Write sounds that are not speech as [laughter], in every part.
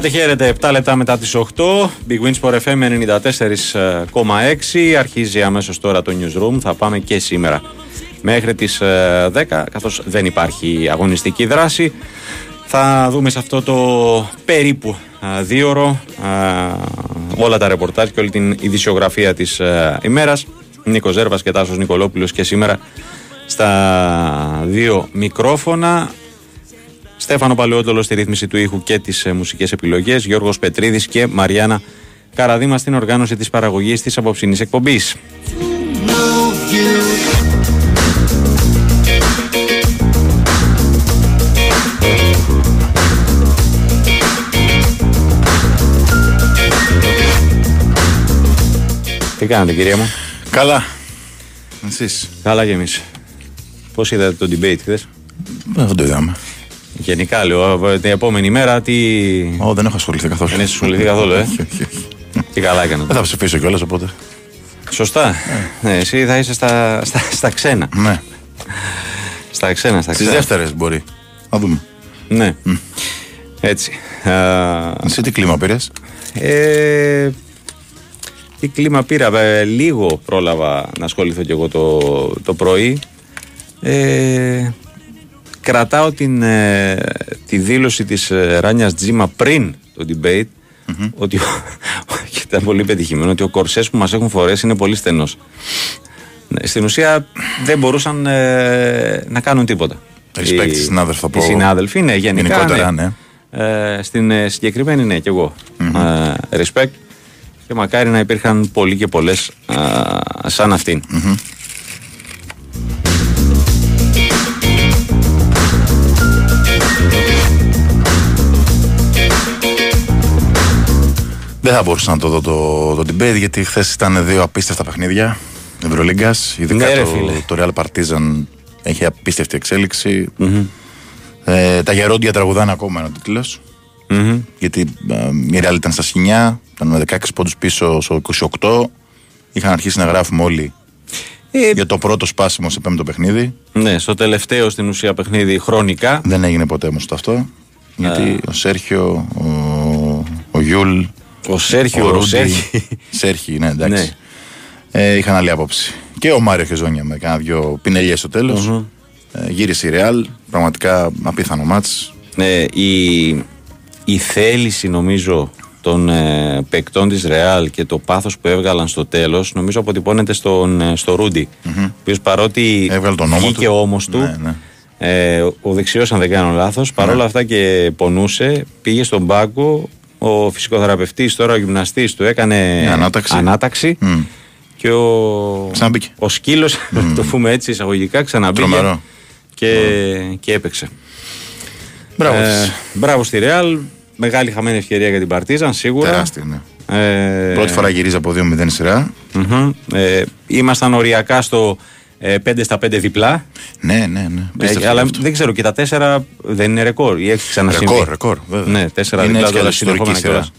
Χαίρετε, χαίρετε. 7 λεπτά μετά τις 8. Big Wins for FM 94,6. Αρχίζει αμέσως τώρα το newsroom. Θα πάμε και σήμερα μέχρι τις 10, καθώς δεν υπάρχει αγωνιστική δράση. Θα δούμε σε αυτό το περίπου δίωρο όλα τα ρεπορτάζ και όλη την ειδησιογραφία της ημέρας. Νίκος Ζέρβας και Τάσος Νικολόπουλος και σήμερα στα δύο μικρόφωνα. Στέφανο Παλαιότολος στη ρύθμιση του ήχου και τις ε, μουσικές επιλογές. Γιώργος Πετρίδης και Μαριάννα Καραδίμα στην οργάνωση της παραγωγής της απόψινής εκπομπής. Τι κάνετε κυρία μου; Καλά. Εσείς; Καλά και εμείς. Πώς είδατε το debate χθες; Δεν το είδαμε. Γενικά λέω, την επόμενη μέρα τι... Ω, δεν έχω ασχοληθεί καθόλου. Δεν έχεις ασχοληθεί καθόλου, ε; Όχι, όχι, όχι. Τι καλά έκανε. Δεν θα ψηφίσω κιόλας οπότε. Σωστά. Ναι, εσύ θα είσαι στα, στα, στα ξένα. Ναι. Στα ξένα, στα Στις ξένα. δεύτερες μπορεί. Να δούμε. Ναι. Έτσι. Α, Εσύ τι κλίμα πήρες; ε, τι κλίμα πήρα. ε, λίγο πρόλαβα να ασχοληθώ κι εγώ το, το πρωί. Ε, κρατάω την, ε, τη δήλωση της ε, Ράνιας Τζίμα πριν το debate ότι ο, και ήταν πολύ πετυχημένο ότι ο κορσές που μας έχουν φορέσει είναι πολύ στενός. Ναι, στην ουσία δεν μπορούσαν ε, να κάνουν τίποτα. Respect Οι- στη συνάδελφα οι από- συνάδελφοι, ναι, γενικά. Γενικότερα, ναι. ναι. Ε, στην ε, συγκεκριμένη, ναι, και εγώ. Ε, respect. Και μακάρι να υπήρχαν πολλοί και πολλές ε, σαν αυτήν. Δεν θα μπορούσα να το δω το, το debate γιατί χθες ήταν δύο απίστευτα παιχνίδια Ευρωλίγκας. Ειδικά Ναι, ρε, το, φίλε. το Real Partizan έχει απίστευτη εξέλιξη. Ε, τα γερόντια τραγουδάνε ακόμα είναι ο τίτλος. Μμμ. Γιατί ε, η Real ήταν στα σχοινιά, ήταν με 16 πόντους πίσω στο 28. Είχαν αρχίσει να γράφουμε όλοι Ε, για το πρώτο σπάσιμο σε πέμπτο παιχνίδι. ναι, στο τελευταίο στην ουσία παιχνίδι χρονικά. Δεν έγινε ποτέ όμως αυτό. Γιατί ο Σέρχιο, ο, ο Γιούλ, Ο Σέρχιο, ο ο Ρούντι. Σέρχιο. Σέρχι, ναι, εντάξει. Ναι. Ε, είχαν άλλη άποψη. Και ο Μάριο Χεζόνια με κάνα δυο πινελιές στο τέλο Ε, γύρισε η Ρεάλ. Πραγματικά απίθανο μάτς. Ναι, η, η θέληση νομίζω των ε, παικτών της Ρεάλ και το πάθος που έβγαλαν στο τέλος νομίζω αποτυπώνεται στον, ε, στο Ρούντι ο οποίος παρότι Έβγαλε τον ώμο βγήκε του. ώμος του Ναι, ναι. Ε, ο- ο δεξιός αν δεν κάνω λάθος παρόλα αυτά και πονούσε πήγε στον πάγκο ο φυσικοθεραπευτής τώρα ο γυμναστής του έκανε Μια ανάταξη. ανάταξη Μμ. και ο, Ξαναμπήκε. ο σκύλος το πούμε έτσι εισαγωγικά ξαναμπήκε Τρομερό. και, και έπαιξε Μπράβο ε, της. μπράβο στη Ρεάλ. Μεγάλη χαμένη ευκαιρία για την Παρτίζαν, σίγουρα. Τεράστια, ναι. Ε, Πρώτη φορά γυρίζει από 2-0 σειρά. μμμ. Ε, ήμασταν οριακά στο ε, 5 στα 5 διπλά. Ναι, ναι, ναι. Ε, Πίστευτο αλλά αυτό. δεν ξέρω και τα 4 δεν είναι ρεκόρ. Ή έχει ξανασυμβεί; Ρεκόρ, ρεκόρ. Βέβαια. Ναι, 4 Είναι διπλά έτσι κι τώρα αλλιώς ιστορική συνεχόμενα σειρά. κιόλας.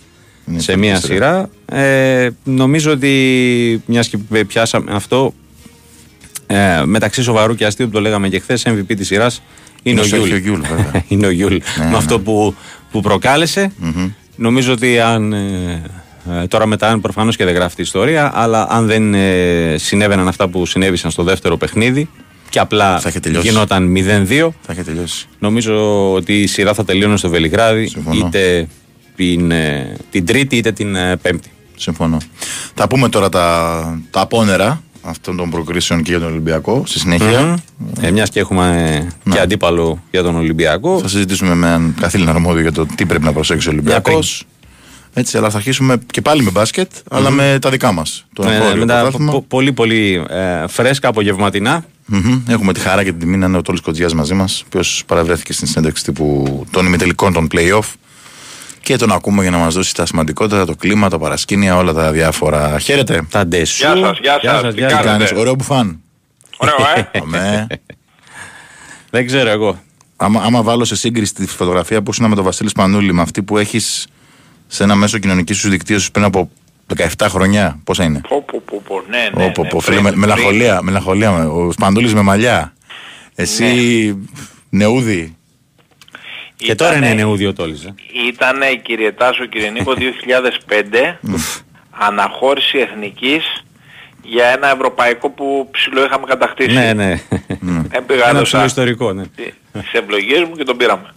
Είναι Σε ιστορική μία σειρά. Ε, νομίζω ότι μιας και πιάσαμε αυτό. Ε, μεταξύ σοβαρού και αστείου που το λέγαμε και χθες, MVP της σειράς είναι ο Είναι ο Σέρχιο Γιούλ. Γιούλ, βέβαια. [laughs] είναι ο Γιούλ. Ναι, με ναι. αυτό που, που προκάλεσε. Νομίζω ότι αν. ε, ε, τώρα μετά, αν προφανώς και δεν γράφει την ιστορία, αλλά αν δεν ε, συνέβαιναν αυτά που συνέβησαν στο δεύτερο παιχνίδι και απλά Θα είχε τελειώσει. γινόταν 0-2, Θα έχει τελειώσει. νομίζω ότι η σειρά θα τελείωνε στο Βελιγράδι Συμφωνώ. είτε την, ε, την Τρίτη είτε την ε, Πέμπτη. Συμφωνώ. Θα πούμε τώρα τα, τα απόνερα αυτών των προκρίσεων και για τον Ολυμπιακό στη συνέχεια. Ε, Μιας και έχουμε ε, Ναι. και αντίπαλο για τον Ολυμπιακό. Θα συζητήσουμε με έναν καθήλυνα αρμόδιο για το τι πρέπει να προσέξει ο Ολυμπιακός. Έτσι, αλλά θα αρχίσουμε και πάλι με μπάσκετ, αλλά με τα δικά μας. Το Ναι, ναι, εγχώριο με τα πρωτάθλημα. πο- πολύ πολύ ε, φρέσκα απογευματινά. Μμμ. Έχουμε τη χαρά και την τιμή να είναι ο Τόλης Κοτζιάς μαζί μας, ο οποίος παραβρέθηκε στην συνέντευξη τύπου των ημιτελικών των playoff. Και τον ακούμε για να μας δώσει τα σημαντικότερα, το κλίμα, τα παρασκήνια, όλα τα διάφορα. Χαίρετε. Τα ντεσού. Γεια σας, γεια σας, τι γεια Τι κάνετε; κάνει, ωραίο που φαν. Ωραίο, ε. [laughs] Αμέ. Δεν ξέρω εγώ. άμα, άμα βάλω σε σύγκριση τη φωτογραφία που ήσουν με τον Βασίλης Σπανούλη με αυτή που έχεις σε ένα μέσο κοινωνικής σου δικτύωσης πριν από 17 χρονιά, πόσα είναι; Πω, πω, πω, πω, ναι, ναι, Ω, πω, ναι, πω, πριν, φίλε, με, πριν. μελαγχολία, μελαγχολία. Ο Σπαντούλης με μαλλιά. Εσύ νεούδι. Και τώρα είναι Ήτανε- νεούδιο τόλης. ε. Ήτανε κύριε Τάσο, κύριε Νίκο, [laughs] 2005 αναχώρηση εθνικής για ένα ευρωπαϊκό που ψηλό είχαμε κατακτήσει. Ναι, ναι. Έπηγα Ένα έδωσα ψηλό ιστορικό, ναι. τις ευλογίες μου και τον πήραμε.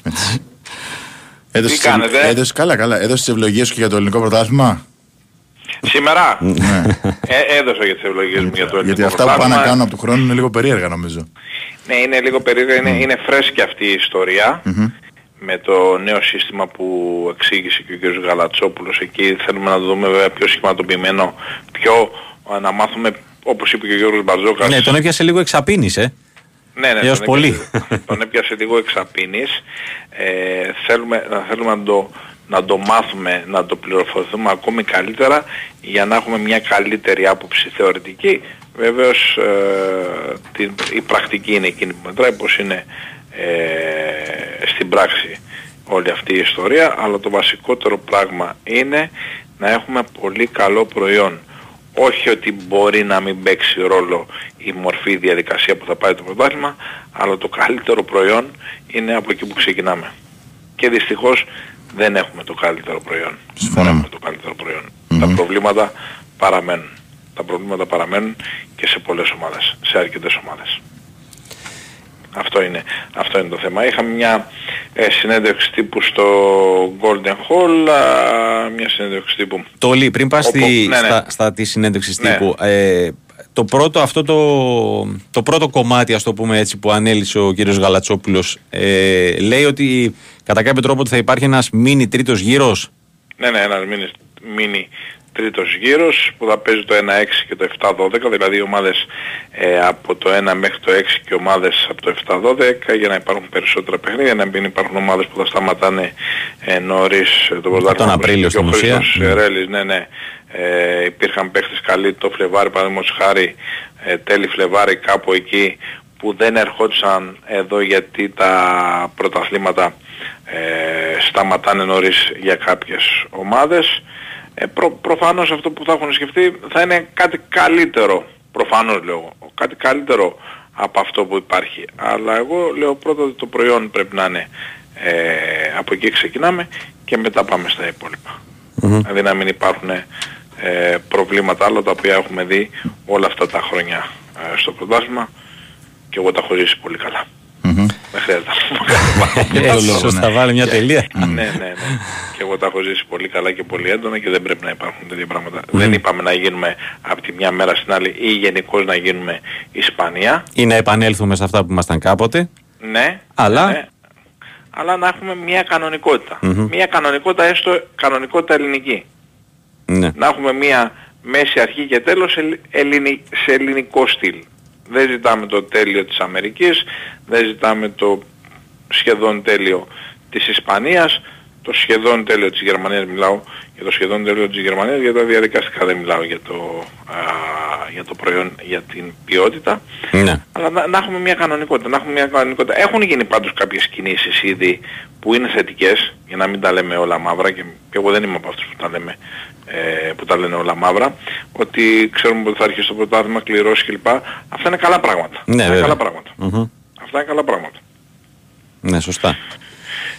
Έδωσες, Τι κάνετε; έδωσες, καλά, καλά. Έδωσες τις ευλογίες σου και για το ελληνικό πρωτάθλημα; Σήμερα; Ναι. ε, έδωσα για τις ευλογίες μου για το ελληνικό Γιατί αυτά που πάνε πρωτάθλημα. να κάνουν από του χρόνου είναι λίγο περίεργα νομίζω. Ναι, είναι λίγο περίεργα, είναι, είναι φρέσκη αυτή η ιστορία με το νέο σύστημα που εξήγησε και ο κ. Γαλατσόπουλος εκεί. Θέλουμε να το δούμε βέβαια πιο σχηματοποιημένο, πιο ε, να μάθουμε όπως είπε και ο Γιώργος Μπαρζόκας. Ναι, τον έπιασε λίγο εξαπίνης, ε. Ναι, ναι, έως τον πολύ. Έπιασε, τον έπιασε λίγο εξαπίνης. Ε, θέλουμε, να θέλουμε να το, να το μάθουμε, να το πληροφορηθούμε ακόμη καλύτερα για να έχουμε μια καλύτερη άποψη θεωρητική. Βέβαιως ε, την, η πρακτική είναι εκείνη που μετράει, πως είναι ε, στην πράξη όλη αυτή η ιστορία, αλλά το βασικότερο πράγμα είναι να έχουμε πολύ καλό προϊόν. Όχι ότι μπορεί να μην παίξει ρόλο η μορφή η διαδικασία που θα πάει το πρωτάθλημα, αλλά το καλύτερο προϊόν είναι από εκεί που ξεκινάμε. Και δυστυχώς δεν έχουμε το καλύτερο προϊόν. Δεν Συμφωνώ. έχουμε το καλύτερο προϊόν. Τα προβλήματα παραμένουν. Τα προβλήματα παραμένουν και σε πολλές ομάδες, σε αρκετές ομάδες. Αυτό είναι, αυτό είναι το θέμα. Είχαμε μια ε, συνέντευξη τύπου στο Golden Hall, α, μια συνέντευξη τύπου. Τόλι, πριν πας Όπου- στη, ναι, ναι. στα, στα της συνέντευξης Ναι. τύπου, ε, το πρώτο αυτό το, το πρώτο κομμάτι, ας το πούμε έτσι, που ανέλησε ο κύριος Γαλατσόπουλος, ε, λέει ότι κατά κάποιο τρόπο ότι θα υπάρχει ένας μίνι τρίτος γύρος; Ναι, ναι, ένας μήνυ, μήνυ τρίτος γύρος που θα παίζει το 1-6 και το 7-12, δηλαδή ομάδες ε, από το 1 μέχρι το 6 και ομάδες από το 7-12 για να υπάρχουν περισσότερα παιχνίδια, να μην υπάρχουν ομάδες που θα σταματάνε ε, νωρίς ε, το πρωτάθλημα. Τον Απρίλιο Και ο στην ουσία. Χρήστος Ναι. Ρέλης, ναι, ναι. Ε, υπήρχαν παίχτες καλοί το Φλεβάρι, παραδείγματος χάρη, ε, τέλη Φλεβάρι κάπου εκεί που δεν ερχόντουσαν εδώ γιατί τα πρωταθλήματα ε, σταματάνε νωρίς για κάποιες ομάδες. Ε, προ, προφανώς αυτό που θα έχουν σκεφτεί θα είναι κάτι καλύτερο, προφανώς λέω, κάτι καλύτερο από αυτό που υπάρχει. Αλλά εγώ λέω πρώτα ότι το προϊόν πρέπει να είναι, ε, από εκεί ξεκινάμε και μετά πάμε στα υπόλοιπα. Δηλαδή να μην υπάρχουν ε, προβλήματα άλλα τα οποία έχουμε δει όλα αυτά τα χρόνια ε, στο πρωτάθλημα και εγώ τα έχω ζήσει πολύ καλά. Μμμ. Δεν χρειάζεται να πω κάτι Ε, άλλο. Ίσως θα βάλει μια τελεία. ναι, ναι, ναι. Και εγώ τα έχω ζήσει πολύ καλά και πολύ έντονα και δεν πρέπει να υπάρχουν τέτοια πράγματα. Δεν είπαμε να γίνουμε από τη μια μέρα στην άλλη ή γενικώς να γίνουμε Ισπανία. Ή να επανέλθουμε σε αυτά που ήμασταν κάποτε. Ναι. Αλλά- ναι. Αλλά να έχουμε μια κανονικοτητα Μια κανονικότητα έστω κανονικότητα ελληνική. Ναι. Να έχουμε μια μέση αρχή και τέλος σε, ελληνι- σε ελληνικό στυλ. Δεν ζητάμε το τέλειο της Αμερικής, δεν ζητάμε το σχεδόν τέλειο της Ισπανίας, το σχεδόν τέλειο της Γερμανίας μιλάω για το σχεδόν τέλειο της Γερμανίας, για τα διαδικαστικά δεν μιλάω για το, α, για το προϊόν, για την ποιότητα. ναι. Αλλά να, να έχουμε μια κανονικότητα, να έχουμε μια κανονικότητα. Έχουν γίνει πάντως κάποιες κινήσεις ήδη που είναι θετικές, για να μην τα λέμε όλα μαύρα και, και εγώ δεν είμαι από αυτούς που τα, λέμε, ε, που τα λένε όλα μαύρα, ότι ξέρουμε ότι θα αρχίσει το πρωτάθλημα, κληρώσεις κλπ. Αυτά είναι καλά πράγματα. Ναι, Αυτά είναι βέβαια. καλά πράγματα. Μμμ. Αυτά είναι καλά πράγματα. Ναι, σωστά.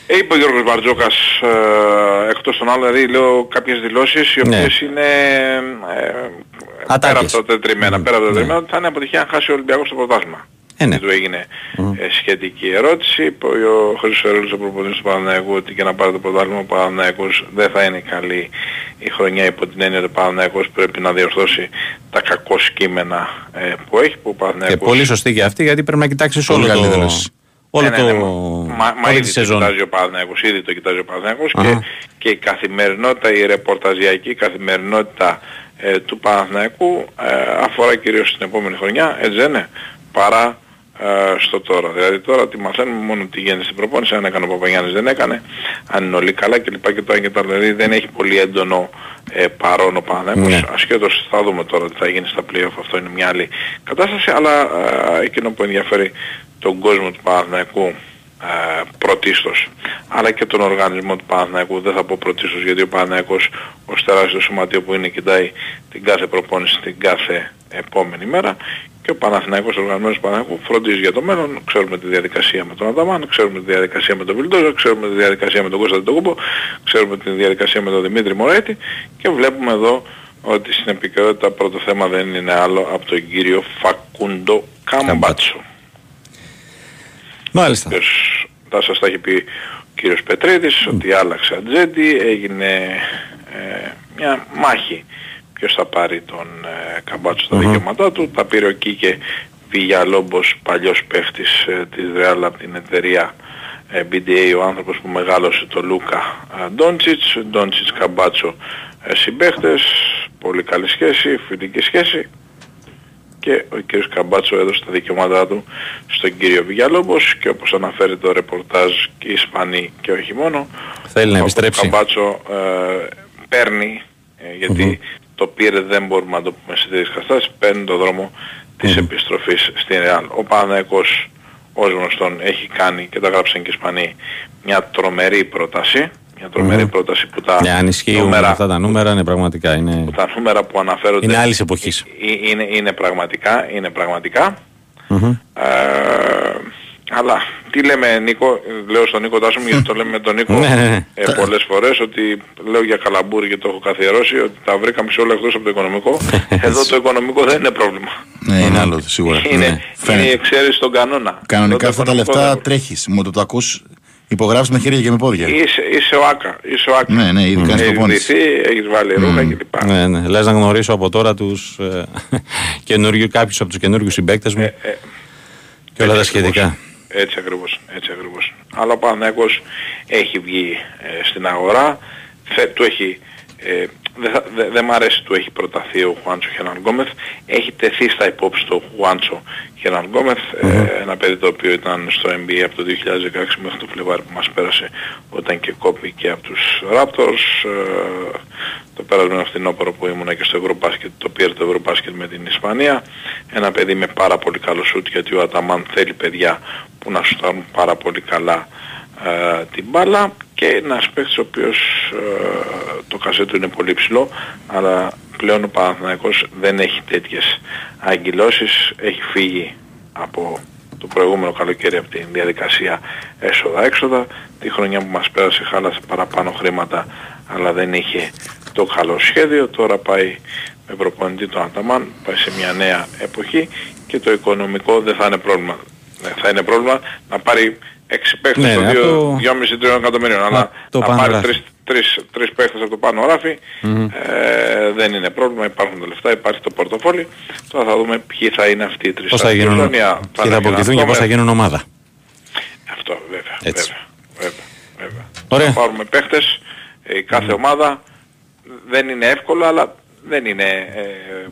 Ε, είπε ο Γιώργος Μπαρτζόκας ε, εκτός των άλλων, δηλαδή λέω κάποιες δηλώσεις οι Ναι. οποίες είναι ε, πέρα από Ατάκες. τα τετριμένα, πέρα από τα τετριμένα, ότι θα είναι αποτυχία αν χάσει ο Ολυμπιακός το πρωτάθλημα. Ε, ναι. Και του έγινε ε, σχετική ερώτηση. Είπε ο Χρήστος Ερέλης, ο προπονητής του Παναναϊκού, ότι και να πάρει το πρωτάθλημα ο Παναναϊκός δεν θα είναι καλή η χρονιά υπό την έννοια ότι ο Παναναϊκός πρέπει να διορθώσει τα κακό κείμενα ε, που έχει. Που ο Και Παναναϊκός πολύ σωστή και αυτή γιατί πρέπει να κοιτάξεις Πολύ όλο καλή το, δήλωση. Όλο ναι, το, ναι, ναι, μα, μα όλη ήδη τη το σεζόν. κοιτάζει ο Παναθηναϊκός, ήδη το κοιτάζει ο Παναθηναϊκός και, Αχα. και η καθημερινότητα, η ρεπορταζιακή καθημερινότητα ε, του Παναθηναϊκού ε, αφορά κυρίως την επόμενη χρονιά, έτσι δεν είναι, παρά ε, στο τώρα. Δηλαδή τώρα τι μαθαίνουμε μόνο τι γίνεται στην προπόνηση, αν έκανε ο Παπαγιάννης δεν έκανε, αν είναι όλοι καλά κλπ. και το ένα και το άλλο. Δηλαδή δεν έχει πολύ έντονο ε, παρόν ο Παναθηναϊκός. Ναι. Ασχέτως θα δούμε τώρα τι θα γίνει στα play-off, αυτό είναι μια άλλη κατάσταση, αλλά ε, εκείνο που ενδιαφέρει τον κόσμο του Παναθηναϊκού ε, πρωτίστως αλλά και τον οργανισμό του Παναθηναϊκού δεν θα πω πρωτίστως γιατί ο Παναθηναϊκός ως τεράστιο σωματείο που είναι κοιτάει την κάθε προπόνηση, την κάθε επόμενη μέρα και ο Παναθηναϊκός, ο οργανωμένος Παναθηναϊκός φροντίζει για το μέλλον. Ξέρουμε τη διαδικασία με τον Ανταμάν, ξέρουμε τη διαδικασία με τον Βιλντόζα, ξέρουμε τη διαδικασία με τον Κώστα Τετοκούμπο, ξέρουμε τη διαδικασία με τον Δημήτρη Μωρέτη και βλέπουμε εδώ ότι στην επικαιρότητα πρώτο θέμα δεν είναι άλλο από τον κύριο Φακούντο Καμπάτσο. Μάλιστα. Θα σας τα έχει πει ο κύριος Πετρίδης ότι άλλαξε ατζέντη, έγινε ε, μια μάχη ποιος θα πάρει τον ε, Καμπάτσο στα δικαιώματά του. Τα πήρε ο Κίκε Βιγιαλόμπος, παλιός παίχτης ε, της Ρεάλ από την εταιρεία ε, BDA, ο άνθρωπος που μεγάλωσε το Λούκα ε, Ντόντσιτς, Ντόντσιτς Καμπάτσο ε, συμπαίχτες, πολύ καλή σχέση, φιλική σχέση και ο κύριος Καμπάτσο έδωσε τα δικαιώματά του στον κύριο Βιγιαλόμπος και όπως αναφέρει το ρεπορτάζ και οι Ισπανοί και όχι μόνο Θέλει να επιστρέψει. ο Καμπάτσο ε, παίρνει ε, γιατί το πήρε δεν μπορούμε να το πούμε σε τέτοιες καταστάσεις παίρνει το δρόμο της επιστροφής στην Ρεάλ. Ο Παναθηναϊκός ως γνωστόν έχει κάνει και τα γράψαν και οι Ισπανοί μια τρομερή πρόταση μια τρομερή πρόταση που τα Ναι, αν ισχύουν νούμερα, αυτά τα νούμερα, είναι πραγματικά. Είναι, που τα νούμερα που αναφέρονται είναι άλλης εποχής. ε- είναι, είναι πραγματικά, είναι πραγματικά. Ε, αλλά τι λέμε Νίκο, λέω στον Νίκο Τάσο μου γιατί το λέμε με τον Νίκο Ναι, ναι, ναι. ε, πολλές φορές ότι λέω για καλαμπούρι και το έχω καθιερώσει ότι τα βρήκαμε σε όλα εκτός από το οικονομικό. [laughs] Εδώ το οικονομικό δεν είναι πρόβλημα. Ναι, είναι άλλο σίγουρα. Είναι, Ναι, είναι η φαίνεται. εξαίρεση στον κανόνα. Κανονικά Εδώ αυτά το τα οικονομικό λεφτά δεν- τρέχεις. Μου το το ακούς, υπογράφεις με χέρια και με πόδια. Είσαι, είσαι ο Άκα, είσαι ο Άκα. Ναι, ναι, ήδη κάνεις Έχεις προπόνηση. ντυθεί, έχεις βάλει ρούχα κλπ. Ναι, ναι. Λες να γνωρίσω από τώρα τους ε, [laughs] καινούριου, κάποιους από τους καινούριους συμπαίκτες μου ε, και όλα τα Έτσι ακριβώς. σχετικά. Έτσι ακριβώς, έτσι ακριβώς. Αλλά ο Παναθηναϊκός έχει βγει ε, στην αγορά, θε, του έχει, ε, δεν θα- δε, δε μ' αρέσει του έχει προταθεί ο Χουάντσο Χεραν Γκόμεθ, έχει τεθεί στα υπόψη του Χουάντσο Χεραν Γκόμεθ, ε, ένα παιδί το οποίο ήταν στο NBA από το 2016 μέχρι το Φλεβάρι που μας πέρασε όταν και κόπηκε από τους Raptors, ε, το πέρασμα φθινόπωρο που ήμουνα και στο Ευρωμπάσκετ, το πήρε το Ευρωμπάσκετ με την Ισπανία. Ένα παιδί με πάρα πολύ καλό σούτ γιατί ο Αταμάν θέλει παιδιά που να σουτάρουν πάρα πολύ καλά ε, την μπάλα και ένας παίκτης ο οποίος ε, το κασέ του είναι πολύ ψηλό αλλά πλέον ο Παναθηναϊκός δεν έχει τέτοιες αγκυλώσεις, έχει φύγει από το προηγούμενο καλοκαίρι από την διαδικασία έσοδα-έξοδα. Τη χρονιά που μας πέρασε χάλασε παραπάνω χρήματα αλλά δεν είχε το καλό σχέδιο. Τώρα πάει με προπονητή τον Αταμάν, πάει σε μια νέα εποχή και το οικονομικό δεν θα είναι πρόβλημα. Δεν θα είναι πρόβλημα να πάρει έξι παίχτες Ναι, στο ναι, από 2,5-3 εκατομμυρίων. Αλλά το να πάνω πάρει ράφι. τρεις, τρεις, τρεις παίχτες από το πάνω ράφι ε, δεν είναι πρόβλημα. Υπάρχουν τα λεφτά, υπάρχει το πορτοφόλι. Τώρα θα δούμε ποιοι θα είναι αυτοί οι τρεις. Πώς θα Στη γίνουν, Λονία και θα είναι αποκτηθούν και ένα πώς θα κόμμα. γίνουν ομάδα. Αυτό βέβαια. Έτσι. Βέβαια, βέβαια, βέβαια. Ωραία. Θα πάρουμε παίχτες, ε, κάθε ομάδα δεν είναι εύκολο αλλά δεν είναι, ε,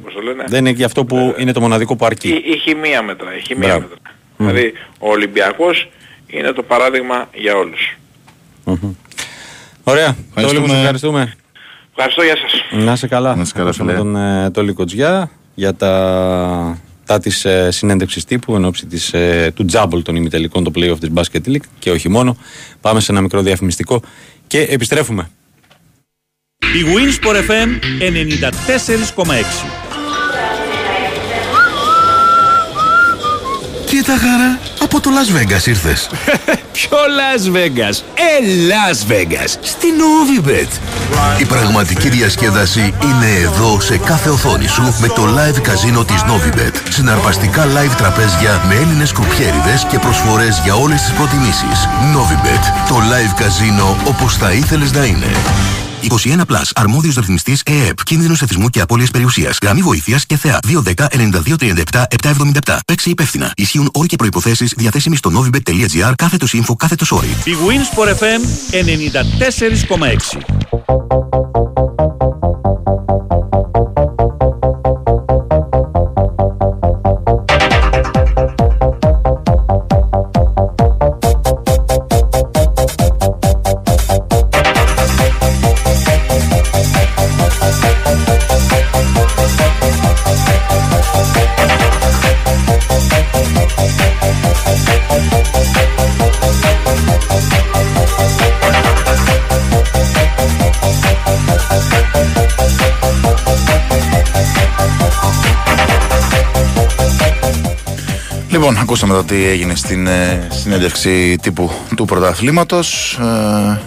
πώς το λένε, Δεν είναι και αυτό που είναι το μοναδικό που η, αρκεί. η χημεία μέτρα, η χημεία Μπράβο. μέτρα. Δηλαδή ο Ολυμπιακός είναι το παράδειγμα για όλους. Ωραία. Τόλι μου, σε Ευχαριστούμε. ευχαριστούμε. Ευχαριστώ, γεια σας. Να είσαι καλά. Να είσαι καλά, Ακούσαμε φίλε. τον ε, Τόλι Κοτζιά για τα, τα της ε, συνέντευξης τύπου εν ώψη της, ε, του τζάμπολ των ημιτελικών, το play-off της Basket League και όχι μόνο. Πάμε σε ένα μικρό διαφημιστικό και επιστρέφουμε. Η Winsport FM 94,6 Κοίτα χαρά, από το Las Vegas ήρθες. [laughs] Ποιο Las Vegas, ε Las Vegas Στην Novibet. Η πραγματική διασκέδαση είναι εδώ σε κάθε οθόνη σου με το live καζίνο της Novibet. Συναρπαστικά live τραπέζια με Έλληνες κρουπιέριδες και προσφορές για όλες τις προτιμήσεις. Novibet. Το live καζίνο όπως θα ήθελες να είναι. 21 Plus, αρμόδιος ρυθμιστής ΕΕΠ, κίνδυνος εθισμού και απώλειας περιουσίας, γραμμή βοήθειας και θεά 210 92 37 777. Παίξε υπεύθυνα. Ισχύουν όροι και προϋποθέσεις διαθέσιμοι στο novibet.gr κάθετος info κάθετος όροι. Η Winsport FM 94,6 Λοιπόν, ακούσαμε εδώ τι έγινε στην ε, συνέντευξη τύπου του πρωταθλήματος. Ε,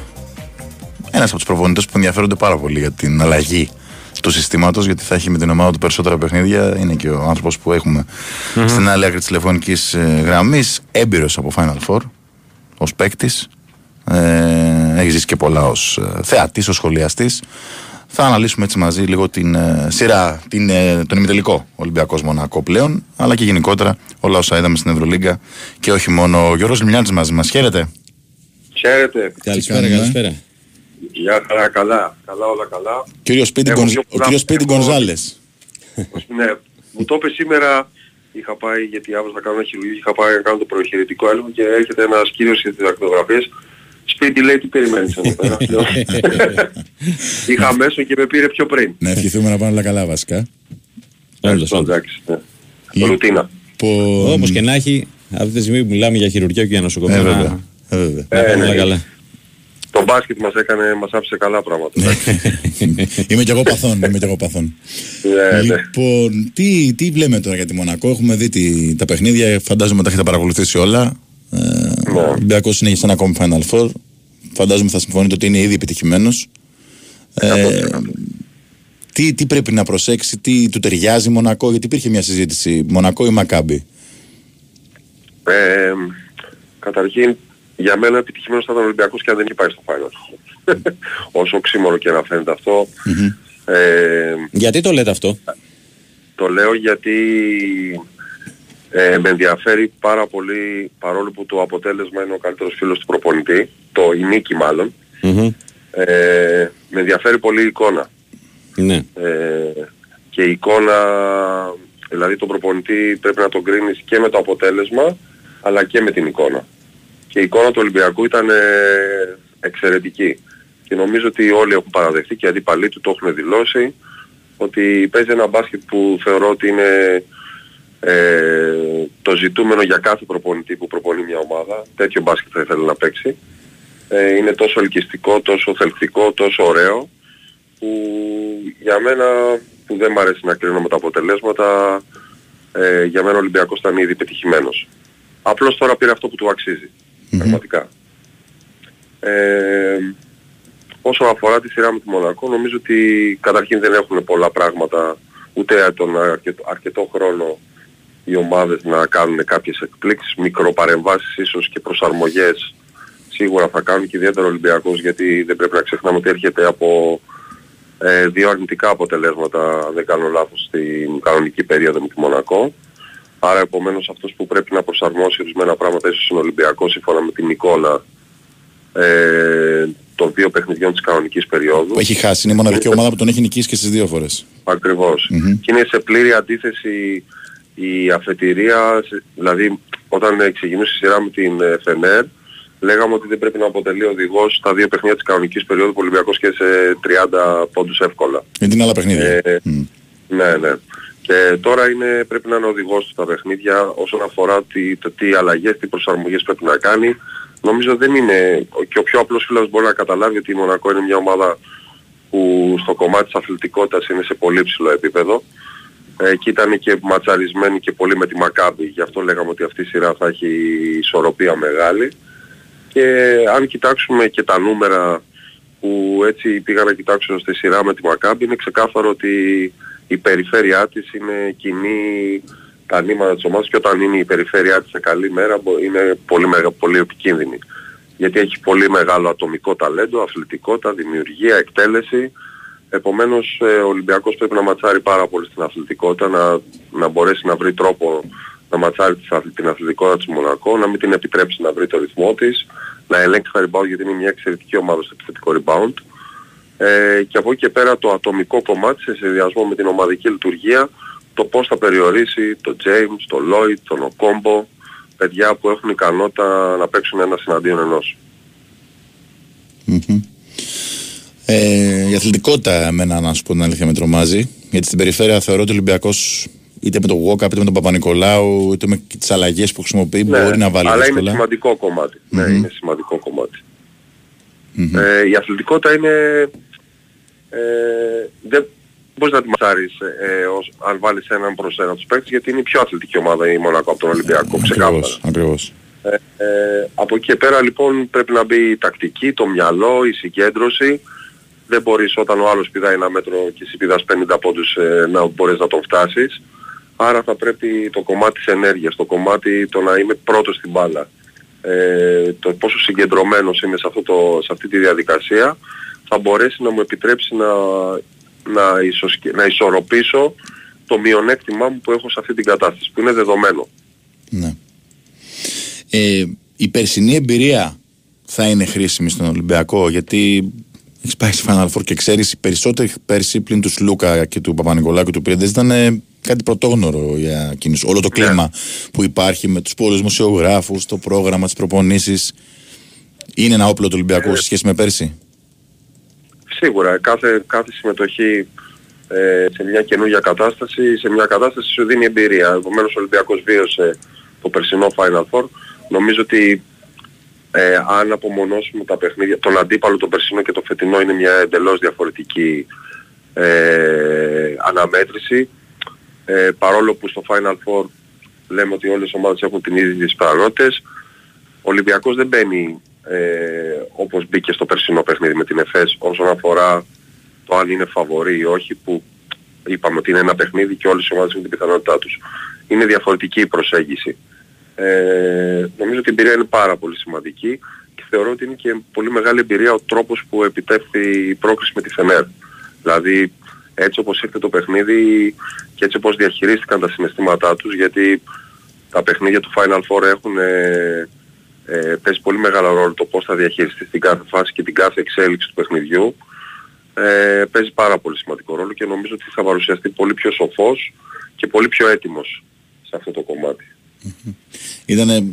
ένας από τους προπονητές που ενδιαφέρονται πάρα πολύ για την αλλαγή του συστήματος, γιατί θα έχει με την ομάδα του περισσότερα παιχνίδια. Είναι και ο άνθρωπος που εχουμε στην άλλη άκρη της τηλεφωνικής ε, γραμμής. Έμπειρος από Final Four, ως παίκτης. Ε, έχει ζήσει και πολλά ως ε, θεατής, ως σχολιαστής. Θα αναλύσουμε έτσι μαζί λίγο την ε, σειρά, την, ε, τον ημιτελικό Ολυμπιακός Μονακό πλέον, αλλά και γενικότερα όλα όσα είδαμε στην Ευρωλίγκα και όχι μόνο. Ο Γιώργος Λιμιάνης μαζί μας. Χαίρετε. Χαίρετε. Καλησπέρα, καλησπέρα. Γεια χαρά, καλά. Καλά, όλα καλά. Κύριος Σπίτι, Έχω Γκονζ... δύο ο κύριος πράγματα. Σπίτι Έχω- Γκονζάλες. ναι, μου το είπε σήμερα, είχα πάει γιατί αύριο θα κάνω ένα χειρουργείο, είχα πάει να κάνω το προχειρητικό έλεγχο και έρχεται ένας κύριος για τις ακτογραφίες. Σπίτι λέει τι περιμένεις εδώ πέρα. [laughs] Λέω, είχα μέσω και με πήρε πιο πριν. Να ευχηθούμε να πάνε όλα καλά βασικά. Όντως, Αυτό, όντως. εντάξει, ναι. Λι- Ρουτίνα. Λοιπόν, Όπως και να έχει, αυτή τη στιγμή που μιλάμε για χειρουργείο και για νοσοκομείο, Ε, να, βέβαια. Ε, βέβαια. να πάνε ναι. όλα καλά. Το μπάσκετ μας έκανε, μας άφησε καλά πράγματα. εντάξει. [laughs] είμαι κι εγώ παθών. Είμαι κι εγώ παθών. ναι, ναι. Λοιπόν, τι, τι βλέπουμε τώρα για τη Μονακό. Έχουμε δει τη- τα παιχνίδια, φαντάζομαι τα έχετε παρακολουθήσει όλα. Ε, Ναι. Ο Ολυμπιακός συνέχισε ένα ακόμη Final Four. Φαντάζομαι θα συμφωνείτε ότι είναι ήδη επιτυχημένος. Ε, 100%. τι, τι πρέπει να προσέξει, τι του ταιριάζει Μονακό, γιατί υπήρχε μια συζήτηση Μονακό ή Μακάμπι; Ε, καταρχήν, για μένα επιτυχημένος θα ήταν ο Ολυμπιακός και αν δεν υπάρχει στο Final. Όσο ξύμορο και να φαίνεται αυτό. Ε, Γιατί το λέτε αυτό; το λέω γιατί ε, με ενδιαφέρει πάρα πολύ, παρόλο που το αποτέλεσμα είναι ο καλύτερος φίλος του προπονητή, το η νίκη μάλλον, Μμμ. ε, με ενδιαφέρει πολύ η εικόνα. Ναι. Ε, και η εικόνα, δηλαδή τον προπονητή πρέπει να τον κρίνεις και με το αποτέλεσμα, αλλά και με την εικόνα. Και η εικόνα του Ολυμπιακού ήταν ε, εξαιρετική. Και νομίζω ότι όλοι έχουν παραδεχτεί και οι αντίπαλοι του το έχουν δηλώσει, ότι παίζει ένα μπάσκετ που θεωρώ ότι είναι ε, το ζητούμενο για κάθε προπονητή που προπονεί μια ομάδα. Τέτοιο μπάσκετ θα ήθελε να παίξει. Ε, είναι τόσο ελκυστικό, τόσο θελκτικό, τόσο ωραίο που για μένα που δεν μ' αρέσει να κρίνω με τα αποτελέσματα ε, για μένα ο Ολυμπιακός ήταν ήδη πετυχημένος. Απλώς τώρα πήρε αυτό που του αξίζει. Πραγματικά. Ε, όσον αφορά τη σειρά με τη Μονακό νομίζω ότι καταρχήν δεν έχουν πολλά πράγματα ούτε τον αρκετό, αρκετό χρόνο οι ομάδες να κάνουν κάποιες εκπλήξεις, μικροπαρεμβάσεις ίσως και προσαρμογές σίγουρα θα κάνουν και ιδιαίτερα ο Ολυμπιακός γιατί δεν πρέπει να ξεχνάμε ότι έρχεται από ε, δύο αρνητικά αποτελέσματα, αν δεν κάνω λάθος, στην κανονική περίοδο με τη Μονακό. Άρα επομένως αυτός που πρέπει να προσαρμόσει ορισμένα πράγματα ίσως είναι ο Ολυμπιακός σύμφωνα με την εικόνα ε, των δύο παιχνιδιών της κανονικής περίοδου. Που έχει χάσει. Είναι η μοναδική ομάδα που τον έχει νικήσει και στις δύο φορές. Ακριβώς. Και είναι σε πλήρη αντίθεση η αφετηρία, σε- δηλαδή όταν ξεκινούσε η σειρά με την ε, Φενέρ, λέγαμε ότι δεν πρέπει να αποτελεί οδηγός στα δύο παιχνίδια της κανονικής περίοδου που ο Ολυμπιακός και σε 30 πόντους εύκολα. Γιατί είναι άλλα παιχνίδια. Ε, Μμ. Ναι, ναι. Και τώρα είναι, πρέπει να είναι οδηγός στα παιχνίδια όσον αφορά τι, το, τι αλλαγές, τι προσαρμογές πρέπει να κάνει. Νομίζω δεν είναι, και ο πιο απλός φίλος μπορεί να καταλάβει ότι η Μονακό είναι μια ομάδα που στο κομμάτι της αθλητικότητας είναι σε πολύ ψηλό επίπεδο. Ε, και ήταν και ματσαρισμένη και πολύ με τη Μακάμπη. Γι' αυτό λέγαμε ότι αυτή η σειρά θα έχει ισορροπία μεγάλη. Και αν κοιτάξουμε και τα νούμερα που έτσι πήγα να κοιτάξω στη σειρά με τη Μακάμπη, είναι ξεκάθαρο ότι η περιφέρειά της είναι κοινή τα νήματα της ομάδας και όταν είναι η περιφέρειά της σε καλή μέρα μπο- είναι πολύ, μεγα, πολύ επικίνδυνη. Γιατί έχει πολύ μεγάλο ατομικό ταλέντο, αθλητικότητα, δημιουργία, εκτέλεση. Επομένως ε, ο Ολυμπιακός πρέπει να ματσάρει πάρα πολύ στην αθλητικότητα, να, να μπορέσει να βρει τρόπο να ματσάρει της αθλη- την αθλητικότητα της Μονακό, να μην την επιτρέψει να βρει το ρυθμό της, να ελέγξει τα rebound γιατί είναι μια εξαιρετική ομάδα στο επιθετικό rebound. Ε, και από εκεί και πέρα το ατομικό κομμάτι σε συνδυασμό με την ομαδική λειτουργία, το πώς θα περιορίσει τον James, τον Lloyd, τον Οκόμπο, παιδιά που έχουν ικανότητα να παίξουν ένα εναντίον ενός. Μμμ. Ε, η αθλητικότητα εμένα να σου πω την αλήθεια με τρομάζει. Γιατί στην περιφέρεια θεωρώ ότι ο Ολυμπιακός είτε με τον Γουόκα είτε με τον Παπα-Νικολάου είτε με τις αλλαγές που χρησιμοποιεί μπορεί να βάλει Ναι, αλλά είναι δύσκολα. σημαντικό κομμάτι. Ναι, Μμμ. είναι σημαντικό κομμάτι. Ε, η αθλητικότητα είναι... Ε, δεν, μπορείς να τη μασάρεις ε, ως, αν βάλεις έναν προς ένα τους παίκτες γιατί είναι η πιο αθλητική ομάδα η Μονακό από τον Ολυμπιακό. Ξεκάθαρα. Ακριβώς, ακριβώς. Ε, ε, από εκεί και πέρα λοιπόν πρέπει να μπει η τακτική, το μυαλό, η συγκέντρωση. Δεν μπορείς όταν ο άλλος πηδάει ένα μέτρο και εσύ πηδάς 50 πόντους ε, να μπορείς να τον φτάσεις. Άρα θα πρέπει το κομμάτι της ενέργειας, το κομμάτι το να είμαι πρώτος στην μπάλα, ε, το πόσο συγκεντρωμένος είμαι σε, αυτό το, σε αυτή τη διαδικασία, θα μπορέσει να μου επιτρέψει να, να, ισοσκε, να ισορροπήσω το μειονέκτημά μου που έχω σε αυτή την κατάσταση, που είναι δεδομένο. Ναι. Ε, η περσινή εμπειρία θα είναι χρήσιμη στον Ολυμπιακό γιατί έχεις πάει στη Final Four και ξέρεις οι περισσότεροι πέρσι πλην τους Σλούκα και του Παπα-Νικολάκου και του Πριεντέ ήταν ε, κάτι πρωτόγνωρο για εκείνου. Όλο το κλίμα που υπάρχει με τους πολλούς δημοσιογράφους, το πρόγραμμα, τις προπονήσεις. Είναι ένα όπλο του Ολυμπιακού σε σχέση με πέρσι; Σίγουρα κάθε, κάθε συμμετοχή ε, σε μια καινούργια κατάσταση, σε μια κατάσταση σου δίνει εμπειρία. Επομένως ο Ολυμπιακός βίωσε το περσινό Final Four. Νομίζω ότι ε, αν απομονώσουμε τα παιχνίδια, τον αντίπαλο το περσινό και το φετινό είναι μια εντελώς διαφορετική ε, αναμέτρηση. Ε, παρόλο που στο Final Four λέμε ότι όλες οι ομάδες έχουν την ίδια τις παραγότητες, ο Ολυμπιακός δεν μπαίνει ε, όπως μπήκε στο περσινό παιχνίδι με την ΕΦΕΣ όσον αφορά το αν είναι φαβορή ή όχι που είπαμε ότι είναι ένα παιχνίδι και όλες οι ομάδες έχουν την πιθανότητά τους. Είναι διαφορετική η προσέγγιση. Ε, νομίζω ότι η εμπειρία είναι πάρα πολύ σημαντική και θεωρώ ότι είναι και πολύ μεγάλη εμπειρία ο τρόπος που επιτεύχθη η πρόκριση με τη Φενέρ. Δηλαδή έτσι όπως ήρθε το παιχνίδι και έτσι όπως διαχειρίστηκαν τα συναισθήματά τους γιατί τα παιχνίδια του Final Four έχουν ε, ε, παίζει πολύ μεγάλο ρόλο το πώς θα διαχειριστείς την κάθε φάση και την κάθε εξέλιξη του παιχνιδιού. Ε, παίζει πάρα πολύ σημαντικό ρόλο και νομίζω ότι θα παρουσιαστεί πολύ πιο σοφός και πολύ πιο έτοιμος σε αυτό το κομμάτι. Ήτανε,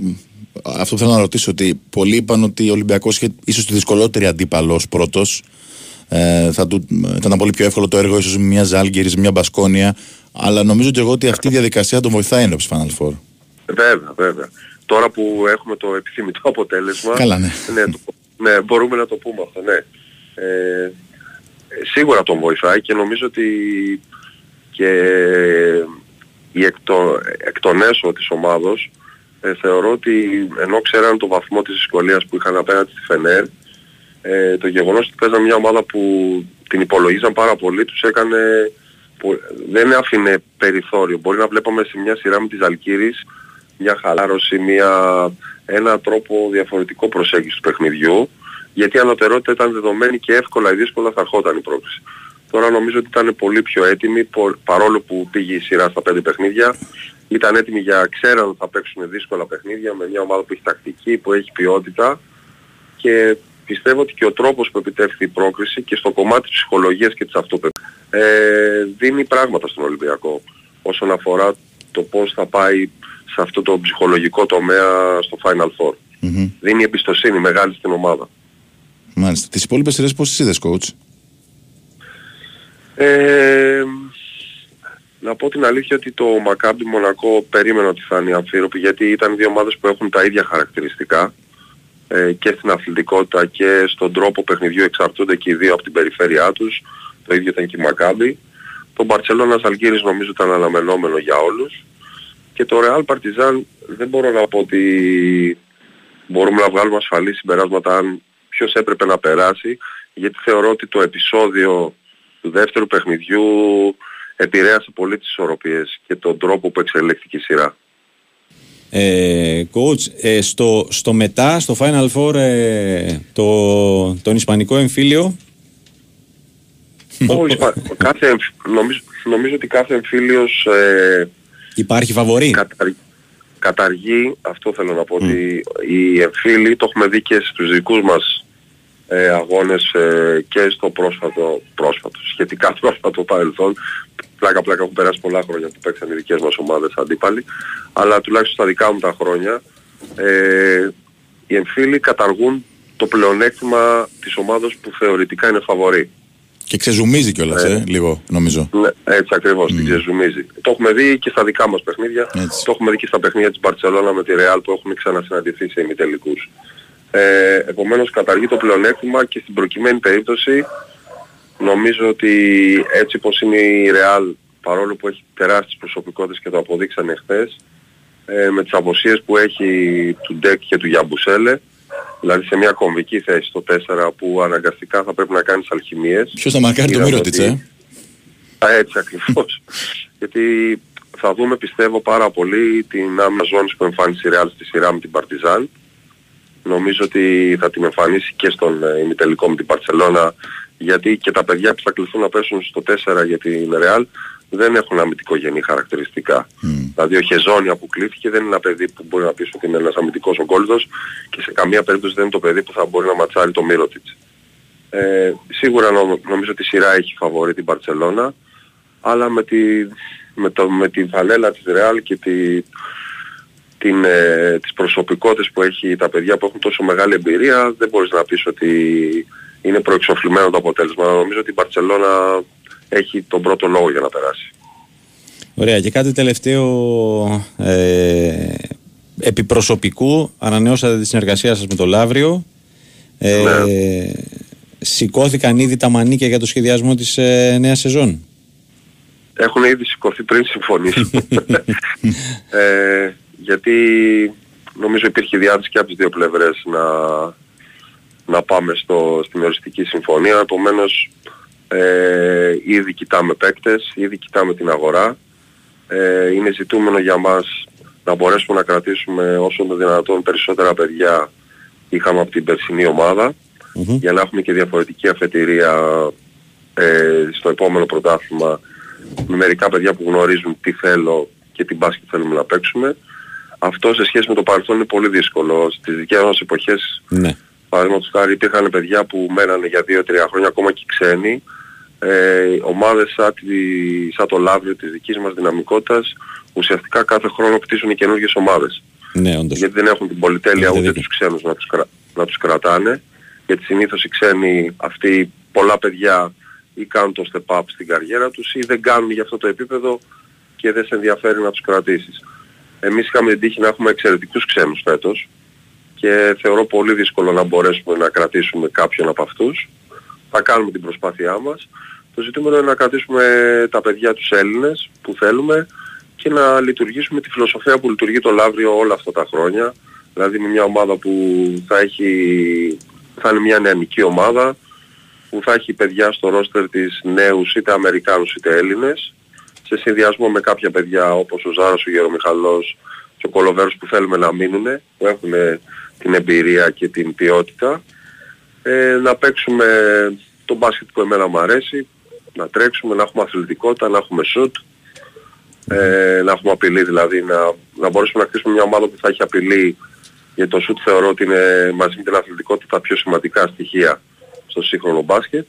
αυτό που θέλω να ρωτήσω ότι πολλοί είπαν ότι ο Ολυμπιακός είχε ίσως τη δυσκολότερη αντίπαλος πρώτος ε, θα του, θα ήταν πολύ πιο εύκολο το έργο ίσως με μια Ζάλγκερης, μια Μπασκόνια αλλά νομίζω και εγώ ότι αυτή η διαδικασία τον βοηθάει ενώπιση Final Four. Βέβαια, βέβαια. Τώρα που έχουμε το επιθυμητό αποτέλεσμα, Καλά, ναι. ναι, το, ναι, μπορούμε να το πούμε αυτό, ναι. Ε, σίγουρα τον βοηθάει και νομίζω ότι και η εκ, το, εκ των έσω της ομάδος ε, θεωρώ ότι ενώ ξέραν το βαθμό της δυσκολίας που είχαν απέναντι στη Φενέρ ε, το γεγονός ότι παίζαν μια ομάδα που την υπολογίζαν πάρα πολύ τους έκανε που δεν άφηνε περιθώριο. Μπορεί να βλέπαμε σε μια σειρά με τις Αλκύρης μια χαλάρωση, μια, ένα τρόπο διαφορετικό προσέγγισης του παιχνιδιού γιατί η ανωτερότητα ήταν δεδομένη και εύκολα ή δύσκολα θα ερχόταν η πρόκληση. Τώρα νομίζω ότι ήταν πολύ πιο έτοιμοι παρόλο που πήγε η σειρά στα πέντε παιχνίδια. Ήταν έτοιμοι για ξέραν ότι θα παίξουν δύσκολα παιχνίδια με μια ομάδα που έχει τακτική, που έχει ποιότητα και πιστεύω ότι και ο τρόπος που επιτεύχθη η πρόκριση και στο κομμάτι της ψυχολογίας και της αυτοπεποίθησης ε, δίνει πράγματα στον Ολυμπιακό όσον αφορά το πώς θα πάει σε αυτό το ψυχολογικό τομέα στο Final Four. Mm-hmm. Δίνει εμπιστοσύνη μεγάλη στην ομάδα. Μάλιστα. Τις υπόλοιπες σειρές πώς τις είδες, coach? Ε, να πω την αλήθεια ότι το Μακάμπι Μονακό περίμενα ότι θα είναι αμφίροπη γιατί ήταν δύο ομάδες που έχουν τα ίδια χαρακτηριστικά ε, και στην αθλητικότητα και στον τρόπο παιχνιδιού εξαρτούνται και οι δύο από την περιφέρειά τους. Το ίδιο ήταν και η Μακάμπι. Το Μπαρτσελώνα Αλγύρης νομίζω ήταν αναμενόμενο για όλους. Και το Real Partizan δεν μπορώ να πω ότι μπορούμε να βγάλουμε ασφαλή συμπεράσματα αν ποιος έπρεπε να περάσει γιατί θεωρώ ότι το επεισόδιο του δεύτερου παιχνιδιού επηρέασε πολύ τις ισορροπίες και τον τρόπο που εξελίχθηκε η σειρά. Ε, coach, ε, στο, στο μετά, στο Final Four, ε, το, τον Ισπανικό εμφύλιο; Ο, κάθε, νομίζω, νομίζω ότι κάθε εμφύλιος ε, Υπάρχει φαβορή. Καταρ, καταργεί, αυτό θέλω να πω, mm. ότι οι εμφύλοι το έχουμε δει και στους δικούς μας ε, αγώνες ε, και στο πρόσφατο, πρόσφατο, σχετικά [laughs] πρόσφατο παρελθόν. Πλάκα πλάκα έχουν περάσει πολλά χρόνια που παίξαν οι δικές μας ομάδες αντίπαλοι, αλλά τουλάχιστον στα δικά μου τα χρόνια ε, οι εμφύλοι καταργούν το πλεονέκτημα της ομάδας που θεωρητικά είναι φαβορή. Και ξεζουμίζει κιόλας, ε, λίγο, νομίζω. Ναι, έτσι ακριβώς, mm. την ξεζουμίζει. Το έχουμε δει και στα δικά μας παιχνίδια, Έτσι. το έχουμε δει και στα παιχνίδια της Μπαρτσελώνα με τη Ρεάλ που έχουν ξανασυναντηθεί σε ημιτελικούς. Ε, επομένως καταργεί το πλεονέκτημα και στην προκειμένη περίπτωση νομίζω ότι έτσι πως είναι η Real παρόλο που έχει τεράστιες προσωπικότητες και το αποδείξανε χθες ε, με τις αποσίες που έχει του Ντεκ και του Γιαμπουσέλε δηλαδή σε μια κομβική θέση στο 4 που αναγκαστικά θα πρέπει να κάνεις αλχημίες. Ποιος θα μαρκάρει το Είδαμε Μύρωτιτς, ότι- ε; Α, έτσι ακριβώς. [laughs] Γιατί θα δούμε πιστεύω πάρα πολύ την άμυνα ζώνης που εμφάνισε η Real στη σειρά με την Παρτιζάν. Νομίζω ότι θα την εμφανίσει και στον ε, ημιτελικό με την Παρσελώνα γιατί και τα παιδιά που θα κληθούν να πέσουν στο 4 για την Real δεν έχουν αμυντικογενή χαρακτηριστικά. Δηλαδή ο Χεζόνια που κλήθηκε δεν είναι ένα παιδί που μπορεί να πει ότι είναι ένας αμυντικός ο Γκόλδος και σε καμία περίπτωση δεν είναι το παιδί που θα μπορεί να ματσάρει το Μύρωτιτς. Ε, σίγουρα νο- νομίζω ότι η σειρά έχει φαβορεί την Μπαρτσελώνα, αλλά με τη, με το, με τη φανέλα της Ρεάλ και τη, την, ε, τις προσωπικότητες που έχει τα παιδιά που έχουν τόσο μεγάλη εμπειρία, δεν μπορείς να πεις ότι είναι προεξοφλημένο το αποτέλεσμα. Νομίζω ότι η Μπαρτσελώνα έχει τον πρώτο λόγο για να περάσει. Ωραία. Και κάτι τελευταίο ε, επιπροσωπικού. Ανανεώσατε τη συνεργασία σας με το Λαύριο. Ε, Ναι. Σηκώθηκαν ήδη τα μανίκια για το σχεδιασμό της ε, νέας σεζόν; Έχουν ήδη σηκωθεί πριν συμφωνήσουμε. [laughs] ε, γιατί νομίζω υπήρχε διάθεση και από τις δύο πλευρές να, να πάμε στο, στην οριστική συμφωνία. Επομένως ε, ήδη κοιτάμε παίκτες, ήδη κοιτάμε την αγορά. Ε, είναι ζητούμενο για μας να μπορέσουμε να κρατήσουμε όσο το δυνατόν περισσότερα παιδιά είχαμε από την περσινή ομάδα Μμμ. για να έχουμε και διαφορετική αφετηρία ε, στο επόμενο πρωτάθλημα με μερικά παιδιά που γνωρίζουν τι θέλω και τι μπάσκετ θέλουμε να παίξουμε. Αυτό σε σχέση με το παρελθόν είναι πολύ δύσκολο. Στις δικές μας εποχές, Ναι. παραδείγματος χάρη, υπήρχαν παιδιά που μένανε για 2-3 χρόνια ακόμα και ξένοι. Ε, ομάδες σαν, τη, σαν το Λαύριο της δικής μας δυναμικότητας ουσιαστικά κάθε χρόνο κτίζουν καινούργιες ομάδες Ναι, όντως. γιατί δεν έχουν την πολυτέλεια Έχετε ούτε δίκιο. τους ξένους να τους, κρα... να τους κρατάνε γιατί συνήθως οι ξένοι αυτοί πολλά παιδιά ή κάνουν το step up στην καριέρα τους ή δεν κάνουν για αυτό το επίπεδο και δεν σε ενδιαφέρει να τους κρατήσεις. Εμείς είχαμε την τύχη να έχουμε εξαιρετικούς ξένους φέτος και θεωρώ πολύ δύσκολο να μπορέσουμε να κρατήσουμε κάποιον από αυτούς. Θα κάνουμε την προσπάθειά μας. Το ζητούμενο είναι να κρατήσουμε τα παιδιά τους Έλληνες που θέλουμε και να λειτουργήσουμε τη φιλοσοφία που λειτουργεί το Λαύριο όλα αυτά τα χρόνια. Δηλαδή με μια ομάδα που θα, έχει, θα είναι μια νεανική ομάδα που θα έχει παιδιά στο ρόστερ της νέους είτε Αμερικάνους είτε Έλληνες σε συνδυασμό με κάποια παιδιά όπως ο Ζάρος, ο Γερομιχαλός και ο Κολοβέρος που θέλουμε να μείνουν που έχουν την εμπειρία και την ποιότητα ε, να παίξουμε το μπάσκετ που εμένα μου αρέσει να τρέξουμε, να έχουμε αθλητικότητα, να έχουμε σουτ ε, να έχουμε απειλή δηλαδή να, να μπορέσουμε να χτίσουμε μια ομάδα που θα έχει απειλή γιατί το σουτ θεωρώ ότι είναι μαζί με την αθλητικότητα τα πιο σημαντικά στοιχεία στο σύγχρονο μπάσκετ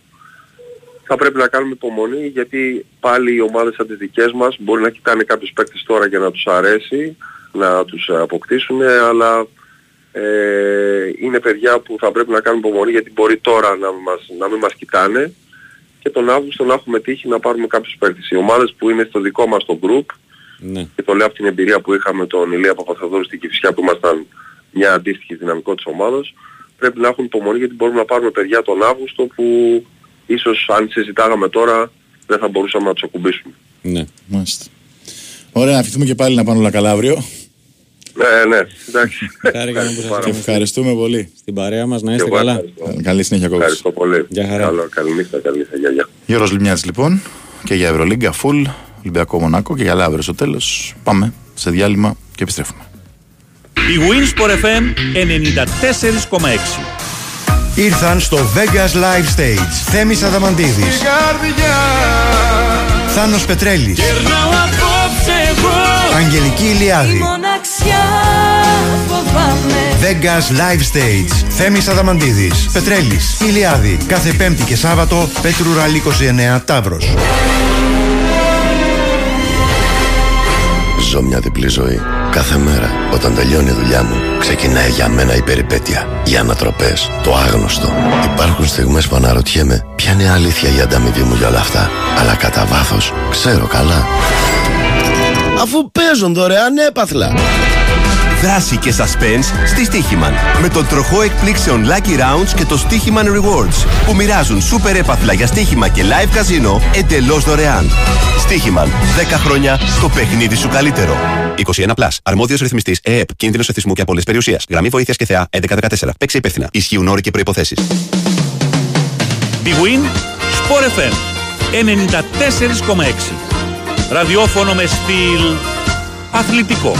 θα πρέπει να κάνουμε υπομονή γιατί πάλι οι ομάδες σαν τις δικές μας μπορεί να κοιτάνε κάποιους παίκτες τώρα για να τους αρέσει, να τους αποκτήσουν, αλλά ε, είναι παιδιά που θα πρέπει να κάνουμε υπομονή γιατί μπορεί τώρα να, μας, να μην μας κοιτάνε και τον Αύγουστο να έχουμε τύχει να πάρουμε κάποιους παίκτες. Οι ομάδες που είναι στο δικό μας το group Ναι. και το λέω από την εμπειρία που είχαμε τον Ηλία Παπαθαδόρου στην Κηφισιά που ήμασταν μια αντίστοιχη δυναμικό της ομάδας πρέπει να έχουν υπομονή γιατί μπορούμε να πάρουμε παιδιά τον Αύγουστο που ίσως αν συζητάγαμε τώρα δεν θα μπορούσαμε να τους ακουμπήσουμε. ναι. Μάλιστα. Ωραία, να ευχηθούμε και πάλι να πάνε όλα καλά αύριο. Ναι, ναι, εντάξει. Χάρηκαμε που σας Πάρα Και πολύ. ευχαριστούμε πολύ. Στην παρέα μας να Και είστε εγώ καλά. ευχαριστώ. Καλή συνέχεια, κόψη. Ευχαριστώ πολύ. Γεια χαρά. Καλό, καληνύχτα, καλή νύχτα, γεια, γεια. Γιώργος Λιμιάτης λοιπόν και για Ευρωλίγκα full, Ολυμπιακό Μονάκο και για Λαύριο στο τέλος. Πάμε σε διάλειμμα και επιστρέφουμε. Η Winsport FM 94,6. Ήρθαν στο Vegas Live Stage. Θέμης Αδαμαντίδης. Θάνος Πετρέλης. Αγγελική Ηλιάδη. Μοναξιά φοβάμαι. Vegas Live Stage. Θέμης Αδαμαντίδης. Πετρέλης. Ηλιάδη. Κάθε Πέμπτη και Σάββατο Πέτρου Ραλή 29 Ταύρος. Ζω μια διπλή ζωή. Κάθε μέρα, όταν τελειώνει η δουλειά μου, ξεκινάει για μένα η περιπέτεια. Οι ανατροπές, το άγνωστο. Υπάρχουν στιγμές που αναρωτιέμαι ποια είναι η αλήθεια η ανταμοιβή μου για όλα αυτά. Αλλά κατά βάθος ξέρω καλά. Αφού παίζουν δωρεάν έπαθλα. Δράση και suspense στη Στίχημαν. Με τον τροχό εκπλήξεων Lucky Rounds και το Στίχημαν Rewards που μοιράζουν σούπερ έπαθλα για στοίχημα και live καζίνο εντελώς δωρεάν. Στίχημαν. 10 χρόνια το παιχνίδι σου καλύτερο. 21 Plus. Αρμόδιος ρυθμιστής ΕΕΠ. Κίνδυνος εθισμού και απόλυση περιουσίας. Γραμμή βοήθειας και θεά 1114. Παίξε υπεύθυνα. Ισχύουν όροι και προϋποθέσεις. Big Win, Sport FM 94,6. Ραδιόφωνο με στυλ αθλητικό.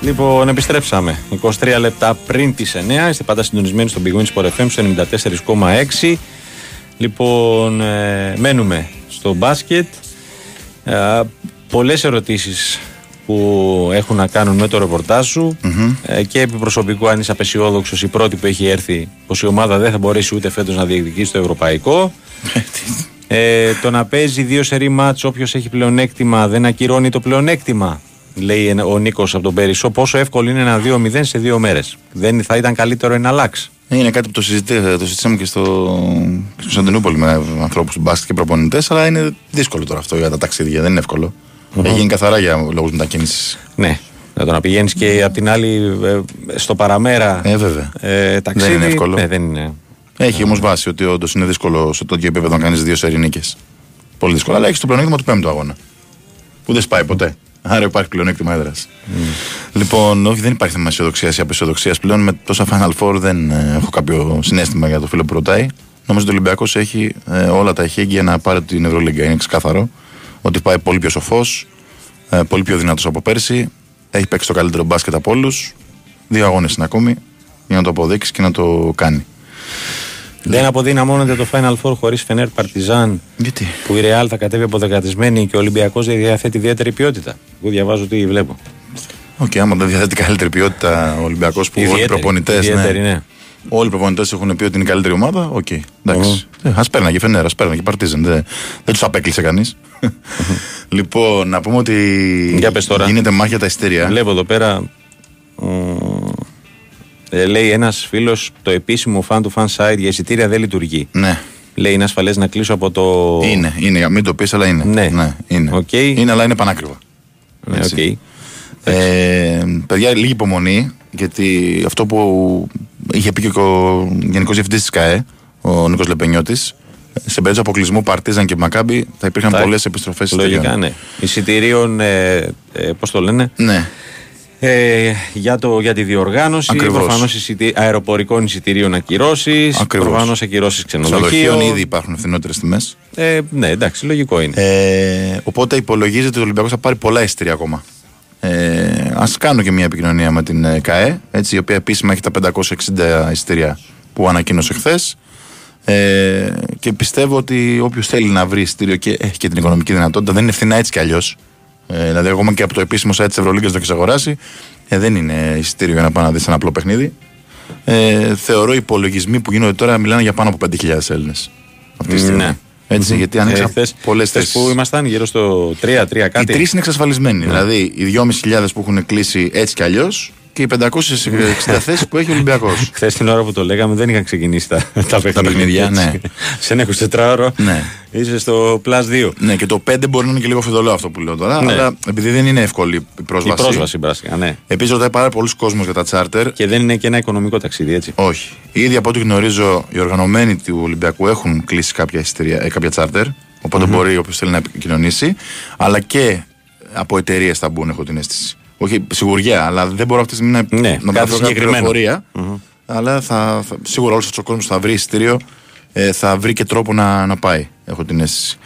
Λοιπόν, επιστρέψαμε. 23 λεπτά πριν τις 9. Είστε πάντα συντονισμένοι στον Big Win Sport FM στο 94,6. Λοιπόν, ε, μένουμε στο μπάσκετ. Ε, Πολλές ερωτήσεις που έχουν να κάνουν με το ρεπορτάζ σου ε, και επί προσωπικού αν είσαι απεσιόδοξος η πρώτη που έχει έρθει πως η ομάδα δεν θα μπορέσει ούτε φέτος να διεκδικήσει το ευρωπαϊκό [laughs] ε, το να παίζει δύο σερή μάτς όποιος έχει πλεονέκτημα δεν ακυρώνει το πλεονέκτημα λέει ένα- ο Νίκος από τον Περισσό πόσο εύκολο είναι ένα 2-0 σε δύο μέρες δεν θα ήταν καλύτερο να αλλάξει Είναι κάτι που το, συζητή, το συζητήσαμε και στο, και στο Κωνσταντινούπολη με ανθρώπους του μπάσκετ και προπονητές, αλλά είναι δύσκολο τώρα αυτό για τα ταξίδια. Δεν είναι εύκολο. Μμμ. Έχει γίνει καθαρά για λόγους μετακίνησης. Ναι. Να το να πηγαίνεις και απ' την άλλη ε, στο παραμέρα Ε, βέβαια. ε, ταξίδι. Δεν είναι εύκολο. Ναι, δεν είναι. Έχει όμως βάση ότι όντως είναι δύσκολο σε τέτοιο επίπεδο να κάνεις δύο σερή νίκες. Πολύ δύσκολο. Αλλά έχεις το πλεονέκτημα του πέμπτου αγώνα. Που δεν σπάει ποτέ. Άρα υπάρχει πλεονέκτημα έδρας. Λοιπόν, όχι, δεν υπάρχει θέμα αισιοδοξίας ή απεσιοδοξίας πλέον. Με τόσα Final Four δεν ε, έχω κάποιο συνέστημα για το φίλο που ρωτάει. Νομίζω ότι ο Ολυμπιακός έχει ε, όλα τα εχέγγυα να πάρει την Ευρωλίγκα. Είναι ξεκάθαρο ότι πάει πολύ πιο σοφός, ε, πολύ πιο δυνατός από πέρσι. Έχει παίξει το καλύτερο μπάσκετ από όλους. Δύο αγώνες είναι ακόμη για να το αποδείξει και να το κάνει. Δεν αποδυναμώνεται το Final Four χωρίς Φενέρ Παρτιζάν. Γιατί; Που η Ρεάλ θα κατέβει αποδεκατισμένη και ο Ολυμπιακός διαθέτει ιδιαίτερη ποιότητα. Εγώ διαβάζω τι βλέπω. Οκ, άμα δεν διαθέτει καλύτερη ποιότητα ο Ολυμπιακός που όλοι οι Ιδιαίτερη, προπονητές. ιδιαίτερη, ναι. Όλοι οι προπονητές έχουν πει ότι είναι η καλύτερη ομάδα. Οκ, εντάξει. Α πέρναγε Φενέρ, ας πέρναγε Παρτιζάν. Δεν, δεν τους απέκλεισε κανείς. [laughs] λοιπόν, να πούμε ότι Για πες τώρα. γίνεται μάχη για τα εισιτήρια. Βλέπω εδώ πέρα. μ, ε, λέει ένας φίλος το επίσημο fan του fan site για εισιτήρια δεν λειτουργεί. Ναι. Λέει είναι ασφαλές να κλείσω από το. Είναι, είναι, μην το πεις, αλλά είναι. Ναι. είναι. Οκ. είναι, αλλά είναι πανάκριβα. Ναι, Έτσι. οκ. Ε, παιδιά, λίγη υπομονή, γιατί αυτό που είχε πει και ο Γενικός Διευθυντής της ΚΑΕ, ο Νίκος Λεπενιώτης, σε περίπτωση αποκλεισμού Παρτιζάν και Μακάμπι θα υπήρχαν Θα- πολλές επιστροφές Λογικά, ναι. Εισιτηρίων, ε, ε, πώς το λένε; Ναι. Ε, για, το, για τη διοργάνωση, Ακριβώς. προφανώς αεροπορικών εισιτηρίων ακυρώσεις, Ακριβώς. προφανώς ακυρώσεις ξενοδοχείων. Ξενοδοχείων ήδη υπάρχουν φθηνότερες τιμές. Ε, ναι, εντάξει, λογικό είναι. Ε, οπότε υπολογίζεται ότι ο Ολυμπιακός θα πάρει πολλά εισιτήρια ακόμα. Ε, Α κάνω και μια επικοινωνία με την ε, ΚΑΕ, έτσι, η οποία επίσημα έχει τα 560 εισιτήρια που ανακοίνωσε χθες. Ε, και πιστεύω ότι όποιος θέλει να βρει εισιτήριο και έχει και την οικονομική δυνατότητα, δεν είναι φθηνά έτσι κι αλλιώς. Ε, δηλαδή, ακόμα και από το επίσημο site της Ευρωλίγκας το έχεις αγοράσει, ε, δεν είναι εισιτήριο για να πάει να δεις ένα απλό παιχνίδι. Ε, θεωρώ οι υπολογισμοί που γίνονται τώρα μιλάνε για πάνω από 5.000 Έλληνες. Αυτή τη στιγμή. Ναι. Έτσι, γιατί ανοίξαν χθες- πολλές χθες θέσεις. που ήμασταν γύρω στο 3-3 Οι κάτι. τρεις είναι εξασφαλισμένοι. Δηλαδή, οι 2.500 που έχουν κλείσει έτσι κι αλλιώς και οι 560 [laughs] θέσεις που έχει ο Ολυμπιακός. Χθες την ώρα που το λέγαμε δεν είχαν ξεκινήσει τα, τα παιχνίδια. παιχνίδια, έτσι. ναι. Σε ένα 24ωρο ναι. είσαι στο plus 2. ναι, και το 5 μπορεί να είναι και λίγο φιδωλό αυτό που λέω τώρα. Ναι. Αλλά επειδή δεν είναι εύκολη η Η πρόσβαση. πρόσβαση μπράσικα, ναι. Επίσης, ρωτάει πάρα πολλούς κόσμος για τα τσάρτερ. Και δεν είναι και ένα οικονομικό ταξίδι, έτσι. Όχι. Ήδη από ό,τι γνωρίζω, οι οργανωμένοι του Ολυμπιακού έχουν κλείσει κάποια, εισιτήρια, ε, κάποια τσάρτερ. οποτε μπορεί όποιος θέλει να επικοινωνήσει. Αλλά και από εταιρείες θα μπουν, έχω την αίσθηση. Όχι σιγουριά, αλλά δεν μπορώ αυτή τη στιγμή να, Ναι, να κάτι βρω κάποια συγκεκριμένο. πληροφορία. Αλλά θα, θα, σίγουρα όλος ο κόσμος που θα βρει εισιτήριο ε, θα βρει και τρόπο να, να πάει. Έχω την αίσθηση.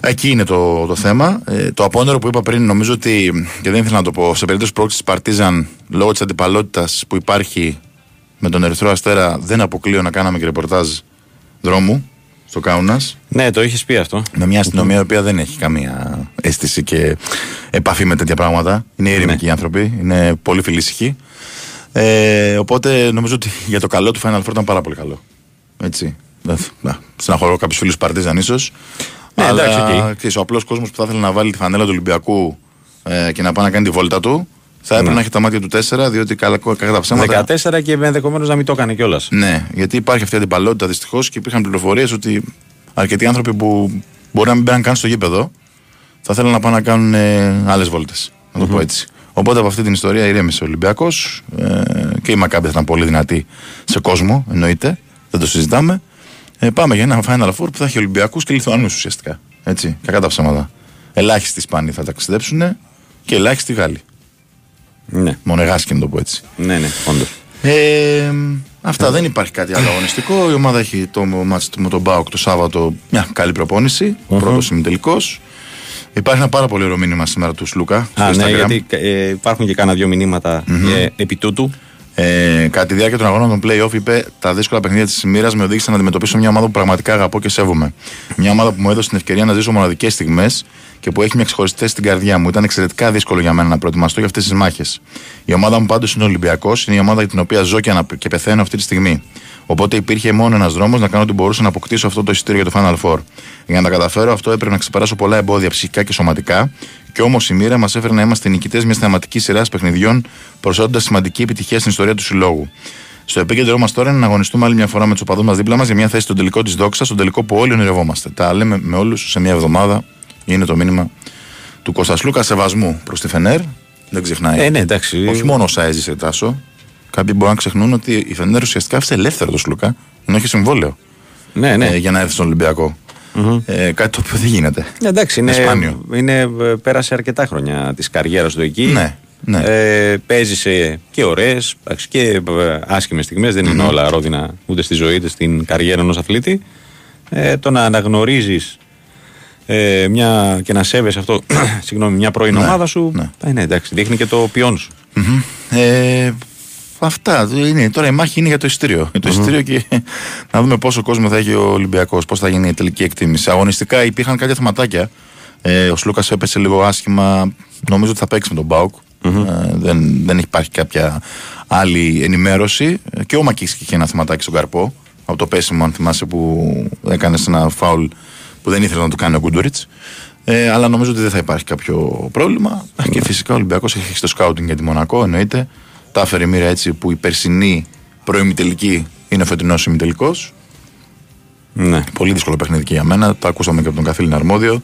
Εκεί είναι το, το θέμα. Ε, το απόνερο που είπα πριν, νομίζω ότι. και δεν ήθελα να το πω. Σε περίπτωση πρόκλησης της Παρτίζαν, λόγω της αντιπαλότητας που υπάρχει με τον Ερυθρό Αστέρα, δεν αποκλείω να κάναμε και ρεπορτάζ δρόμου στο Κάουνας. Ναι, το είχες πει αυτό. Με μια αστυνομία η οποία δεν έχει καμία αίσθηση και επαφή με τέτοια πράγματα. Είναι ήρεμικοι οι άνθρωποι, είναι πολύ φιλήσυχοι. Ε, οπότε νομίζω ότι για το καλό του Final Four ήταν πάρα πολύ καλό. Έτσι. Δεν θ- Να, στεναχωρώ κάποιους φίλους Παρτιζάν ίσως. Ναι, αλλά εντάξει, οκ. ξέρεις, ο απλός κόσμος που θα ήθελε να βάλει τη φανέλα του Ολυμπιακού ε, και να πάει να κάνει τη βόλτα του, θα έπρεπε Ναι. να έχει τα μάτια του 4, διότι καλά, κακά τα ψέματα. 14 και ενδεχομένως να μην το έκανε κιόλας. Ναι, γιατί υπάρχει αυτή η αντιπαλότητα δυστυχώς και υπήρχαν πληροφορίες ότι αρκετοί άνθρωποι που μπορεί να μην μπαίναν καν στο γήπεδο θα θέλουν να πάνε να κάνουν ε, άλλες βόλτες. Να το πω έτσι. Οπότε από αυτή την ιστορία ηρέμησε ο Ολυμπιακός ε, και η Μακάμπη θα ήταν πολύ δυνατή σε κόσμο, εννοείται. Δεν το συζητάμε. Ε, πάμε για ένα Final Four που θα έχει Ολυμπιακούς και Λιθουανούς ουσιαστικά. Έτσι, κακά τα ψέματα. Ελάχιστοι Ισπανοί θα ταξιδέψουν και ελάχιστοι Γάλλοι. Ναι, Μονεγάσκοι να το πω έτσι. ναι, ναι, όντως. Ε, αυτά δεν υπάρχει κάτι άλλο αγωνιστικό. Η ομάδα έχει το μάτς του με τον Μπάουκ το Σάββατο μια καλή προπόνηση. Ο πρώτος ημιτελικός. Υπάρχει ένα πάρα πολύ ωραίο μήνυμα σήμερα του Σλούκα. στο Α, ναι, Instagram. γιατί ε, υπάρχουν και κάνα δύο μηνύματα ε, επί τούτου. Ε, κατά τη διάρκεια των αγώνων των playoff είπε: Τα δύσκολα παιχνίδια της ημέρα με οδήγησαν να αντιμετωπίσω μια ομάδα που πραγματικά αγαπώ και σέβομαι. Μια ομάδα που μου έδωσε την ευκαιρία να ζήσω μοναδικές στιγμές και που έχει μια ξεχωριστή θέση στην καρδιά μου. Ήταν εξαιρετικά δύσκολο για μένα να προετοιμαστώ για αυτές τις μάχες. Η ομάδα μου πάντως είναι ο Ολυμπιακός, είναι η ομάδα για την οποία ζω και, ανα- και πεθαίνω αυτή τη στιγμή. Οπότε υπήρχε μόνο ένας δρόμος να κάνω ό,τι μπορούσα να αποκτήσω αυτό το εισιτήριο για το Final Four. Για να τα καταφέρω, αυτό έπρεπε να ξεπεράσω πολλά εμπόδια ψυχικά και σωματικά. Και όμως η μοίρα μας έφερε να είμαστε νικητές μιας θεματική σειράς παιχνιδιών, προσώντα σημαντική επιτυχία στην ιστορία του συλλόγου. Στο επίκεντρό μας τώρα είναι να αγωνιστούμε άλλη μια φορά με τους οπαδούς μας δίπλα μας για μια θέση στον τελικό της δόξας, στον τελικό που όλοι ονειρευόμαστε. Τα λέμε με όλους σε μια εβδομάδα. Είναι το μήνυμα του Κωνστασλούκα σεβασμού προς τη Φενέρ. Δεν ξεχνάει. Ε, ναι, εντάξει. Όχι μόνο όσα έζησε τάσο. Κάποιοι μπορεί να ξεχνούν ότι η Φενέρ ουσιαστικά άφησε ελεύθερο το Σλούκα, ενώ έχει συμβόλαιο Ναι, ναι. ε, για να έρθει στον ολυμπιακο Ε, κάτι το οποίο δεν γίνεται. Ναι, εντάξει, είναι, σπάνιο. είναι, ε, πέρασε αρκετά χρόνια της καριέρας του εκεί. Ναι, ναι. Ε, παίζησε και ωραίες και ε, άσχημες στιγμές. Δεν είναι όλα ρόδινα ούτε στη ζωή, ούτε στην καριέρα ενός αθλήτη. Ε, το να αναγνωρίζεις ε, μια, και να σέβεσαι αυτό, [coughs] συγγνώμη, μια πρώην Ναι, ομάδα σου. ναι. Ε, ναι, εντάξει, δείχνει και το ποιόν σου. Μμμ. Ε, αυτά. Είναι, τώρα η μάχη είναι για το ειστήριο. Για το ειστήριο και να δούμε πόσο κόσμο θα έχει ο Ολυμπιακός, πώς θα γίνει η τελική εκτίμηση. Αγωνιστικά υπήρχαν κάποια θεματάκια. Ε, ο Σλούκας έπεσε λίγο άσχημα. Νομίζω ότι θα παίξει με τον μπαουκ Ε, δεν, δεν υπάρχει κάποια άλλη ενημέρωση. Ε, Και ο Μακίσκη είχε ένα θεματάκι στον καρπό. Από το πέσιμο, αν θυμάσαι, που έκανε ένα φάουλ που δεν ήθελε να το κάνει ο Γκούντοριτ. Ε, αλλά νομίζω ότι δεν θα υπάρχει κάποιο πρόβλημα. Και φυσικά ο Ολυμπιακός έχει στο σκάουτινγκ για τη Μονακό, εννοείται. Τα έφερε η μοίρα έτσι που η περσινή προημιτελική είναι ο φετινός ημιτελικός. Ναι. Πολύ δύσκολο παιχνίδι και για μένα. Το ακούσαμε και από τον καθήλυνα αρμόδιο.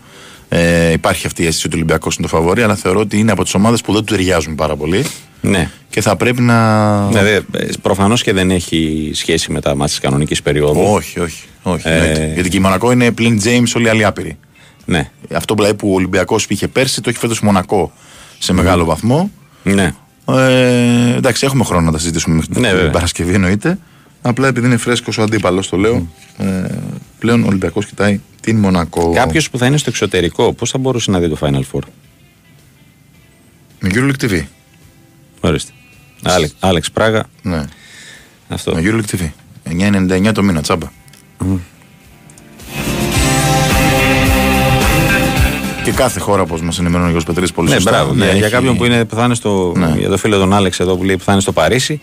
Ε, υπάρχει αυτή η αίσθηση ότι ο Ολυμπιακός είναι το φαβορή, αλλά θεωρώ ότι είναι από τις ομάδες που δεν του ταιριάζουν πάρα πολύ ναι. και θα πρέπει να. Ναι, Προφανώς και δεν έχει σχέση με τα μάτια της κανονικής περίοδου. Όχι, όχι. όχι Ε, εννοείται. Γιατί και η Μονακό είναι πλην James όλοι οι άλλοι άπειροι. Ναι. Αυτό δηλαδή που ο Ολυμπιακός είχε πέρσι το έχει φέτο Μονακό σε μεγάλο βαθμό. Ναι. Ε, εντάξει, έχουμε χρόνο να τα συζητήσουμε μέχρι Ναι, την βέβαια. Παρασκευή εννοείται. Απλά επειδή είναι φρέσκος ο αντίπαλος, το λέω. Ε, πλέον ο Ολυμπιακός κοιτάει την Μονακό. Κάποιος που θα είναι στο εξωτερικό, πώς θα μπορούσε να δει το Final Four; Με Euroleague TV. Ορίστε. Άλεξ, Άλεξ Πράγα. Ναι. Αυτό. Με Euroleague TV. 9,99 το μήνα, τσάμπα. Και κάθε χώρα, όπως μας ενημερώνει ο Γιώργος Πετρής, πολύ Ναι, σωστά. μπράβο. Ναι, έχει- Για κάποιον που, είναι, που θα είναι στο. Ναι. Για το φίλο τον Άλεξ εδώ που λέει που θα είναι στο Παρίσι,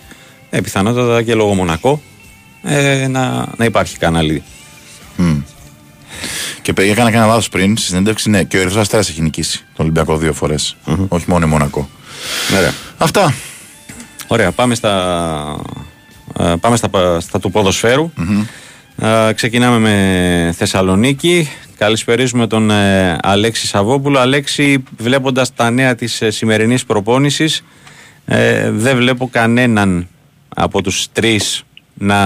ε, πιθανότατα και λόγω Μονακό ε, να, να υπάρχει κανάλι. Μμ. Και παι- έκανα και ένα λάθος πριν στη συνέντευξη. Ναι, και ο Ερυθρό Αστέρας έχει νικήσει τον Ολυμπιακό δύο φορές. Όχι μόνο η Μονακό. Ωραία. Αυτά. Ωραία, πάμε στα, ε, πάμε στα, πα- στα του ποδοσφαιρου Ε, ξεκινάμε με Θεσσαλονίκη. Καλησπερίζουμε τον ε, Αλέξη Σαββόπουλο. Αλέξη, βλέποντας τα νέα της ε, σημερινής προπόνησης, ε, δεν βλέπω κανέναν από τους τρεις να,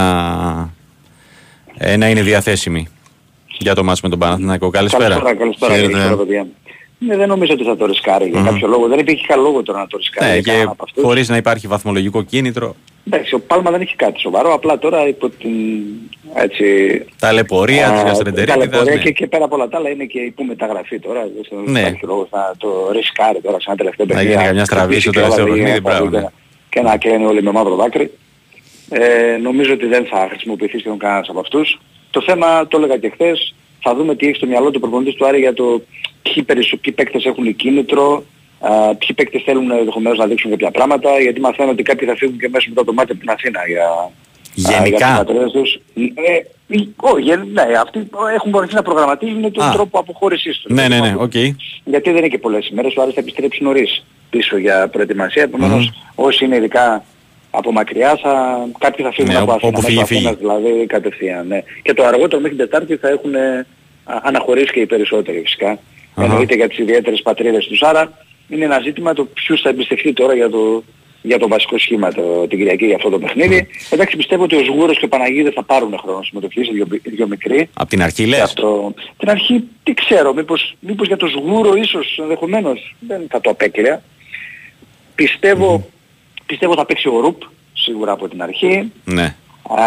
ε, να είναι διαθέσιμοι για το μάτς με τον Παναθηναϊκό. Καλησπέρα. Καλησπέρα, καλησπέρα, Χαίρετε. καλησπέρα παιδιά. Ναι, δεν νομίζω ότι θα το ρισκάρει για κάποιο λόγο. Δεν υπήρχε καλό λόγο τώρα να το ρισκάρει. Ναι, για και κανέναν από αυτούς. χωρίς να υπάρχει βαθμολογικό κίνητρο. Εντάξει, ο Πάλμα δεν έχει κάτι σοβαρό, απλά τώρα υπό την έτσι... Ταλαιπωρία της α, γαστρεντερίτιδας, ταλαιπωρία ναι. και, και πέρα από όλα τα άλλα είναι και η που μεταγραφή τώρα. Δεν Ναι. υπάρχει λόγος να το ρισκάρει τώρα σε ένα τελευταίο Να παιχνίδι. γίνει καμιά στραβή στο και όλα τελευταίο τα παιχνίδι, ίδια, μπράβο, και ναι. να- Και να κλαίνουν όλοι με μαύρο δάκρυ. Ε, νομίζω ότι δεν θα χρησιμοποιηθεί σχεδόν κανένας από αυτούς. Το θέμα, το έλεγα και χθες, θα δούμε τι έχει στο μυαλό του προπονητής του Άρη για το ποιοι, περισσο- ποιοι παίκτες έχουν κίνητρο, α, ποιοι παίκτες θέλουν ενδεχομένως να δείξουν κάποια πράγματα, γιατί μαθαίνω ότι κάποιοι θα φύγουν και μέσα μετά το μάτι από την Αθήνα για, α, Γενικά. για τις πατρίδες τους. Ε, ε, όχι, γεν- ναι, αυτοί έχουν μπορέσει να προγραμματίζουν τον Α. τρόπο αποχώρησής τους. Ναι, ναι, ναι, οκ. Γιατί δεν είναι και πολλές ημέρες, ο Άρης θα επιστρέψει νωρίς πίσω για προετοιμασία, επομένως όσοι είναι ειδικά από μακριά θα, κάποιοι θα φύγουν Ναι, από όπου Αθήνα, φύγει, μέσω φύγει. Αθήνας, δηλαδή κατευθείαν. Ναι. Και το αργότερο μέχρι την Τετάρτη θα έχουν ε, α, αναχωρήσει και οι περισσότεροι φυσικά. Αχα. Εννοείται για τις ιδιαίτερες πατρίδες τους. Άρα είναι ένα ζήτημα το ποιους θα εμπιστευτεί τώρα για το, για το βασικό σχήμα το, την Κυριακή για αυτό το παιχνίδι. Εντάξει πιστεύω ότι ο Σγούρος και ο Παναγίδης θα πάρουν χρόνο συμμετοχής, οι δύο, οι δύο μικροί. Από την αρχή Και λες. αυτό, την αρχή τι ξέρω, μήπως, μήπως για το Σγούρο ίσως ενδεχομένως δεν θα το απέκλεια. Πιστεύω, πιστεύω θα παίξει ο Ρουπ σίγουρα από την αρχή. Ναι. Α,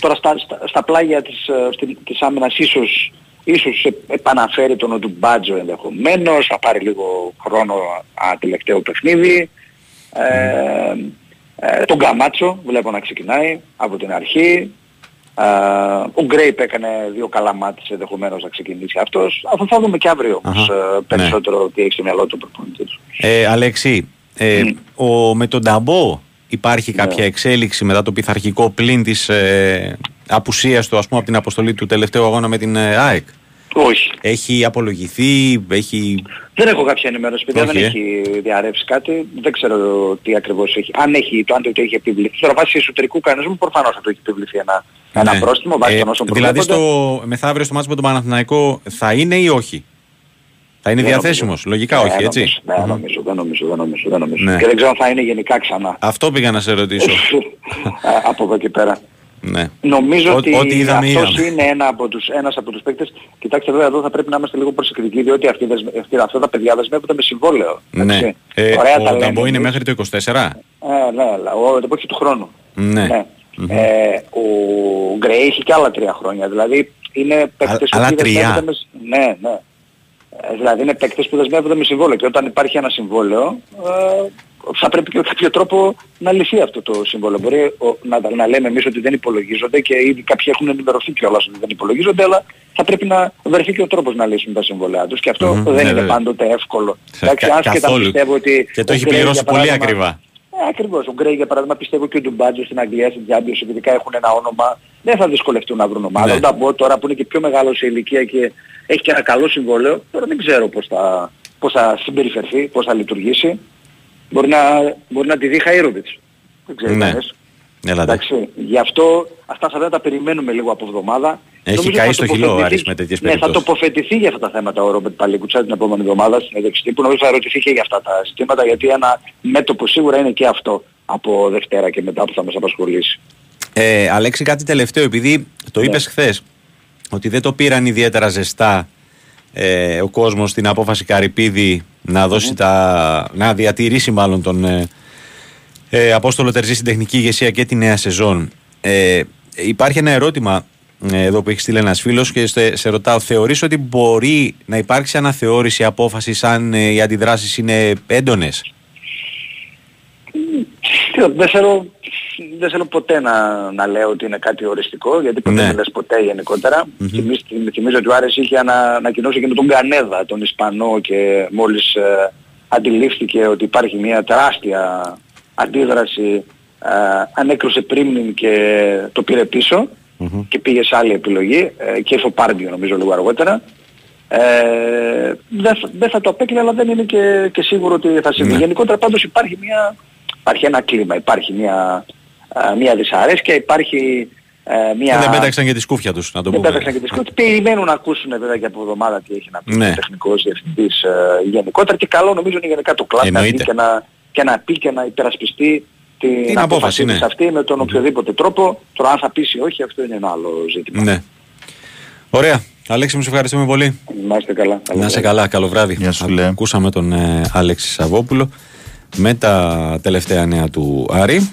τώρα στα, στα, στα πλάγια της, ε, στη- της άμυνας ίσως, ίσως ε- επαναφέρει τον Οντουμπάτζο ενδεχομένως, θα πάρει λίγο χρόνο α, τελευταίο παιχνίδι. Ε, ε, τον Καμάτσο βλέπω να ξεκινάει από την αρχή. Α, ο Γκρέιπ έκανε δύο καλά μάτια ενδεχομένως να ξεκινήσει αυτός. Αυτό θα δούμε και αύριο όμως Αχα, ε, περισσότερο τι έχει στο μυαλό του προπονητής. Ε, Αλέξη, ε, ο, με τον Ταμπό υπάρχει Ναι. κάποια εξέλιξη μετά το πειθαρχικό πλήν της ε, απουσίας του ας πούμε από την αποστολή του τελευταίου αγώνα με την ε, ΑΕΚ; Όχι. Έχει απολογηθεί, έχει... Δεν έχω κάποια ενημέρωση, παιδιά, Όχι, δεν ε. έχει διαρρεύσει κάτι. Δεν ξέρω τι ακριβώς έχει. Αν έχει, το αν το έχει επιβληθεί. Τώρα βάσει εσωτερικού κανονισμού προφανώς θα το έχει επιβληθεί ένα, ένα Ναι. πρόστιμο βάσει Ε, των όσων δηλαδή προβλέπονται. στο, μεθαύριο στο μάτσο με τον Παναθηναϊκό θα είναι ή όχι; Θα είναι Δεν διαθέσιμος, νομίζω. λογικά Ναι, όχι, έτσι; νομίζω, Ναι, νομίζω, δεν νομίζω, δεν νομίζω, δεν νομίζω. Ναι. Και δεν ξέρω αν θα είναι γενικά ξανά. Αυτό πήγα να σε ρωτήσω. [laughs] Α, από εδώ και πέρα. ναι. Νομίζω Ό- ότι ό,τι είδαμε, αυτός είδαμε. είναι ένα από τους, ένας από τους παίκτες. Κοιτάξτε βέβαια εδώ θα πρέπει να είμαστε λίγο προσεκτικοί διότι αυτοί, δεσμε- αυτοί, αυτά τα παιδιά δεσμεύονται με συμβόλαιο. ναι. έτσι. Ε, Ωραία τα ο λένε Ταμπό είναι εμείς. μέχρι το 24. Ε, ναι, αλλά ο το του χρόνου. Ναι. Ε, ο Γκρέι έχει και άλλα τρία χρόνια. Δηλαδή είναι παίκτες άλλα που τρία. δεσμεύονται με... σ- Ναι, ναι. Ε, δηλαδή είναι παίκτες που δεσμεύονται με συμβόλαιο και όταν υπάρχει ένα συμβόλαιο ε, θα πρέπει και με κάποιο τρόπο να λυθεί αυτό το συμβόλαιο. Μπορεί ο, να, να λέμε εμείς ότι δεν υπολογίζονται και ήδη κάποιοι έχουν ενημερωθεί κιόλας ότι δεν υπολογίζονται αλλά θα πρέπει να βρεθεί και ο τρόπος να λύσουν τα συμβόλαιά τους και αυτό Μμμ, δεν ναι, είναι βέβαια. πάντοτε εύκολο. Κα- Εντάξει, άσχετα καθόλου. πιστεύω ότι Και το ο έχει Γκρέι, πληρώσει για πολύ παράδειγμα, ακριβά. Ε, ακριβώς. Ο Γκρέι για παράδειγμα πιστεύω και ο Ντουμπάτζο στην Αγγλία, στην Champions, επειδή έχουν ένα όνομα, δεν θα δυσκολευτούν να βρουν ομάδα. Ναι. Ο Νταμπό τώρα που είναι και πιο μεγάλο σε ηλικία και έχει και ένα καλό συμβόλαιο, τώρα δεν ξέρω πώς θα, πώς θα συμπεριφερθεί, πώς θα λειτουργήσει. Μπορεί να, μπορεί να τη δει Χαΐροβιτς. Δεν ξέρω Ναι. κανείς. Έλα, εντάξει. Εντάξει, γι' αυτό αυτά θα δεν τα περιμένουμε λίγο από εβδομάδα. Έχει Νομίζω καεί θα στο χειλό ο τοποθετηθεί- Άρης με τέτοιες Ναι, θα περιπτώσεις. τοποθετηθεί για αυτά τα θέματα ο Ρόμπερτ Παλίκουτσα την επόμενη εβδομάδα στην συνέντευξη τύπου. Νομίζω θα ρωτηθεί και για αυτά τα ζητήματα γιατί ένα μέτωπο σίγουρα είναι και αυτό από Δευτέρα και μετά που θα μας απασχολήσει. Ε, Αλέξη, κάτι τελευταίο, επειδή το Ναι. είπες χθες ότι δεν το πήραν ιδιαίτερα ζεστά ε, ο κόσμος στην απόφαση Καρυπίδη να, δώσει τα, να διατηρήσει μάλλον τον ε, ε, Απόστολο Τερζή στην τεχνική ηγεσία και τη νέα σεζόν. Ε, υπάρχει ένα ερώτημα ε, εδώ που έχει στείλει ένας φίλος και σε, σε ρωτάω, θεωρείς ότι μπορεί να υπάρξει αναθεώρηση απόφασης αν ε, οι αντιδράσεις είναι έντονες; Κοίτα, Δεν θέλω, δεν θέλω ποτέ να, να λέω ότι είναι κάτι οριστικό, γιατί ποτέ Ναι. δεν λες ποτέ γενικότερα. Θυμίζω, θυμίζω ότι ο Άρης είχε ανα, ανακοινώσει και με τον Κανέδα, τον Ισπανό και μόλις ε, αντιλήφθηκε ότι υπάρχει μια τεράστια αντίδραση, ε, ανέκρουσε πριν και το πήρε πίσω και πήγε σε άλλη επιλογή ε, και Φοπάρντιο νομίζω λίγο αργότερα. Ε, δεν, θα- δεν θα το απέκλει αλλά δεν είναι και, και σίγουρο ότι θα συμβεί. Ναι. Γενικότερα πάντως υπάρχει, μια, υπάρχει ένα κλίμα, υπάρχει μια, α, μια δυσαρέσκεια, υπάρχει ε, μια... Δεν πέταξαν και τη σκούφια τους, να το Δεν πούμε. πέταξαν και τις κότσες. Περιμένουν να ακούσουν βέβαια και από εβδομάδα τι έχει να πει Ναι. ο τεχνικός διευθυντής ε, γενικότερα και καλό νομίζω είναι γενικά το κλαμπ να Εννοείται. πει και να, και να πει και να υπερασπιστεί την, την απόφαση ναι. αυτή με τον ναι. οποιοδήποτε τρόπο. Τώρα αν θα πείσει όχι αυτό είναι ένα άλλο ζήτημα. Ναι. Ωραία. Αλέξη μου σε ευχαριστούμε πολύ. Να είστε καλά. Να είσαι καλά. Καλό βράδυ. Ακούσαμε τον ε, Αλέξη Σαββόπουλο με τα τελευταία νέα του Άρη.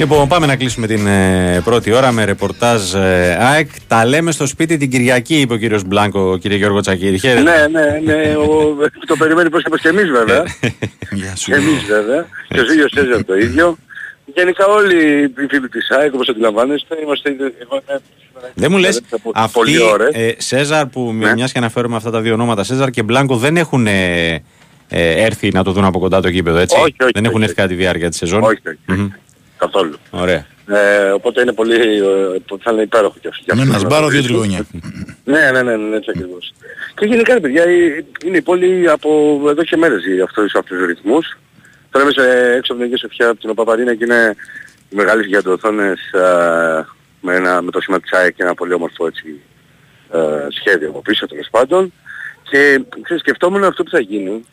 Λοιπόν, πάμε να κλείσουμε την ε, πρώτη ώρα με ρεπορτάζ ε, ΑΕΚ. Τα λέμε στο σπίτι την Κυριακή, είπε ο κύριος Μπλάνκο, κύριε Γιώργο Τσακύρη. Χαίρετε. Ναι, ναι, ναι, ο, το περιμένει πως και πως και εμείς βέβαια. [laughs] Γεια σου. εμείς βέβαια. Και ο Ζήγιος Σέζαρ το ίδιο. Γενικά όλοι οι φίλοι της ΑΕΚ όπως αντιλαμβάνεστε είμαστε εγώ είμαι Δεν μου λες, από αυτοί πολλή ώρες. ε, Σέζαρ που Ναι. μια και αναφέρουμε αυτά τα δύο ονόματα, Σέζαρ και Μπλάνκο δεν έχουν ε, ε, έρθει να το δουν από κοντά το γήπεδο, έτσι; Όχι, όχι, δεν έχουν όχι, έρθει κατά τη διάρκεια της σεζόν; Όχι, όχι, Μμμ. Καθόλου. Ωραία. Ε, οπότε είναι πολύ, ε, θα είναι υπέροχο και αυτό. Με ένα σπάρο δύο τριγωνιά. Ναι, ναι, ναι, ναι, έτσι ακριβώς. Και γενικά ρε παιδιά, ε, είναι η πόλη από εδώ και μέρες για αυτούς, αυτούς τους ρυθμούς. Τώρα είμαι σε- έξω από την Αγία Σοφιά, από την Οπαπαρίνα και είναι μεγάλες γιγαντοοθόνες ε, με, ένα, με το σήμα της ΑΕΚ και ένα πολύ όμορφο έτσι, ε, σχέδιο από πίσω τέλος πάντων. Και ξέρεις, σκεφτόμουν αυτό που θα γίνει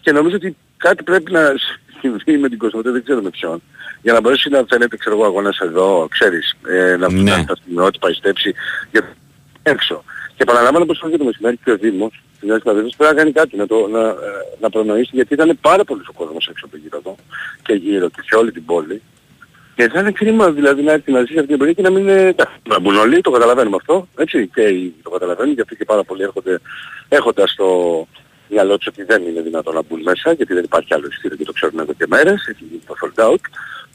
και νομίζω ότι κάτι πρέπει να συμβεί με την Κοσμοτέ, δεν ξέρω με ποιον. Για να μπορέσει να φαίνεται, ξέρω εγώ, αγώνας εδώ, ξέρεις, ε, να Ναι. φτάσει τα στιγμιότυπα, η στέψη, για έξω. Και παραλαμβάνω πως και το μεσημέρι και ο Δήμος, της Νέας Παδεύσης, πρέπει να κάνει κάτι, να, το, να, ε, να προνοήσει, γιατί ήταν πάρα πολύς ο κόσμος έξω από το γύρο εδώ και γύρω και σε όλη την πόλη. Και θα είναι κρίμα δηλαδή να έρθει να ζήσει αυτή την εμπειρία και να μην είναι... εντάξει, Να μπουν όλοι, το καταλαβαίνουμε αυτό, έτσι, και οι- το καταλαβαίνουν, γιατί και πάρα πολλοί έρχονται έχοντας το μυαλό τους ότι δεν είναι δυνατόν να μπουν μέσα, γιατί δεν υπάρχει άλλο εισιτήριο και το ξέρουν εδώ και μέρες, έχει γίνει το sold out.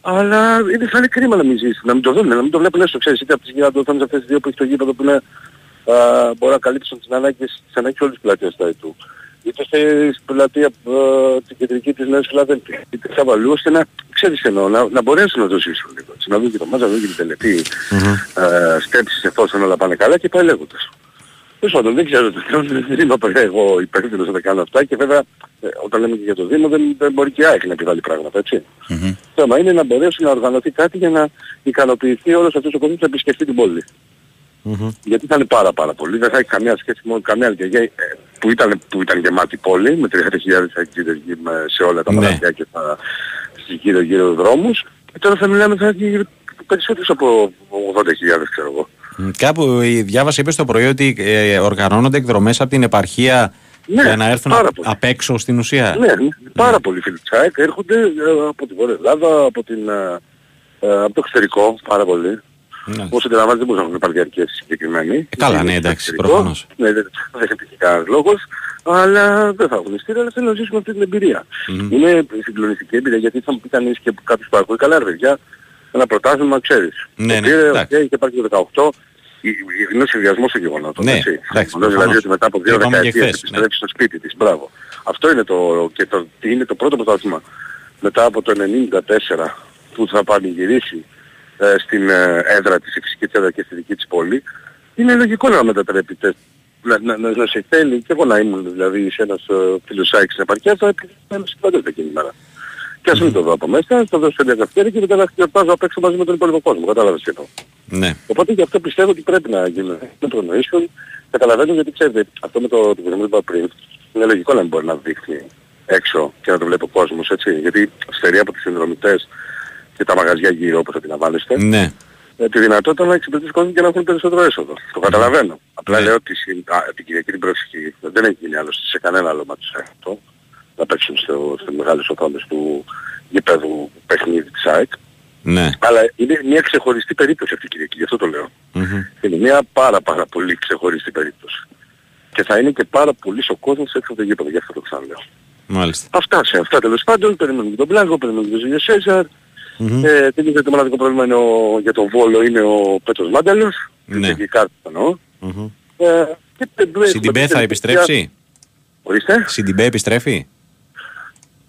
Αλλά είναι, θα είναι κρίμα να μην ζήσει, να μην το δουν, να μην το βλέπουν έστω, ξέρεις, είτε από τις γιγαντοθόνες αυτές τις δύο που έχει το γήπεδο που είναι, α, μπορεί να καλύψουν τις ανάγκες, τις ανάγκες όλης της πλατείας του Αιτού. Είτε στην πλατεία α, την κεντρική της Νέας Φιλαδέλφια, είτε σε αλλού, ώστε να, ξέρεις εννοώ, να, να μπορέσουν να το ζήσουν λίγο. έτσι, Να δουν και το μάζα, να δουν και την τελετή ε, σκέψεις εφόσον όλα πάνε καλά και πάει λέγοντας. Τέλος πάντων, δεν ξέρω, δεν είμαι εγώ υπεύθυνος να τα κάνω αυτά και βέβαια ε, όταν λέμε και για το Δήμο δεν, δεν μπορεί και η ΑΕΚ να επιβάλλει πράγματα, έτσι. Το θέμα είναι να μπορέσει να οργανωθεί κάτι για να ικανοποιηθεί όλος αυτός ο κόσμος να επισκεφτεί την πόλη. Γιατί θα είναι πάρα πάρα πολύ. Δεν θα έχει καμία σχέση με καμία άλλη γιαγιά, ε, που ήταν, που ήταν γεμάτη πόλη με 30.000 αγκίδες σε όλα τα Ναι. μαγαζιά και τα, στις γύρω γύρω δρόμους. Και τώρα θα μιλάμε θα έχει περισσότερους από 80.000 ξέρω εγώ. Μ, Κάπου η διάβασα, είπες στο πρωί ότι ε, οργανώνονται εκδρομές από την επαρχία Ναι, για να έρθουν πάρα απ' πολύ. απ' έξω στην ουσία. Ναι, ναι, πάρα πολλοί φίλοι της ΑΕΚ έρχονται ε, από την Βόρεια Ελλάδα, από, την, ε, ε, από το εξωτερικό, πάρα πολλοί. Ναι. Όσο αντιλαμβάνεστε δεν μπορούσαν να έχουν πάρει διαρκές συγκεκριμένοι. Ε, καλά, Είναι ναι, στο εντάξει, εξωτερικό. προφανώς. Ναι, δεν, δεν υπήρχε κανένας λόγος. Αλλά δεν θα έχουν εισιτήρια, αλλά θέλουν να ζήσουν αυτή την εμπειρία. Είναι συγκλονιστική εμπειρία γιατί θα μου πει κανείς και κάποιος που ακούει καλά ρε παιδιά, ένα πρωτάθλημα ξέρεις. Ναι, Το ναι, πήρε, εντάξει. οκ, και υπάρχει το 18. Είναι συνδυασμός των γεγονότων. Ναι, έτσι. εντάξει, Γεγονός δηλαδή προφανώς. ότι μετά από δύο Το είπαμε και δεκαετίες χθες, ναι. επιστρέφεις στο σπίτι της. Μπράβο. Αυτό είναι το, και το, τι είναι το πρώτο πρωτάθλημα μετά από το 1994 που θα πανηγυρίσει ε, στην ε, έδρα της, της φυσικής της έδρας και στη δική της πόλη. Είναι λογικό να μετατρέπεται να, να, να, να σε θέλει και εγώ να ήμουν δηλαδή σε ένας ε, φίλος ΑΕΚ στην επαρχία θα επιθυμώ συμπαντεύεται εκείνη την μέρα. Και ας μην το δω από μέσα, θα δώσω μια καυτέρη και μετά να γιορτάζω απ' έξω μαζί με τον υπόλοιπο κόσμο. Κατάλαβες τι εννοώ. Ναι. Οπότε γι' αυτό πιστεύω ότι πρέπει να γίνουν να προνοήσουν. Καταλαβαίνω γιατί ξέρετε, αυτό με το το που είπα πριν, είναι λογικό να μην μπορεί να δείχνει έξω και να το βλέπει ο κόσμος, έτσι. Γιατί στερεί από τους συνδρομητές και τα μαγαζιά γύρω όπως αντιλαμβάνεστε, Ναι. ε, τη δυνατότητα να εξυπηρετήσει κόσμο και να έχουν περισσότερο έσοδο. Το καταλαβαίνω. Απλά Ναι. λέω ότι συ- α, την Κυριακή την πρόσεχη δεν έχει γίνει άλλωστε σε κανένα άλλο μάτσο αυτό. Να παίξουν στο, στις μεγάλες οθόνες του γηπέδου παιχνίδι της ΑΕΚ. Ναι. Αλλά είναι μια ξεχωριστή περίπτωση αυτή η Κυριακή, γι' αυτό το λέω. Μμμ. Είναι μια πάρα πάρα πολύ ξεχωριστή περίπτωση. Και θα είναι και πάρα πολύ ο κόσμος έξω από το γήπεδο, γι' αυτό το ξαναλέω. Μάλιστα. Αυτά σε αυτά τέλος πάντων, περιμένουμε και τον Μπλάγκο, περιμένουμε και τον Ζούλιο Σέζαρ. Μμμ. Ε, τελείωσε το μοναδικό πρόβλημα είναι ο, για τον Βόλο είναι ο Πέτρος Μάνταλος. Ναι. Και η κάρτα εννοώ. Μμμ. Ε, και έχουμε Σιντιμπέ θα τέτοια- επιστρέψει; Ορίστε. Σιντιμπέ επιστρέφει;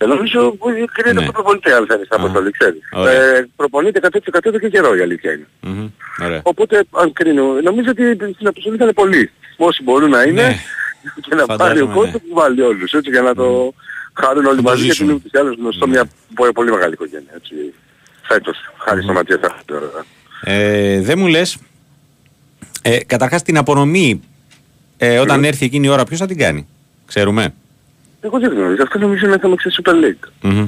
Ε, νομίζω που κρίνεται Ναι. από τον προπονητή αν θέλεις να Α, αποστολή, ξέρεις. ωραία. Ε, προπονείται 100% εδώ και καιρό η αλήθεια είναι. Μμμ. Ωραία. Οπότε αν κρίνω, νομίζω ότι στην αποστολή θα είναι πολλοί. Όσοι μπορούν να είναι Ναι. [laughs] και να πάρει ο Φαντάζομαι, κόσμος ναι. που βάλει όλους έτσι για να το χαρούν όλοι το μαζί γιατί ζήσουν. είναι ούτως ή άλλως γνωστό μια πο- πολύ μεγάλη οικογένεια έτσι. Φέτος, χάρη στο Ματίας Άχτη, βέβαια. Ε, δεν μου λες, ε, καταρχάς την απονομή, ε, όταν έρθει εκείνη η ώρα, ποιος θα την κάνει. Ξέρουμε; Εγώ δεν γνωρίζω, αυτό νομίζω είναι θέμα ξέρεις Super League. Μμμ.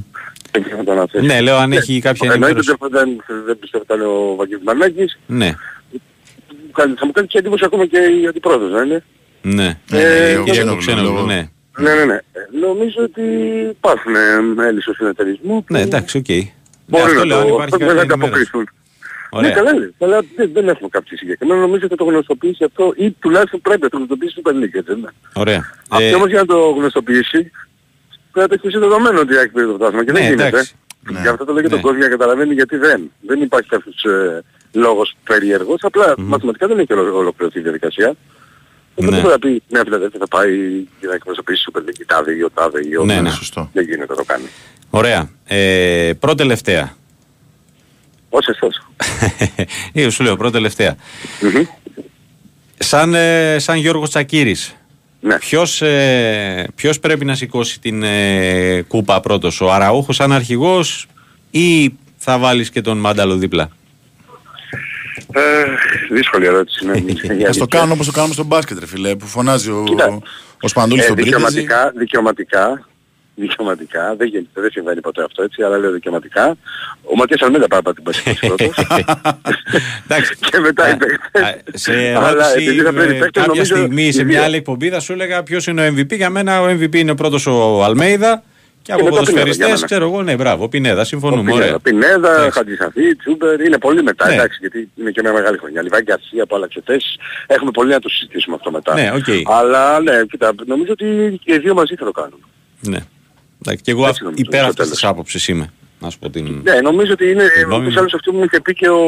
Δεν ξέρω να το αναφέρεις. Ναι, λέω αν έχει κάποια Εννοείται ενημέρωση. ότι δεν, δεν πιστεύω ότι ήταν ο Βαγγέλης Μανάκης. Ναι, Μου κάνει- Θα μου κάνει και εντύπωση ακόμα και η αντιπρόεδρος, δεν είναι. ναι. Ε, ο Κυρία Ξένογλου, Κουξένογλου, λόγω- ναι. Ναι, ναι, ναι. Ε, Νομίζω ότι υπάρχουν ε, μέλη στο συνεταιρισμό. που- Ναι, εντάξει, οκ. Μπορεί αυτό να λέω, αν το, υπάρχει δεν κάποια θα ενημέρωση. Αποκριθούν. Ωραία. Ναι, καλά λέει. Αλλά δεν, δεν έχουμε κάποιο συγκεκριμένο. Νομίζω ότι το γνωστοποιήσει αυτό ή τουλάχιστον πρέπει να το γνωστοποιήσει το Super League, έτσι δεν είναι. Ωραία. Αυτό Ε, όμως για να το γνωστοποιήσει πρέπει να το έχεις δεδομένο ότι έχει περί το φτάσμα και Ναι, δεν γίνεται. εντάξει. Γι' αυτό το λέει και Ναι. τον κόσμο για να καταλαβαίνει γιατί δεν. Δεν υπάρχει κάποιος ε, λόγος περίεργος. Απλά μαθηματικά δεν έχει ολο- ολοκληρωθεί η διαδικασία. Δεν Ναι. μπορεί να πει ναι Φιλαδέλφια θα πάει για να εκπροσωπήσει Super League η τάδε ή ο τάδε ή ο Ναι, ναι. Σωστό. Δεν γίνεται να το κάνει. Ωραία. Ε, πρώτη τελευταία. Όσες τόσο. Ε, σου λέω πρώτη τελευταία. Σαν, ε, σαν Γιώργος Τσακύρης. Ναι. Ποιος, ε, ποιος πρέπει να σηκώσει την ε, κούπα πρώτος, ο Αραούχος σαν αρχηγός ή θα βάλεις και τον Μάνταλο δίπλα; Ε, δύσκολη ερώτηση. Ναι. Για [laughs] Ας το κάνουν όπως το κάνουμε στο μπάσκετ, ρε φίλε, που φωνάζει ο, Κοίτα, ο Σπαντούλης ε, στον Πρίντεζη. δικαιωματικά, δικαιωματικά, δικαιωματικά, δεν, γίνεται, δεν συμβαίνει ποτέ αυτό έτσι, αλλά λέω δικαιωματικά. Ο Ματίας Αλμέδα πάει να την πάση πρώτος. [laughs] Εντάξει. [laughs] και μετά οι παίκτες. Α, Σε Αλλά ερώτηση επειδή θα πρέπει ε, παίκτες, κάποια νομίζω στιγμή σε οι μια δύο. άλλη εκπομπή θα σου έλεγα ποιος είναι ο MVP. Για μένα ο MVP είναι πρώτος ο Αλμέιδα και από μετά ο Πινέδα, για ποδοσφαιριστές μένα. ξέρω εγώ, ναι μπράβο, ο Πινέδα, συμφωνούμε, Ο ωραία. Πινέδα, Πινέδα, Εντάξει. Χατζησαφή, Τσούμπερ, είναι πολύ μετά, Ναι. εντάξει, γιατί είναι και μια μεγάλη χρονιά. Λιβάι Γκαρσία που άλλαξε θέσεις, έχουμε πολύ να το συζητήσουμε αυτό μετά. Ναι, οκ. Αλλά ναι, κοίτα, νομίζω ότι και οι δύο μαζί θα το κάνουν. Ναι. Εντάξει, και εγώ Έτσι νομίζω, υπέρ στο αυτής τέλος. της άποψης είμαι. Να σου πω την... Ναι, νομίζω ότι είναι, γνώμη όπως μου. άλλος αυτό μου είχε πει και ο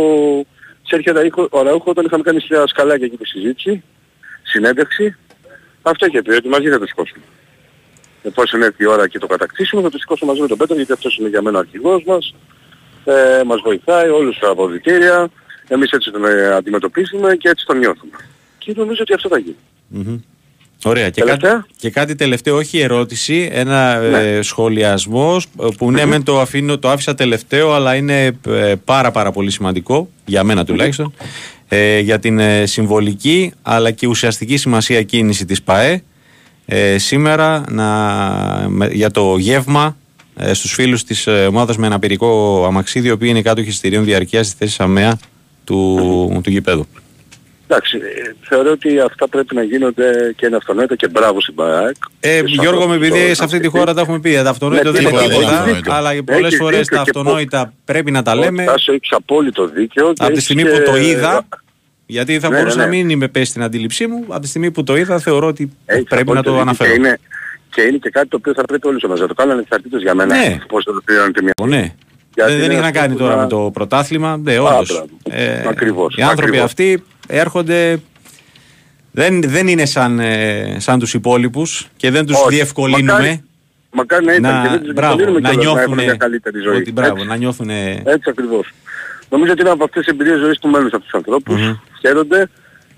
Σέρχιο Αραούχο, ο Αραούχο όταν είχαμε κάνει μια σκαλάκια εκεί τη συζήτηση, συνέντευξη, αυτό είχε πει, ότι μαζί θα το σηκώσουμε. Εφόσον έρθει η ώρα και το κατακτήσουμε, θα το σηκώσουμε μαζί με τον Πέτρο, γιατί αυτός είναι για μένα ο αρχηγός μας, ε, μας βοηθάει όλους τα αποδητήρια, εμείς έτσι τον ε, αντιμετωπίζουμε και έτσι τον νιώθουμε. Και νομίζω ότι αυτό θα γίνει. Μμμ. Ωραία. Και κάτι, Τελευταία. και κάτι τελευταίο, όχι ερώτηση, ένα Ναι. ε, σχολιασμός ε, που ναι, μεν το, αφήνω, το άφησα τελευταίο, αλλά είναι ε, πάρα πάρα πολύ σημαντικό, για μένα τουλάχιστον, ε, για την ε, συμβολική αλλά και ουσιαστική σημασία κίνηση της ΠΑΕ ε, σήμερα να, με- για το γεύμα ε, στους φίλους της ε, ομάδας με αναπηρικό αμαξίδιο, οι οποίοι είναι κάτω εισιτηρίων διαρκείας στη θέση ΑΜΕΑ του, του γηπέδου. Εντάξει, ε, θεωρώ ότι αυτά πρέπει να γίνονται και είναι αυτονόητα και μπράβο στην ΠΑΕΚ. Ε, Και στους Γιώργο, με ανθρώπους επειδή το- σε αυτή τη χώρα τα έχουμε πει, τα αυτονόητα Ναι, δεν είναι τίποτα δεν είναι τίποτα, αυτονόητο. αλλά πολλές Έχεις φορές δίκιο τα και πο- αυτονόητα πρέπει να τα λέμε. Τάσο έχεις απόλυτο δίκιο. και Από τη έχεις στιγμή και- που το είδα, γιατί θα Ναι, μπορούσε ναι, να ναι. μην είμαι πέσει στην αντίληψή μου, από τη στιγμή που το είδα θεωρώ ότι Έχεις πρέπει να απόλυτο το δίκιο αναφέρω. Και είναι, και είναι και κάτι το οποίο θα πρέπει όλοι μας να το κάνουν ανεξαρτήτως για μένα. Ναι. Πώς θα το πληρώνετε μια... Ναι. Γιατί Δεν, δεν είναι έχει να αυτό κάνει που τώρα να- με το πρωτάθλημα. Ναι, Α, όντως. μπράβο. Ε, Ακριβώς, οι άνθρωποι ακριβώς. αυτοί έρχονται. Δεν, δεν είναι σαν, ε, σαν τους υπόλοιπους και δεν τους Όχι. διευκολύνουμε Μακάρι- Μακάρι να ήταν να, και δεν τους μπράβο, διευκολύνουμε να κιόλας να έχουν νιώθουν μια καλύτερη ζωή. ότι μπράβο, Έτσι. να νιώθουν Έτσι ακριβώς. Νομίζω ότι είναι από αυτές τις εμπειρίες ζωής του μένουν σε αυτούς τους ανθρώπους. Χαίρονται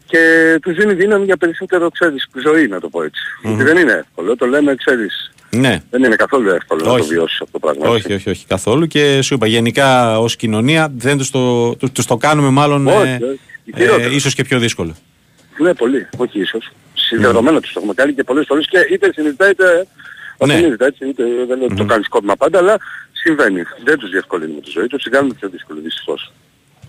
και τους δίνει δύναμη για περισσότερο, ξέρεις, ζωή να το πω έτσι. Γιατί δεν είναι εύκολο, το λέμε, ξέρεις, ναι. δεν είναι καθόλου εύκολο να το Όχι. βιώσεις αυτό το πράγμα. Όχι, όχι, όχι, καθόλου. Και σου είπα, γενικά ως κοινωνία δεν τους το, τους, τους το κάνουμε μάλλον Όχι, ε, όχι. Ε, Χειρότερο. ίσως και πιο δύσκολο. Ναι, πολύ. Όχι ίσως. Συνδεδομένα τους το έχουμε κάνει και πολλές φορές και είτε συνειδητά είτε Ναι. ασυνείδητα έτσι. Είτε δεν λέω ότι το κάνεις σκόπιμα πάντα, αλλά συμβαίνει. Δεν τους διευκολύνουμε τη ζωή, τους την κάνουμε πιο δύσκολη δυστυχώς.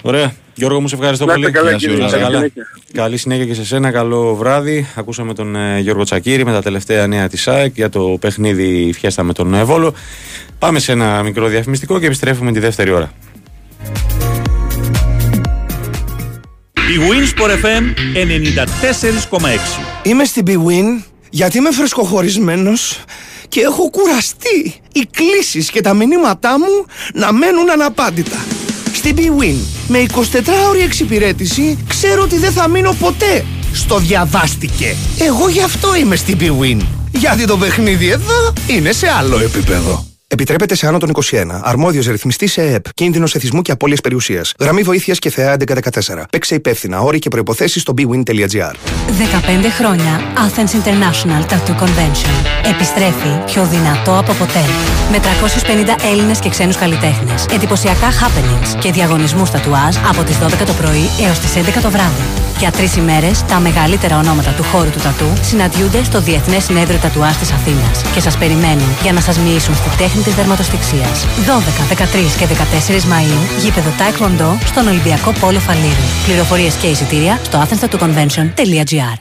Ωραία. Γιώργο μου, σε ευχαριστώ Να είστε πολύ. καλά, Γεια σου, κύριε. να είσαι Καλή καλά. συνέχεια. Καλή συνέχεια και σε σένα. Καλό βράδυ. Ακούσαμε τον ε, Γιώργο Τσακύρη με τα τελευταία νέα της ΑΕΚ για το παιχνίδι Φιέστα με τον ε, Βόλο. Πάμε σε ένα μικρό διαφημιστικό και επιστρέφουμε τη δεύτερη ώρα. Η Winsport FM 94,6. Είμαι στην BWIN γιατί είμαι φρεσκοχωρισμένος και έχω κουραστεί οι κλήσεις και τα μηνύματά μου να μένουν αναπάντητα. Στην BWIN με 24ωρη εξυπηρέτηση ξέρω ότι δεν θα μείνω ποτέ στο διαβάστηκε. Εγώ γι' αυτό είμαι στην BWIN. Γιατί το παιχνίδι εδώ είναι σε άλλο επίπεδο. Επιτρέπεται σε άνω των 21. Αρμόδιος ρυθμιστής σε ΕΕΠ. Κίνδυνος εθισμού και απώλειας περιουσίας. Γραμμή βοήθειας και ΘΕΑ 1114. Παίξε υπεύθυνα. Όροι και προποθέσει στο bwin.gr. 15 χρόνια Athens International Tattoo Convention. Επιστρέφει πιο δυνατό από ποτέ. Με 350 Έλληνες και ξένους καλλιτέχνες. Εντυπωσιακά happenings και διαγωνισμούς τατουάζ από τις 12 το πρωί έως τις 11 το βράδυ. Για τρεις ημέρες, τα μεγαλύτερα ονόματα του χώρου του τατού συναντιούνται στο Διεθνές Συνέδριο Τατουάζ της Αθήνας και σας περιμένουν για να σας μοιήσουν στη τέχνη της δερματοστηξίας. 12, 13 και 14 Μαΐου, γήπεδο Taekwondo στον Ολυμπιακό Πόλο Φαλήρου. Πληροφορίες και εισιτήρια στο athensTattooConvention.gr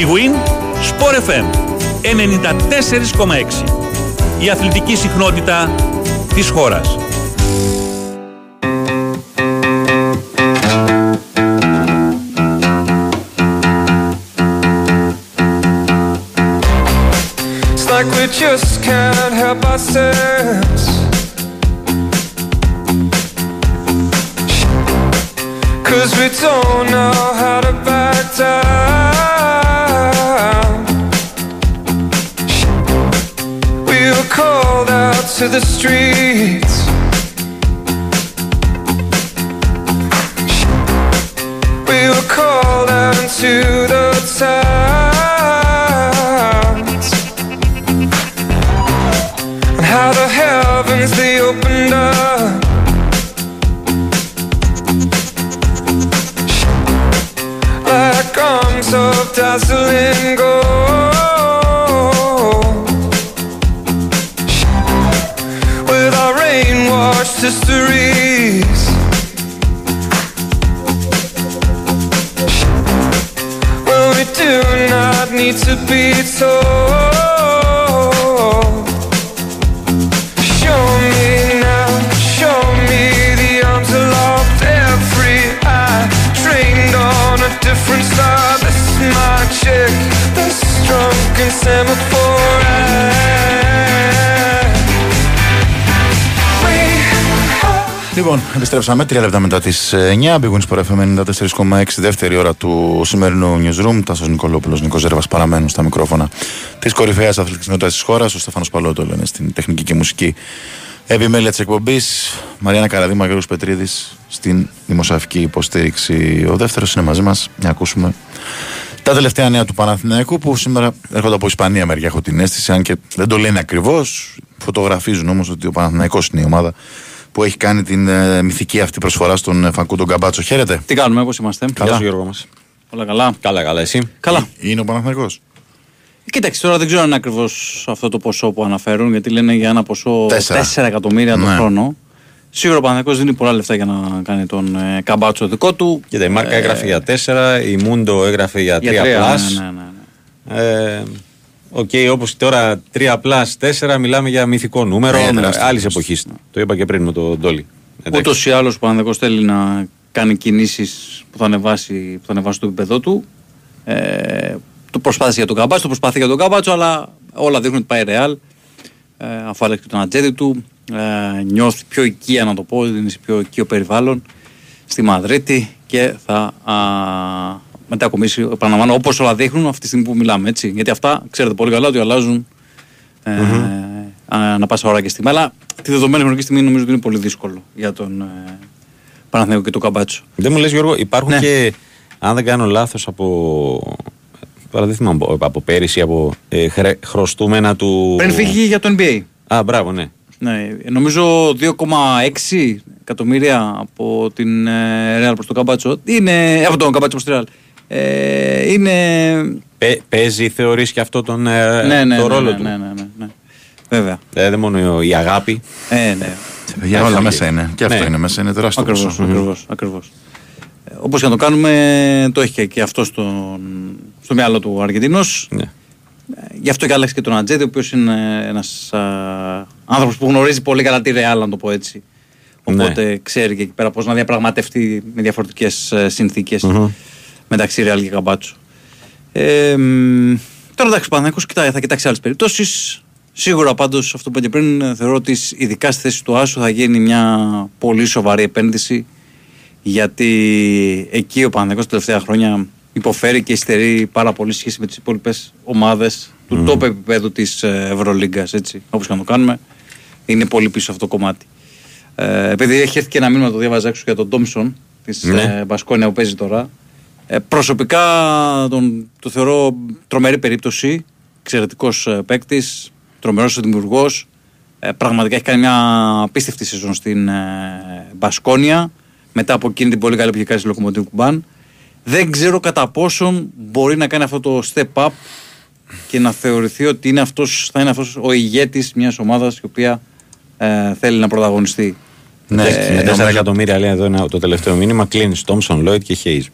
Big Win, Sport FM 94,6. Η αθλητική συχνότητα της χώρας. Like we just can't help ourselves. Cause we don't know how to back down. We were called out to the streets. We were called out into the 가슴엔 거 Λοιπόν, επιστρέψαμε τρία λεπτά μετά τις 9. Big Wins Sport FM 94,6 δεύτερη ώρα του σημερινού newsroom. Τάσος Νικολόπουλος, Νικό Ζέρβας παραμένουν στα μικρόφωνα της κορυφαίας αθλητικής νότητα της χώρας. Ο Στέφανος Παλότο λένε στην τεχνική και μουσική επιμέλεια της εκπομπής. Μαριάννα Καραδίμα, Γιώργο Πετρίδης στην δημοσιογραφική υποστήριξη. Ο δεύτερος είναι μαζί μας. Να ακούσουμε τα τελευταία νέα του Παναθηναϊκού που σήμερα έρχονται από Ισπανία μεριά. Έχω την αίσθηση, αν και δεν το λένε ακριβώς. Φωτογραφίζουν όμως ότι ο Παναθηναϊκός είναι η ομάδα που έχει κάνει την ε, μυθική αυτή προσφορά στον ε, Φακούντο Καμπάτσο. Χαίρετε. Τι κάνουμε, πώς είμαστε. Καλά. Γεια σου Γιώργο μας. Όλα καλά. Καλά, καλά, εσύ. Καλά. Είναι ο Παναθηναϊκός. Κοίταξε, τώρα δεν ξέρω αν είναι ακριβώς αυτό το ποσό που αναφέρουν, γιατί λένε για ένα ποσό Τέσσερα. 4 εκατομμύρια το Ναι. χρόνο. Σίγουρα ο Παναθηναϊκός δίνει πολλά λεφτά για να κάνει τον ε, Καμπάτσο δικό του. Κοίτα, η Μάρκα Ε, έγραφε για 4, η Μούντο έγραφε για 3 Για τρία, plus. ναι, ναι, ναι, ναι. Ε, Οκ, όπως τώρα 3 plus 4 μιλάμε για μυθικό νούμερο Ναι, τεράστιο. άλλης εποχής. Το είπα και πριν με τον Ντόλι. Ούτως ή άλλως ο Παναθηναϊκός θέλει να κάνει κινήσεις που θα ανεβάσει, που θα ανεβάσει το επίπεδο του. Ε, το προσπάθησε για τον Καμπάτσο, το προσπάθησε για τον Καμπάτσο, αλλά όλα δείχνουν ότι πάει ρεάλ. Ε, αφού άλλαξε και τον ατζέντη του, ε, νιώθει πιο οικία να το πω, είναι σε πιο οικείο περιβάλλον στη Μαδρίτη και θα α, μετακομίσει, επαναλαμβάνω, όπως όλα δείχνουν αυτή τη στιγμή που μιλάμε. Έτσι. Γιατί αυτά ξέρετε πολύ καλά ότι αλλάζουν ε, ανά πάσα ώρα και στιγμή. Αλλά τη δεδομένη χρονική στιγμή νομίζω ότι είναι πολύ δύσκολο για τον ε, Παναθηναϊκό και τον Καμπάτσο. Δεν μου λες Γιώργο, υπάρχουν Ναι. και, αν δεν κάνω λάθος, από. Τώρα δεν θυμάμαι από, από πέρυσι, από ε, χρε- χρωστούμενα του. Πριν φύγει για το NBA. Α, μπράβο, ναι. Ναι, νομίζω 2,6 εκατομμύρια από την ε, Real προς τον Καμπάτσο. Είναι, από τον Καμπάτσο προς τη Real. Ε, είναι... Πε- παίζει, θεωρείς και αυτό τον, ε, ναι, ναι, το ναι, ρόλο ναι, του; ναι, ναι, ναι, ναι. Βέβαια. Ε, δεν μόνο η αγάπη. Ε, ναι. Για όλα μέσα είναι. Και αυτό Ναι. είναι μέσα. Είναι τεράστιο Ακριβώς, ποσό. ακριβώς, ακριβώς. Ε, όπως και να το κάνουμε, το έχει και, και αυτό στον, στο μυαλό του ο Αργεντινός. Ναι. Ε, Γι' αυτό και άλλαξε και τον Ατζέντη, ο οποίος είναι ένας α, άνθρωπος που γνωρίζει πολύ καλά τη Ρεάλ, να το πω έτσι. Οπότε ξέρει και εκεί πέρα πώς να διαπραγματευτεί με διαφορετικές ε, συνθήκες μεταξύ Ρεάλ και Καμπάτσο. Ε, μ, τώρα εντάξει, ο Παναθηναϊκός κοιτάει, θα κοιτάξει άλλες περιπτώσεις. Σίγουρα πάντως αυτό που είπα και πριν ε, θεωρώ ότι σ- ειδικά στη θέση του Άσου θα γίνει μια πολύ σοβαρή επένδυση γιατί εκεί ο Παναθηναϊκός τα τελευταία χρόνια υποφέρει και υστερεί πάρα πολύ σε σχέση με τις υπόλοιπες ομάδες του top επίπεδου της ε, Ευρωλίγκας έτσι, όπως και να το κάνουμε είναι πολύ πίσω αυτό το κομμάτι ε, επειδή έχει έρθει και ένα μήνυμα το διάβαζα έξω για τον Τόμσον της Ναι. ε, Μπασκόνια που παίζει τώρα ε, προσωπικά τον, το θεωρώ τρομερή περίπτωση εξαιρετικός ε, παίκτης, τρομερός δημιουργός ε, πραγματικά έχει κάνει μια απίστευτη σεζόν στην ε, Μπασκόνια μετά από εκείνη την πολύ καλή που είχε κάνει στη Λοκομοτήβ Κουμπάν. Δεν ξέρω κατά πόσον μπορεί να κάνει αυτό το step up και να θεωρηθεί ότι είναι αυτός, θα είναι αυτός ο ηγέτης μιας ομάδας η οποία ε, θέλει να πρωταγωνιστεί. Ναι, Ε, με 4 νομίζω- εκατομμύρια λέει εδώ είναι το τελευταίο μήνυμα. Κλείνεις Τόμσον, Λόιτ και Χέιζ.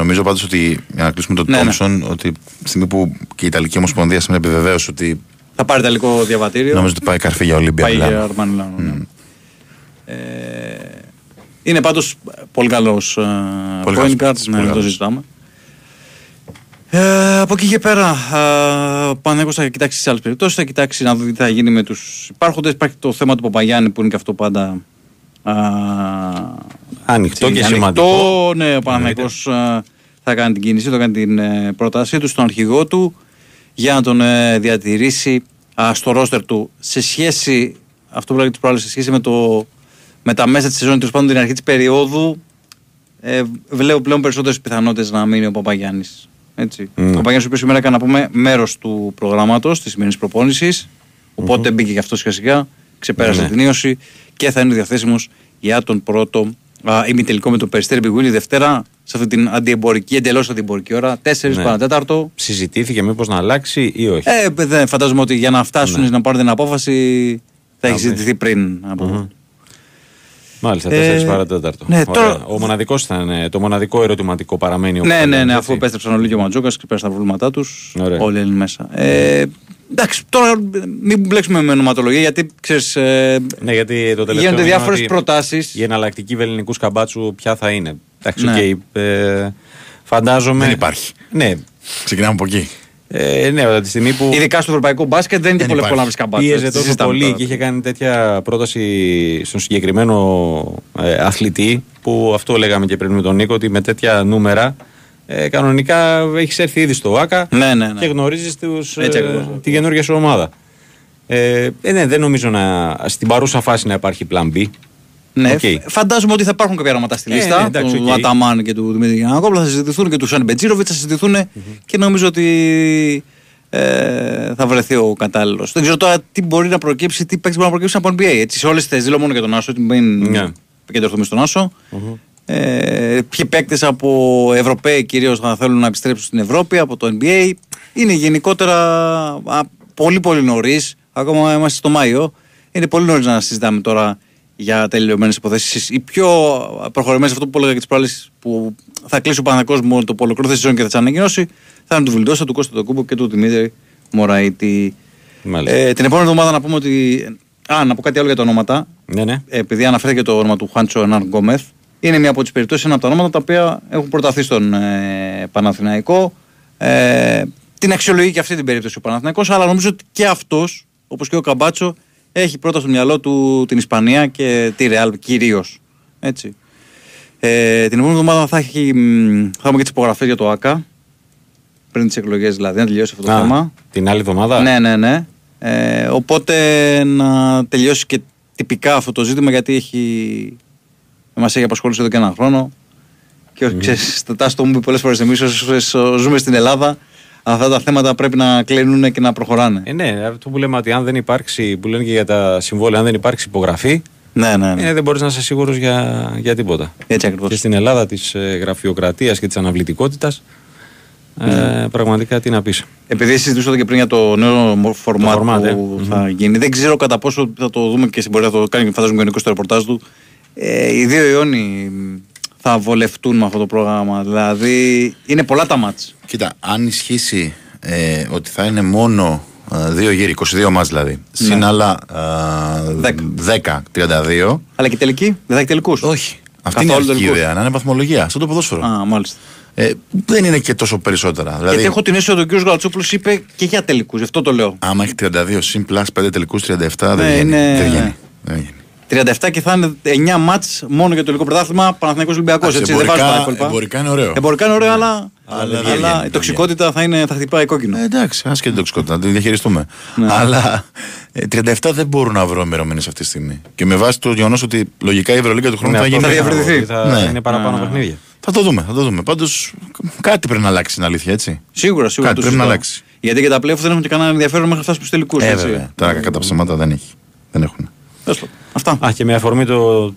Νομίζω πάντως ότι, για να κλείσουμε τον Ναι, ναι. Τόμψον, ότι στη στιγμή που και η Ιταλική Ομοσπονδία σήμερα επιβεβαίωσε ότι Θα πάρει ιταλικό διαβατήριο. νομίζω ότι πάει καρφί για Ολύμπια. Πάει Μιλάνο. για Αρμάνι Μιλάνο, ναι. Ε, είναι πάντως πολύ καλός ε, Πολύ point καλός guard, παίκτης, ναι, πολύ δεν το καλός. συζητάμε. Ε, από εκεί και πέρα, ε, ο Παναγιώτης θα κοιτάξει σε άλλες περιπτώσεις, θα κοιτάξει να δει τι θα γίνει με τους υπάρχοντες. Υπάρχει το θέμα του Παπαγιάννη που είναι και αυτό πάντα α, Ανοιχτό έτσι, και ανοιχτό. σημαντικό. Ναι, ο Παναγιώτης ε, θα κάνει την κίνηση, θα κάνει την ε, πρότασή του στον αρχηγό του για να τον ε, διατηρήσει α, στο ρόστερ του σε σχέση, αυτό που λέγεται προάλλες, σε σχέση με, το, με τα μέσα της σεζόν, τέλος πάντων την αρχή της περίοδου, ε, βλέπω πλέον περισσότερες πιθανότητες να μείνει ο Παπαγιάννης. Έτσι. Mm. Ο Παπαγιάννης ο οποίος σήμερα έκανε να πούμε μέρος του προγράμματος της σημερινής προπόνησης, οπότε μπήκε και αυτός σιγά σιγά, ξεπέρασε Ναι. την ίωση και θα είναι διαθέσιμος για τον πρώτο α, ημιτελικό με το Περιστέρι Μπιγουίνη Δευτέρα σε αυτή την αντιεμπορική, εντελώς αντιεμπορική ώρα, 4 Ναι. παρατέταρτο. Συζητήθηκε μήπως να αλλάξει ή όχι; Ε, δεν φαντάζομαι ότι για να φτάσουν Ναι. να πάρουν την απόφαση θα έχει Θα συζητηθεί πριν. Από... Μμμ. Μάλιστα, 4 Ε, παρατέταρτο. ναι, Ωραία. τώρα- Ο μοναδικός ήταν, ε, το μοναδικό ερωτηματικό παραμένει ο Ναι, ναι, ναι, Παπαγιάννης, αφού έτσι. επέστρεψαν όλοι και ο Ματζόκα και πέρασαν τα προβλήματά τους. Ωραία. Όλοι είναι μέσα. Ε, εντάξει, τώρα μην μπλέξουμε με ονοματολογία γιατί ξέρεις. Ε, Ναι, γιατί το τελευταίο γίνονται είναι διάφορες ότι προτάσεις. Η εναλλακτική βεληνικού σκαμπάτσου ποια θα είναι. Εντάξει, Ναι. οκ, ε, φαντάζομαι. Δεν υπάρχει. Ναι. Ξεκινάμε από εκεί. Ε, ναι, από τη στιγμή που Ειδικά στο ευρωπαϊκό μπάσκετ δεν είναι Δεν πολύ εύκολο να υπάρχει. βρει καμπάτσο. πίεζε έτσι, τόσο συζητάμε πολύ τώρα. και είχε κάνει τέτοια πρόταση στον συγκεκριμένο ε, αθλητή που αυτό λέγαμε και πριν με τον Νίκο ότι με τέτοια νούμερα ε, κανονικά έχεις έρθει ήδη στο ΟΑΚΑ Ναι, ναι, ναι. και γνωρίζεις Έτσι ακριβώς. τη καινούργια σου ομάδα. Ε, ε, ναι, δεν νομίζω να, στην παρούσα φάση να υπάρχει plan B. Ναι, Οκ. φ- φαντάζομαι ότι θα υπάρχουν κάποια ονόματα στη Ε, λίστα. ναι, εντάξει, του οκ. Αταμάν και του Δημήτρη Γιανακόπουλου θα συζητηθούν και του Σάνι Μπετσίροβιτς θα συζητηθούν και νομίζω ότι ε, θα βρεθεί ο κατάλληλος. Δεν ξέρω τώρα τι μπορεί να προκύψει, τι παίκτης μπορεί να προκύψει από NBA. Έτσι, σε όλες τις θέσεις, δεν λέω μόνο για τον Άσο, ότι μην Ναι. επικεντρωθούμε στον ασο Ε, ποιοι παίκτες από Ευρωπαίοι κυρίως θα θέλουν να επιστρέψουν στην Ευρώπη από το NBA. Είναι γενικότερα α, πολύ πολύ νωρίς. Ακόμα είμαστε στο Μάιο. Είναι πολύ νωρίς να συζητάμε τώρα για τελειωμένες υποθέσεις. Οι πιο προχωρημένε, αυτό που έλεγα και τις προάλλες, που θα κλείσει ο Παναγικό μόνο το ολοκληρώθη σεζόν και θα τι ανακοινώσει, θα είναι του Βιλντόσα, του Κώστα Τοκούμπο και του Δημήτρη Μωραήτη. Μάλιστα. Ε, την επόμενη εβδομάδα να πούμε ότι. Α, να πω κάτι άλλο για τα ονόματα. Ναι, ναι. Επειδή αναφέρθηκε το όνομα του Χάντσο Ενάν Γκόμεθ, είναι μια από τις περιπτώσεις, ένα από τα ονόματα τα οποία έχουν προταθεί στον ε, Παναθηναϊκό. Ε, την αξιολογεί και αυτή την περίπτωση ο Παναθηναϊκός, αλλά νομίζω ότι και αυτός, όπως και ο Καμπάτσο, έχει πρώτα στο μυαλό του την Ισπανία και τη Ρεάλ κυρίως. Έτσι. Ε, την επόμενη εβδομάδα θα, έχει, μ, θα έχουμε και τις υπογραφές για το ΑΚΑ. Πριν τις εκλογές δηλαδή, να τελειώσει αυτό το Α, θέμα. Την άλλη εβδομάδα; Ναι, ναι, ναι. Ε, οπότε να τελειώσει και τυπικά αυτό το ζήτημα γιατί έχει... μας έχει απασχολήσει εδώ και ένα χρόνο. Και mm. ξέρεις, τα Τάσο το μου πει πολλές φορές εμείς όσο ζούμε στην Ελλάδα αυτά τα θέματα πρέπει να κλείνουν και να προχωράνε. Ε, ναι, αυτό που λέμε ότι αν δεν υπάρξει, που λένε και για τα συμβόλαια, αν δεν υπάρξει υπογραφή, Ναι, ναι, ναι. ε, δεν μπορείς να είσαι σίγουρος για, για τίποτα. Έτσι ακριβώς. Και στην Ελλάδα της ε, γραφειοκρατίας και της αναβλητικότητας, ε, πραγματικά τι να πεις. Επειδή συζητούσατε και πριν για το νέο φορμάτ format, ε. που θα γίνει, δεν ξέρω κατά πόσο θα το δούμε και μπορεί να το κάνει και φαντάζομαι και ο Νίκος στο ρεπορτάζ του. Ε, οι δύο Ιόνι θα βολευτούν με αυτό το πρόγραμμα. Δηλαδή είναι πολλά τα μάτς. Κοίτα, αν ισχύσει ε, ότι θα είναι μόνο ε, δύο γύρι, 22 μάτς δηλαδή, συν Ναι. άλλα ε, 10, 32. Αλλά και τελική, δεν θα έχει τελικούς. Όχι. Αυτή είναι η αρχική ιδέα, να είναι βαθμολογία, σαν το ποδόσφαιρο. Α, μάλιστα. Ε, δεν είναι και τόσο περισσότερα. Δηλαδή, Γιατί έχω την αίσθηση ότι ο κ. Γαλατσόπουλος είπε και για τελικούς, γι' αυτό το λέω. άμα έχει 32 συν plus 5 τελικούς 37, δεν Ναι, βγαίνει. είναι- Δεν βγαίνει. Δεν βγαίνει. 37 και θα είναι 9 ματς μόνο για το τελικό πρωτάθλημα Παναθηναϊκός Ολυμπιακός. Εντάξει, Έτσι, δεν βάζω τα εμπορικά, υπόλοιπα. εμπορικά είναι ωραίο. Εμπορικά είναι ωραίο, αλλά, Αλλά αλλά, δεν βγαίνει, η δεν τοξικότητα θα, είναι, θα χτυπάει κόκκινο. Ε, εντάξει, α και την τοξικότητα, να τη διαχειριστούμε. Ναι. Αλλά ε, 37 δεν μπορούν να βρω ημερομηνίες αυτή τη στιγμή. Και με βάση το γεγονός ότι λογικά η Ευρωλίγκα του χρόνου Ναι, θα αυτό γίνει. θα διευρυνθεί. Θα Ναι. είναι παραπάνω παιχνίδια. Θα το δούμε, θα το δούμε. Πάντως κάτι πρέπει να αλλάξει την αλήθεια, έτσι. Σίγουρα, σίγουρα. Κάτι το πρέπει να συζητάω. αλλάξει. Γιατί και τα πλέον δεν έχουν και κανένα ενδιαφέρον μέχρι να φτάσουν στους τελικούς. Ε, βέβαια. Τώρα κατά ψέματα δεν έχει. Δεν έχουν. Αυτά. Α, και με αφορμή το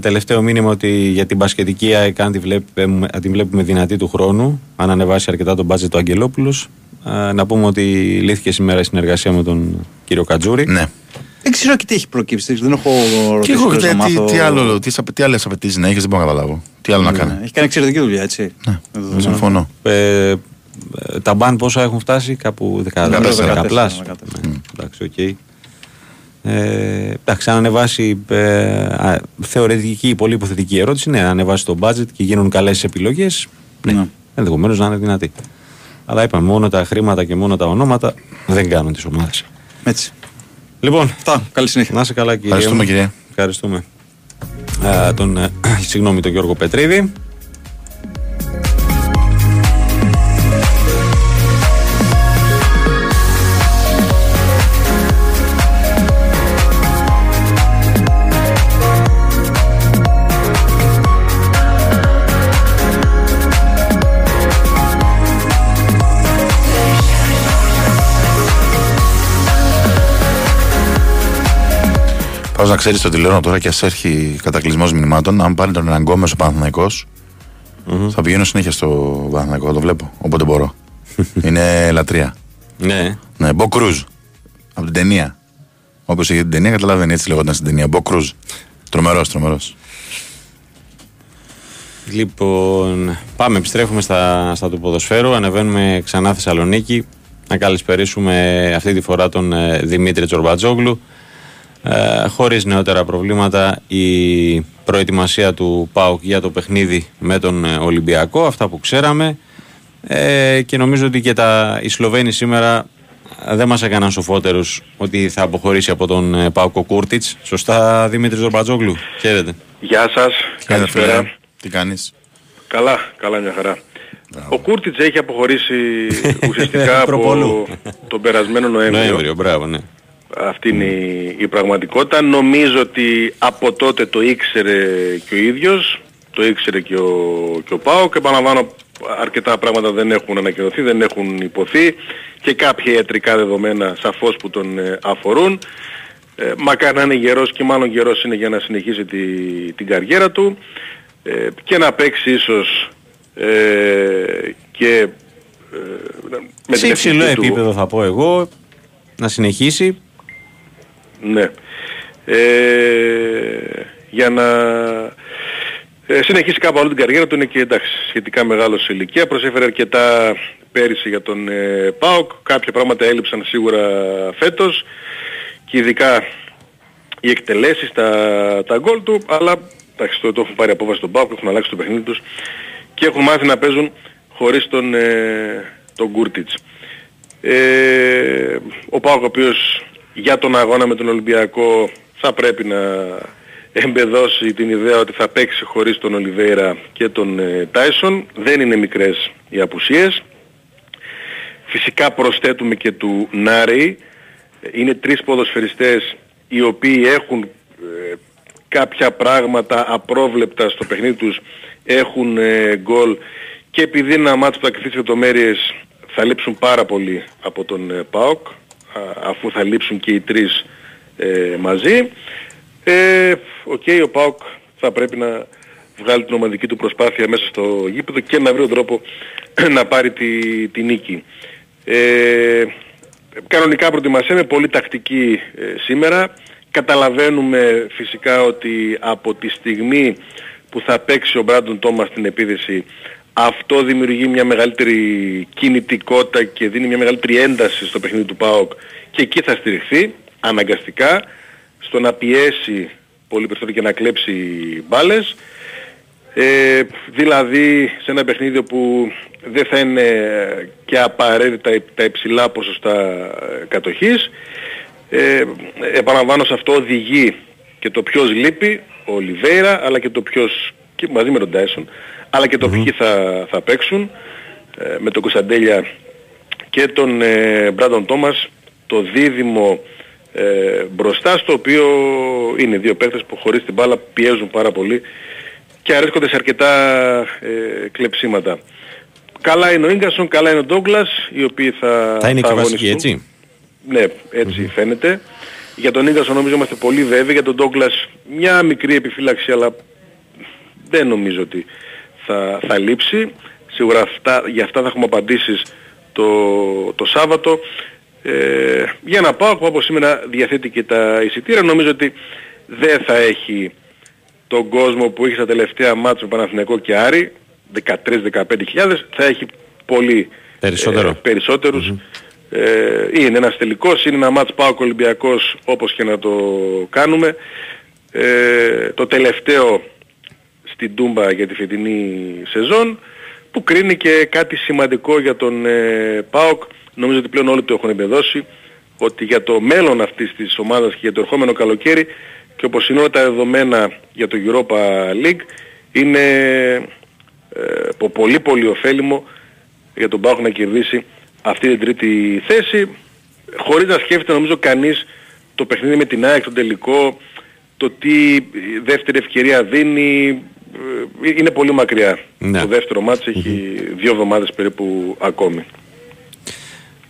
τελευταίο μήνυμα ότι για την μπασκετική ΑΕΚ αν τη βλέπουμε, αν την βλέπουμε δυνατή του χρόνου, αν ανεβάσει αρκετά τον μπάτζετ του Αγγελόπουλος. Να πούμε ότι λύθηκε σήμερα η συνεργασία με τον κύριο Κατζούρη. Ναι. Δεν ξέρω και τι έχει προκύψει. Δεν έχω Και ρωτήσει. εγώ πώς τι, να τι, μάθω. τι, άλλο, τι, τι άλλες απαιτήσεις να έχεις, δεν μπορώ να καταλάβω. Τι Τι άλλο να κάνει. Έχει κάνει εξαιρετική δουλειά, έτσι. Ναι, συμφωνώ. Ε, ε, τα μπαν πόσα έχουν φτάσει, κάπου 14 14, plus. Ναι, εντάξει, οκ. Ε, εντάξει, αν ανεβάσει ε, α, θεωρητική, πολύ υποθετική ερώτηση, ναι, αν ανεβάσει το budget και γίνουν καλές επιλογές, ναι, Ναι. ενδεχομένως να είναι δυνατή. Αλλά είπαμε, μόνο τα χρήματα και μόνο τα ονόματα δεν κάνουν τις ομάδες. Έτσι. Λοιπόν, Αυτά. Καλή συνέχεια. να είσαι καλά, κύριε. Ευχαριστούμε, μου. κύριε. Ευχαριστούμε. Α, τον, ε, [coughs] συγγνώμη, τον Γιώργο Πετρίδη. Πάω να ξέρεις το τηλέφωνο τώρα και ας έρχει κατακλυσμός μηνυμάτων. Αν πάρει τον Ραγκό μέσω Παναθηναϊκός, θα πηγαίνω συνέχεια στο Παναθηναϊκό, το βλέπω. Όποτε μπορώ. [laughs] Είναι λατρεία. Ναι. Ναι, Μπο Κρούζ. Από την ταινία. Όποιο έχει την ταινία καταλαβαίνει έτσι λεγόταν στην ταινία. Μπο Κρούζ. Τρομερός, τρομερός. Λοιπόν, πάμε, επιστρέφουμε στα, στα του ποδοσφαίρου. Ανεβαίνουμε ξανά Θεσσαλονίκη. Να καλησπερίσουμε αυτή τη φορά τον ε, Δημήτρη Τσορμπατζόγλου. Ε, χωρίς νεότερα προβλήματα η προετοιμασία του ΠΑΟΚ για το παιχνίδι με τον ε, Ολυμπιακό, αυτά που ξέραμε ε, και νομίζω ότι και τα, οι Σλοβαίνοι σήμερα ε, δεν μας έκαναν σοφότερους ότι θα αποχωρήσει από τον ε, ΠΑΟΚ ο Κούρτιτς. Σωστά Δημήτρης Τσορμπατζόγλου, χαίρετε. Γεια σας, καλησπέρα. Τι κάνεις; Καλά, καλά μια χαρά. Ο Κούρτιτς έχει αποχωρήσει [laughs] ουσιαστικά από Προπολού. τον περασμένο Νοέμβριο. Νοέμβριο, μπράβο, ναι. Αυτή είναι η, η πραγματικότητα. Νομίζω ότι από τότε το ήξερε και ο ίδιος, το ήξερε και ο, και ο Πάο και επαναλαμβάνω αρκετά πράγματα δεν έχουν ανακοινωθεί, δεν έχουν υποθεί και κάποια ιατρικά δεδομένα σαφώς που τον ε, αφορούν. Ε, μακάρι να είναι γερός και μάλλον γερός είναι για να συνεχίσει τη, την καριέρα του ε, και να παίξει ίσως ε, και ε, με Σε την υψηλό εθνική του- επίπεδο θα πω εγώ να συνεχίσει. Ναι. Ε, για να ε, συνεχίσει κάπου άλλο την καριέρα του είναι και εντάξει σχετικά μεγάλο σε ηλικία. Προσέφερε αρκετά πέρυσι για τον ε, ΠΑΟΚ. Κάποια πράγματα έλειψαν σίγουρα φέτος και ειδικά οι εκτελέσεις, τα, τα γκολ του, αλλά εντάξει, το, το έχουν πάρει απόφαση τον ΠΑΟΚ, έχουν αλλάξει το παιχνίδι τους και έχουν μάθει να παίζουν χωρίς τον, ε, τον Γκούρτιτς. Ε, ο ΠΑΟΚ ο οποίος για τον αγώνα με τον Ολυμπιακό θα πρέπει να εμπεδώσει την ιδέα ότι θα παίξει χωρίς τον Ολιβέηρα και τον ε, Τάισον. Δεν είναι μικρές οι απουσίες. Φυσικά προσθέτουμε και του Νάρη. Είναι τρεις ποδοσφαιριστές οι οποίοι έχουν ε, κάποια πράγματα απρόβλεπτα στο παιχνίδι τους. Έχουν ε, γκολ και επειδή είναι ένα ματς που θα κριθεί στις λεπτομέρειες θα λείψουν πάρα πολύ από τον ε, ΠΑΟΚ α, αφού θα λείψουν και οι τρεις ε, μαζί. Ε, οκ, ο ΠΑΟΚ θα πρέπει να βγάλει την ομαδική του προσπάθεια μέσα στο γήπεδο και να βρει τον τρόπο [clears throat] να πάρει τη, τη νίκη. Ε, κανονικά προετοιμασία με πολύ τακτική ε, σήμερα. Καταλαβαίνουμε φυσικά ότι από τη στιγμή που θα παίξει ο Μπράντον Τόμας στην επίδεση αυτό δημιουργεί μια μεγαλύτερη κινητικότητα και δίνει μια μεγαλύτερη ένταση στο παιχνίδι του ΠΑΟΚ και εκεί θα στηριχθεί αναγκαστικά στο να πιέσει πολύ περισσότερο και να κλέψει μπάλες. Ε, δηλαδή σε ένα παιχνίδι που δεν θα είναι και απαραίτητα τα υψηλά ποσοστά ε, κατοχής. Ε, επαναλαμβάνω σε αυτό οδηγεί και το ποιος λείπει, ο Ολιβέηρα, αλλά και το ποιος, και μαζί με τον Τάισον, αλλά και το ποιοι θα, θα παίξουν, ε, με τον Κωνσταντέλια και τον ε, Μπράντον Τόμας, το δίδυμο ε, μπροστά, στο οποίο είναι δύο παίκτες που χωρίς την μπάλα πιέζουν πάρα πολύ και αρέσκονται σε αρκετά ε, κλεψίματα. Καλά είναι ο Ίγκασον, καλά είναι ο Ντόγκλας, οι οποίοι θα, Θα είναι και βασική, αγωνιστούν. έτσι; Ναι, ετσι φαίνεται. Για τον Ίγκασον νομίζω είμαστε πολύ βέβαιοι. Για τον Ντόγκλας μια μικρή επιφύλαξη, αλλά δεν νομίζω ότι θα, θα λείψει. Σίγουρα αυτά, για αυτά θα έχουμε απαντήσεις το, το Σάββατο. Ε, για να πάω, που από σήμερα διαθέτει και τα εισιτήρια, νομίζω ότι δεν θα έχει τον κόσμο που είχε στα τελευταία μάτια με Παναθηναϊκό και Άρη, 13-15 χιλιάδες, θα έχει πολύ Περισσότερο. ε, περισσότερους. Ε, είναι ένας τελικός, είναι ένα μάτς πάω Ολυμπιακός όπως και να το κάνουμε. Ε, το τελευταίο στην Τούμπα για τη φετινή σεζόν που κρίνει και κάτι σημαντικό για τον ε, ΠΑΟΚ. Νομίζω ότι πλέον όλοι το έχουν εμπεδώσει ότι για το μέλλον αυτής της ομάδας και για το ερχόμενο καλοκαίρι και όπως είναι όλα τα δεδομένα για το Europa League είναι ε, πο- πολύ πολύ ωφέλιμο για τον ΠΑΟΚ να κερδίσει αυτή την τρίτη θέση χωρίς να σκέφτεται νομίζω κανείς το παιχνίδι με την ΑΕΚ, τον τελικό, το τι δεύτερη ευκαιρία δίνει, ε, είναι πολύ μακριά. Ναι. Το δεύτερο μάτς έχει δύο εβδομάδες περίπου ακόμη.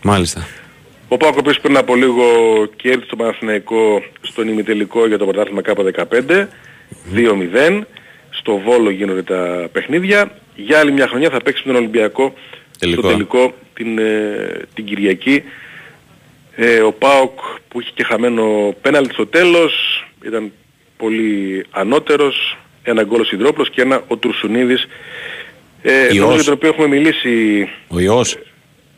Μάλιστα. Ο Πάοκ ο οποίος πριν από λίγο κέρδισε το Παναθηναϊκό στον ημιτελικό για το πρωτάθλημα K15, 2-0. Στο Βόλο γίνονται τα παιχνίδια. Για άλλη μια χρονιά θα παίξει με τον Ολυμπιακό Τελικό. στο τελικό την, ε, την Κυριακή. Ε, ο Πάοκ που είχε και χαμένο πέναλτι στο τέλος ήταν πολύ ανώτερος. Ένα γκολ ο Σιδρόπλος και ένα ο Τουρσουνίδης. Ε, Ιός. νομίζω για τον οποίο έχουμε μιλήσει Ο Υιός.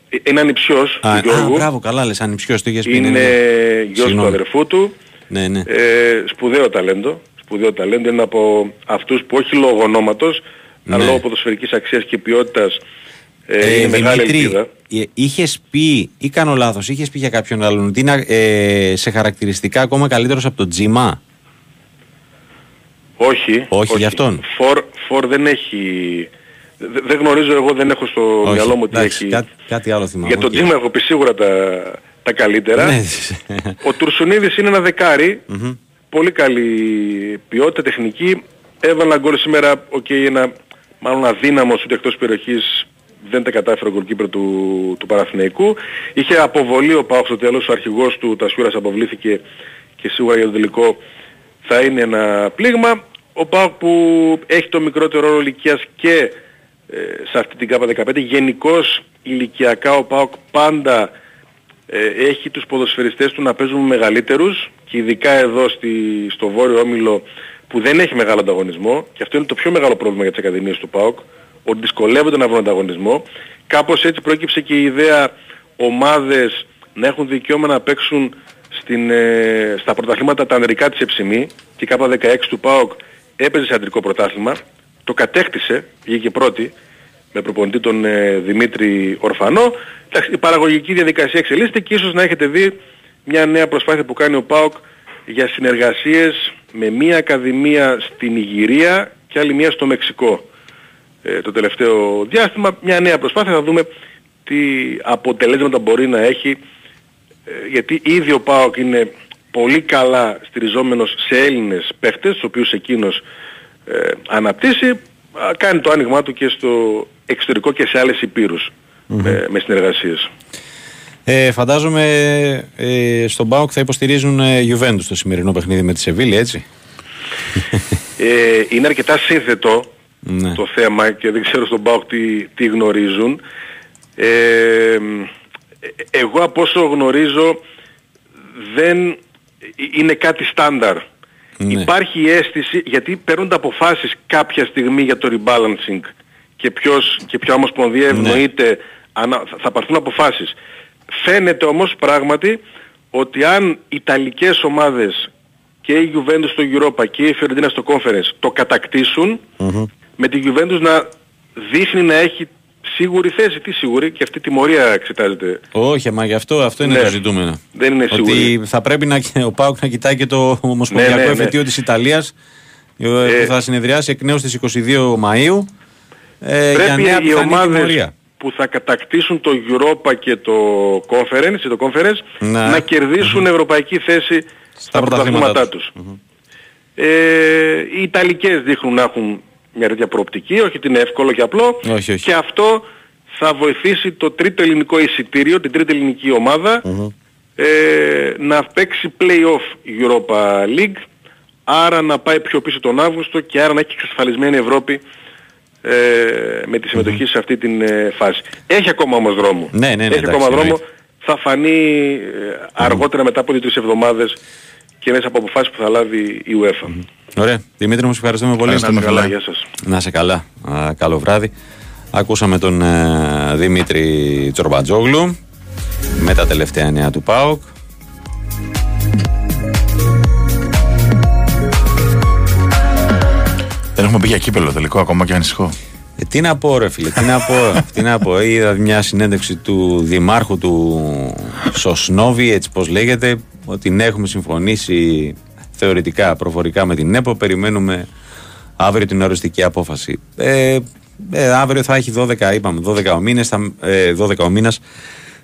ε, είναι ανιψιός Α, του α, Γιώργου. μπράβο, καλά λες, ανιψιός το είχες πει. ναι, Είναι ναι. γιος του Συγγνώμη. αδερφού του. Ναι, ναι. Ε, σπουδαίο ταλέντο. Σπουδαίο ταλέντο είναι από αυτούς που όχι λόγω ονόματος, αλλά Ναι. λόγω ποδοσφαιρικής αξίας και ποιότητας ε, Ε, είναι μεγάλη ελπίδα. Δημήτρη, ε, είχες πει, ή κάνω λάθος, είχες πει για κάποιον άλλον ότι είναι ε, σε χαρακτηριστικά ακόμα καλύτερος από τον Τζίμα; Όχι. Όχι, για αυτόν. Φορ, φορ δεν έχει... δε- Δεν γνωρίζω εγώ, δεν έχω στο Όχι, μυαλό μου τι εντάξει, έχει. Κάτι, κάτι άλλο θυμάμαι. Για τον οκ. Τζίμα έχω πει σίγουρα τα, τα καλύτερα. Ναι. Ο Τουρσουνίδης είναι ένα δεκάρι, Μμμ. πολύ καλή ποιότητα τεχνική. Έβαλε ένα γκολ σήμερα, οκ, ένα μάλλον αδύναμο ούτε εκτός περιοχής δεν τα κατάφερε ο γκολκίπερ του, του Παναθηναϊκού. Είχε αποβολή ο Πάοξ στο τέλος, ο αρχηγός του Τασιούρας αποβλήθηκε και σίγουρα για το τελικό θα είναι ένα πλήγμα. Ο Πάοκ που έχει το μικρότερο ρόλο ηλικίας και ε, σε αυτή την ΚΑΠΑ 15 γενικώς ηλικιακά ο Πάοκ πάντα ε, έχει τους ποδοσφαιριστές του να παίζουν με μεγαλύτερους και ειδικά εδώ στη, στο Βόρειο Όμιλο που δεν έχει μεγάλο ανταγωνισμό και αυτό είναι το πιο μεγάλο πρόβλημα για τις ακαδημίες του ΠΑΟΚ ότι δυσκολεύονται να βρουν ανταγωνισμό. Κάπως έτσι προέκυψε και η ιδέα ομάδες να έχουν δικαίωμα να παίξουν στην, ε, στα πρωταθλήματα τα ανδρικά της Εψημή και η ΚΑΠΑ 16 του ΠΑΟΚ έπαιζε σε αντρικό πρωτάθλημα το κατέκτησε, βγήκε πρώτη με προπονητή τον ε, Δημήτρη Ορφανό. Εντάξει, η παραγωγική διαδικασία εξελίσσεται και ίσως να έχετε δει μια νέα προσπάθεια που κάνει ο ΠΑΟΚ για συνεργασίες με μία ακαδημία στην Ιγυρία και άλλη μία στο Μεξικό. Ε, το τελευταίο διάστημα μια νέα προσπάθεια θα δούμε τι αποτελέσματα μπορεί να έχει ε, γιατί ήδη ο ΠΑΟΚ είναι πολύ καλά στηριζόμενος σε Έλληνες παίχτες, τους οποίους εκείνος ε, αναπτύσσει, α, κάνει το άνοιγμά του και στο εξωτερικό και σε άλλες υπήρους με, με συνεργασίες. Ε, φαντάζομαι ε, στον ΠΑΟΚ θα υποστηρίζουν ε, Juventus το σημερινό παιχνίδι με τη Σεβίλη, έτσι; Ε, είναι αρκετά σύνθετο Ναι. το θέμα και δεν ξέρω στον ΠΑΟΚ τι, τι γνωρίζουν. Ε, ε, εγώ από όσο γνωρίζω δεν είναι κάτι στάνταρ. Ναι. Υπάρχει η αίσθηση, γιατί παίρνονται αποφάσεις κάποια στιγμή για το rebalancing και, ποιος, και ποια ομοσπονδία ευνοείται, ανα- θα- θα πάρθουν αποφάσεις. Φαίνεται όμως πράγματι ότι αν Ιταλικές ομάδες και η Juventus στο Europa και η Fiorentina στο Conference το κατακτησουν με τη Juventus να δείχνει να έχει σίγουρη θέση. Τι σίγουρη και αυτή τη τιμωρία εξετάζεται. Όχι, μα γι' αυτό, αυτό είναι Ναι. το ζητούμενο. Δεν είναι Ότι σίγουρη. θα πρέπει να, ο ΠΑΟΚ να κοιτάει και το Ομοσπονδιακό Ναι, ναι, ναι. Εφετείο της Ιταλίας ε, που θα συνεδριάσει εκ νέους στις 22 Μαΐου ε, για Πρέπει νέα οι πιθανή ομάδες τιμωρία. που θα κατακτήσουν το Europa και το Conference, το conference Ναι. να κερδισουν ευρωπαϊκή θέση στα πρωταθλήματά πρωταθλήματά τους. Ε, οι Ιταλικές δείχνουν να έχουν μια τέτοια προοπτική, όχι ότι είναι εύκολο και απλό. Όχι, όχι. Και αυτό θα βοηθήσει το τρίτο ελληνικό εισιτήριο, την τρίτη ελληνική ομάδα, ε, να παίξει play-off Europa League, άρα να πάει πιο πίσω τον Αύγουστο και άρα να έχει εξασφαλισμένη Ευρώπη ε, με τη συμμετοχή σε αυτή την ε, φάση. Έχει ακόμα όμως δρόμο. Ναι, ναι, ναι, Έχει εντάξει, ακόμα δρόμο. εννοείται. Θα φανεί ε, αργότερα μετά από δύο-τρεις εβδομάδες και είναι από αποφάσεις που θα λάβει η UEFA. Ωραία. Δημήτρη μου, σε ευχαριστούμε πολύ. Να είστε καλά, γεια σας. Να είσαι καλά. Α, καλό βράδυ. Ακούσαμε τον ε, Δημήτρη Τσορμπατζόγλου με τα τελευταία νέα του ΠΑΟΚ. Δεν έχουμε πει για κύπελο τελικό ακόμα και ανησυχώ. Ε, τι να πω ρε φίλε, τι να πω, τι να πω. Είδα μια συνέντευξη του δημάρχου του Σοσνόβη, έτσι πως λέγεται, ότι ναι έχουμε συμφωνήσει θεωρητικά, προφορικά με την ΕΠΟ, περιμένουμε αύριο την οριστική απόφαση. Ε, ε, αύριο θα έχει 12, είπαμε, 12 ο μήνες, θα, ε, 12 ο μήνας,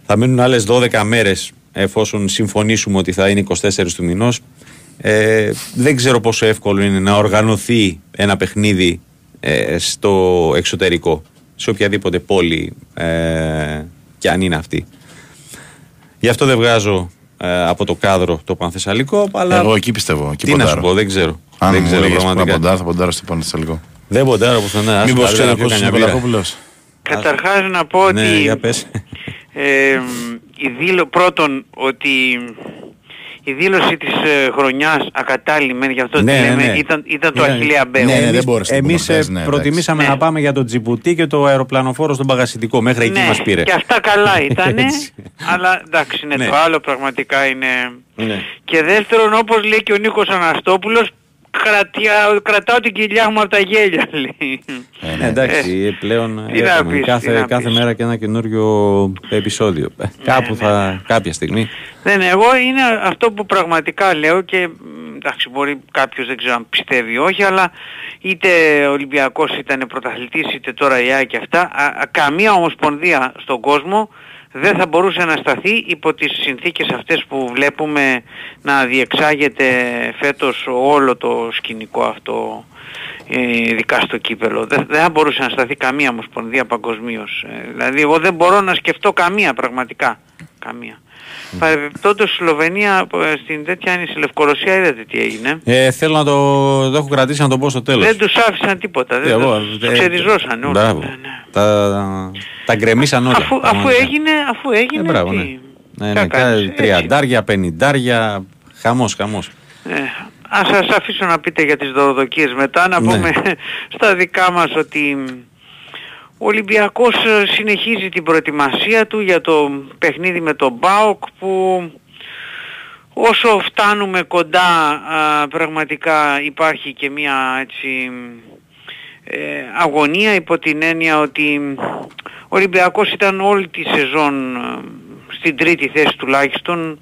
θα μείνουν άλλες 12 μέρες εφόσον συμφωνήσουμε ότι θα είναι 24 του μηνός. Ε, δεν ξέρω πόσο εύκολο είναι να οργανωθεί ένα παιχνίδι ε, στο εξωτερικό, σε οποιαδήποτε πόλη ε, και αν είναι αυτή. Γι' αυτό δεν βγάζω ε, από το κάδρο το Πανθεσσαλικό. Αλλά Εγώ εκεί πιστεύω. Εκεί τι να ποντάρω. σου πω, δεν ξέρω. Αν δεν μου ξέρω έλεγες που να πραγματικά. ποντάρω, θα ποντάρω στο Παναθηναϊκό. Δεν ποντάρω πουθενά. Άσου, Μήπως καλύτερα ξέρει να ο πιω Κώστας κανένα μπύρα. Νικολακόπουλος. Καταρχάς να πω Ναι, ότι για πες. ε, η δήλω, πρώτον ότι η δήλωση της ε, χρονιάς ακατάλληλη μεν γι' αυτό Ναι, τη ναι, λέμε ναι. ήταν, ήταν το Ναι, Αχιλέα Μπέου. ναι, Εμείς, δεν μπόρεσε να εμείς πούμε ε, χθες, ναι, προτιμήσαμε εντάξει. να πάμε για το Τζιμπουτί και το αεροπλανοφόρο στον Παγασιτικό. Μέχρι εκεί ναι, μας πήρε. και αυτά καλά ήταν, [laughs] Έτσι. αλλά εντάξει, ναι, Ναι. το άλλο πραγματικά είναι... Ναι. Και δεύτερον, όπως λέει και ο Νίκος Αναστόπουλος, κρατιά, κρατάω την κοιλιά μου από τα γέλια, λέει. Ναι, εντάξει, ε, πλέον τι να έχουμε πεις, τι κάθε, να κάθε πεις. μέρα και ένα καινούριο επεισόδιο. Ε, Κάπου θα, κάποια στιγμή. Ναι, ναι, εγώ είναι αυτό που πραγματικά λέω και μ, εντάξει μπορεί κάποιος δεν ξέρω αν πιστεύει ή όχι αλλά είτε ο Ολυμπιακός ήταν πρωταθλητής είτε τώρα η ΑΕΚ και αυτά α, α, καμία ομοσπονδία στον κόσμο δεν θα μπορούσε να σταθεί υπό τις συνθήκες αυτές που βλέπουμε να διεξάγεται φέτος όλο το σκηνικό αυτό ε, ειδικά στο κύπελο. Δεν, δεν θα μπορούσε να σταθεί καμία ομοσπονδία παγκοσμίως. Ε, δηλαδή εγώ δεν μπορώ να σκεφτώ καμία πραγματικά. Καμία. Παρεμπιπτόντως στη Σλοβενία ε, στην τέτοια είναι στη Λευκορωσία είδατε τι έγινε; Ε, θέλω να το, το έχω κρατήσει να το πω στο τέλος. Δεν τους άφησαν τίποτα. Δεν, Εγώ, τους, ε, τους ξεριζώσαν όλοι. Μπράβο. Τα, τα γκρεμίσαν όλα. Αφού, αφού πραγματικά. έγινε, αφού έγινε, Ε, μπράβο, τι. ναι. Ναι, θα ναι, κάνεις, έτσι. τριαντάρια, πενηντάρια, χαμός, χαμός. Ε, ας σας αφήσω να πείτε για τις δωροδοκίες μετά, να Ναι. πούμε [laughs] στα δικά μας ότι ο Ολυμπιακός ε, συνεχίζει την προετοιμασία του για το παιχνίδι με τον ΜΠΑΟΚ που όσο φτάνουμε κοντά α, πραγματικά υπάρχει και μια έτσι ε, αγωνία υπό την έννοια ότι ο Ολυμπιακός ήταν όλη τη σεζόν ε, στην τρίτη θέση τουλάχιστον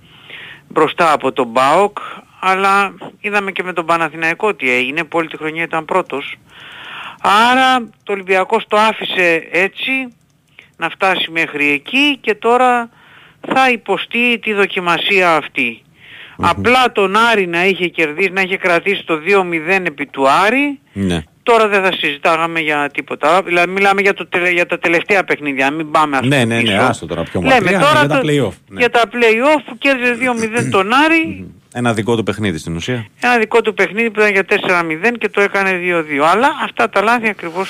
μπροστά από τον ΜΠΑΟΚ αλλά είδαμε και με τον Παναθηναϊκό τι έγινε που όλη τη χρονιά ήταν πρώτος άρα το Ολυμπιακός το άφησε έτσι να φτάσει μέχρι εκεί και τώρα θα υποστεί τη δοκιμασία αυτή. Απλά τον Άρη να είχε κερδίσει, να είχε κρατήσει το 2-0 επί του Άρη, Ναι. τώρα δεν θα συζητάγαμε για τίποτα. Δηλαδή μιλάμε για, το, τελε- για τα τελευταία παιχνίδια, μην πάμε ας Ναι, πούμε ναι, ναι, πίσω. άστο τώρα πιο Λέμε μακριά, τώρα για τα το- play-off. Ναι. Για τα play-off που κέρδισε 2-0 τον Άρη, Ένα δικό του παιχνίδι στην ουσία. ένα δικό του παιχνίδι που ήταν για 4-0 και το έκανε 2-2. Αλλά αυτά τα λάθη ακριβώς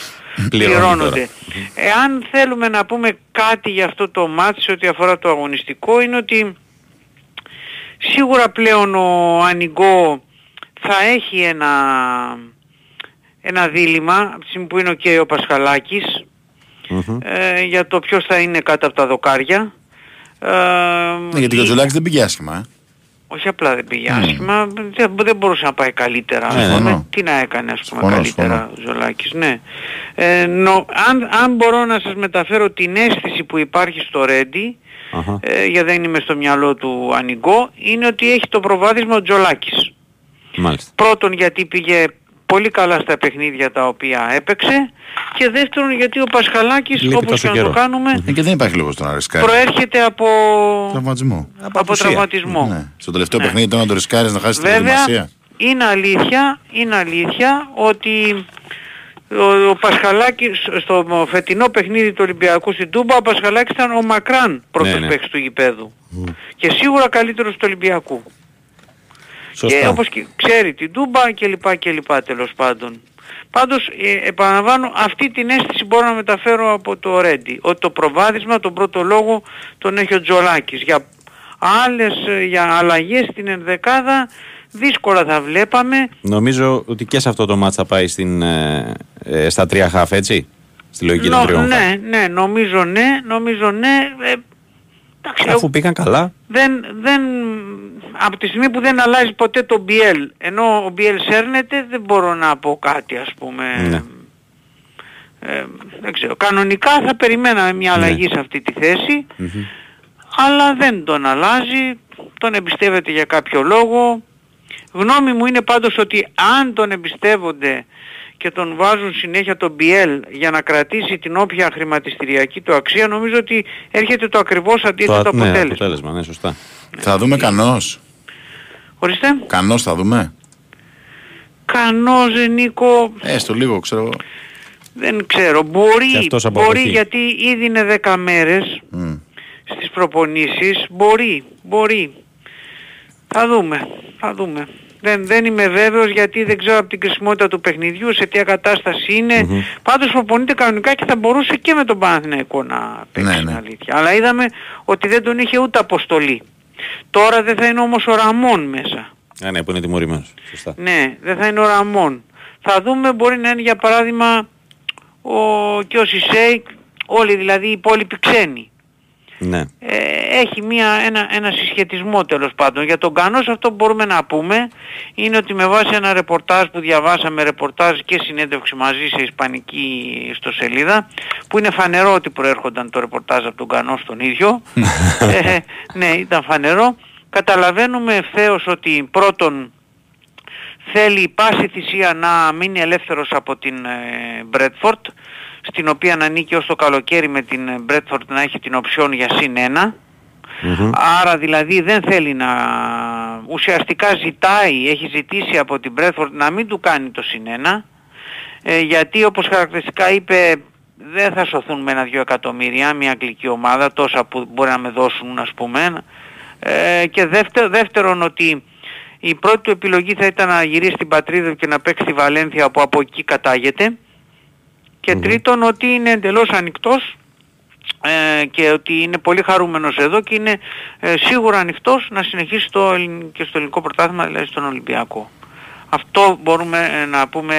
Πληρώνουν πληρώνονται. Εάν θέλουμε να πούμε κάτι για αυτό το μάτι σε ό,τι αφορά το αγωνιστικό είναι ότι σίγουρα πλέον ο Ανιγκό θα έχει ένα, ένα δίλημα από τη στιγμή που είναι και ο Πασχαλάκης ε, για το ποιος θα είναι κάτω από τα δοκάρια. Ε, Ναι, γιατί και ο Τζολάκης δεν πήγε άσχημα. ε. Όχι απλά δεν πήγε άσχημα, δεν, δεν μπορούσε να πάει καλύτερα. ας Ναι, ναι, πούμε. ναι. Τι να έκανε ας πούμε Συμφωνώ, καλύτερα ο Ζολάκης. Ναι. Ε, νο- αν, αν μπορώ να σας μεταφέρω την αίσθηση που υπάρχει στο Ρέντι, ε, γιατί δεν είμαι στο μυαλό του Ανιγκό, είναι ότι έχει το προβάδισμα ο Τζολάκης. Μάλιστα. Πρώτον γιατί πήγε πολύ καλά στα παιχνίδια τα οποία έπαιξε και δεύτερον γιατί ο Πασχαλάκης Λείπει όπως τόσο και να το καιρό. κάνουμε Ε, Και δεν υπάρχει λόγος τον να ρισκάρει. προέρχεται από, Τραυματισμό. από, απουσία. τραυματισμό. Ναι. Στο τελευταίο Ναι. παιχνίδι τώρα να το ρισκάρεις να χάσεις την Βέβαια, προετοιμασία. είναι αλήθεια, είναι αλήθεια ότι ο, ο Πασχαλάκης στο φετινό παιχνίδι του Ολυμπιακού στην Τούμπα ο Πασχαλάκης ήταν ο μακράν πρώτος Ναι, ναι. παίκτης του γηπέδου και σίγουρα καλύτερος του Ολυμπιακού. Σωστά. Και όπως και ξέρει την Τούμπα και λοιπά και λοιπά τέλος πάντων. Πάντως ε, επαναλαμβάνω αυτή την αίσθηση μπορώ να μεταφέρω από το Ρέντι. Ότι το προβάδισμα, τον πρώτο λόγο τον έχει ο Τζολάκης. Για άλλες, ε, για αλλαγές στην ενδεκάδα δύσκολα θα βλέπαμε. Νομίζω ότι και σε αυτό το μάτς θα πάει στην, ε, ε, στα τρία χαφ, έτσι; Στη λογική των Νο- τριών χαφ. ναι, ναι, νομίζω ναι, νομίζω ναι. Ε, εντάξει, Αφού πήγαν καλά. δεν, δεν, από τη στιγμή που δεν αλλάζει ποτέ το BL, ενώ ο BL σέρνεται, δεν μπορώ να πω κάτι ας πούμε. Ναι. Ε, δεν ξέρω. Κανονικά θα περιμέναμε μια αλλαγή σε αυτή τη θέση, αλλά δεν τον αλλάζει, τον εμπιστεύεται για κάποιο λόγο. Γνώμη μου είναι πάντως ότι αν τον εμπιστεύονται και τον βάζουν συνέχεια το BL για να κρατήσει την όποια χρηματιστηριακή του αξία, νομίζω ότι έρχεται το ακριβώς αντίθετο Το, ναι, αποτέλεσμα. αποτέλεσμα, ναι, σωστά. Θα δούμε κανός. Ορίστε. Κανός θα δούμε. Κανός, ε, Νίκο, Έστω λίγο, ξέρω εγώ. δεν ξέρω. Και Μπορεί, αυτός από μπορεί αποχή. γιατί ήδη είναι 10 μέρες στις προπονήσεις. Μπορεί, μπορεί. Θα δούμε, θα δούμε. Δεν, δεν είμαι βέβαιος γιατί δεν ξέρω από την κρισιμότητα του παιχνιδιού, σε τι κατάσταση είναι. Πάντως προπονείται κανονικά και θα μπορούσε και με τον Παναθηναϊκό να παίξει Ναι, την ναι. αλήθεια. Αλλά είδαμε ότι δεν τον είχε ούτε αποστολή. Τώρα δεν θα είναι όμως ο Ραμόν μέσα. Ναι, ναι, που είναι τιμωρημένος. Σωστά. Ναι, δεν θα είναι ο Ραμόν. Θα δούμε, μπορεί να είναι για παράδειγμα ο, και ο Σισέικ, όλοι δηλαδή οι υπόλοιποι ξένοι. Ναι. Ε, έχει μια, ένα, ένα συσχετισμό τέλος πάντων. Για τον Κανός αυτό που μπορούμε να πούμε είναι ότι με βάση ένα ρεπορτάζ που διαβάσαμε, ρεπορτάζ και συνέντευξη μαζί σε ισπανική ιστοσελίδα, που είναι φανερό ότι προέρχονταν το ρεπορτάζ από τον Κανό στον ίδιο. [laughs] ε, ναι, ήταν φανερό. Καταλαβαίνουμε ευθέως ότι πρώτον θέλει πάση θυσία να μείνει ελεύθερος από την Μπρέτφορντ στην οποία να ανήκει ως το καλοκαίρι με την Μπρέτφορντ να έχει την οψιόν για συν ένα. Άρα δηλαδή δεν θέλει να... ουσιαστικά ζητάει, έχει ζητήσει από την Μπρέτφορντ να μην του κάνει το συν ένα. Ε, γιατί όπως χαρακτηριστικά είπε δεν θα σωθούν με ένα-δυο εκατομμύρια μια αγγλική ομάδα τόσα που μπορεί να με δώσουν ας πούμε. Ε, και δεύτερο, δεύτερον ότι η πρώτη του επιλογή θα ήταν να γυρίσει στην πατρίδα του και να παίξει στη Βαλένθια που από εκεί κατάγεται και τρίτον ότι είναι εντελώς ανοιχτός ε, και ότι είναι πολύ χαρούμενος εδώ και είναι ε, σίγουρα ανοιχτός να συνεχίσει το, ελλην- και στο ελληνικό πρωτάθλημα, δηλαδή στον Ολυμπιακό. Αυτό μπορούμε ε, να πούμε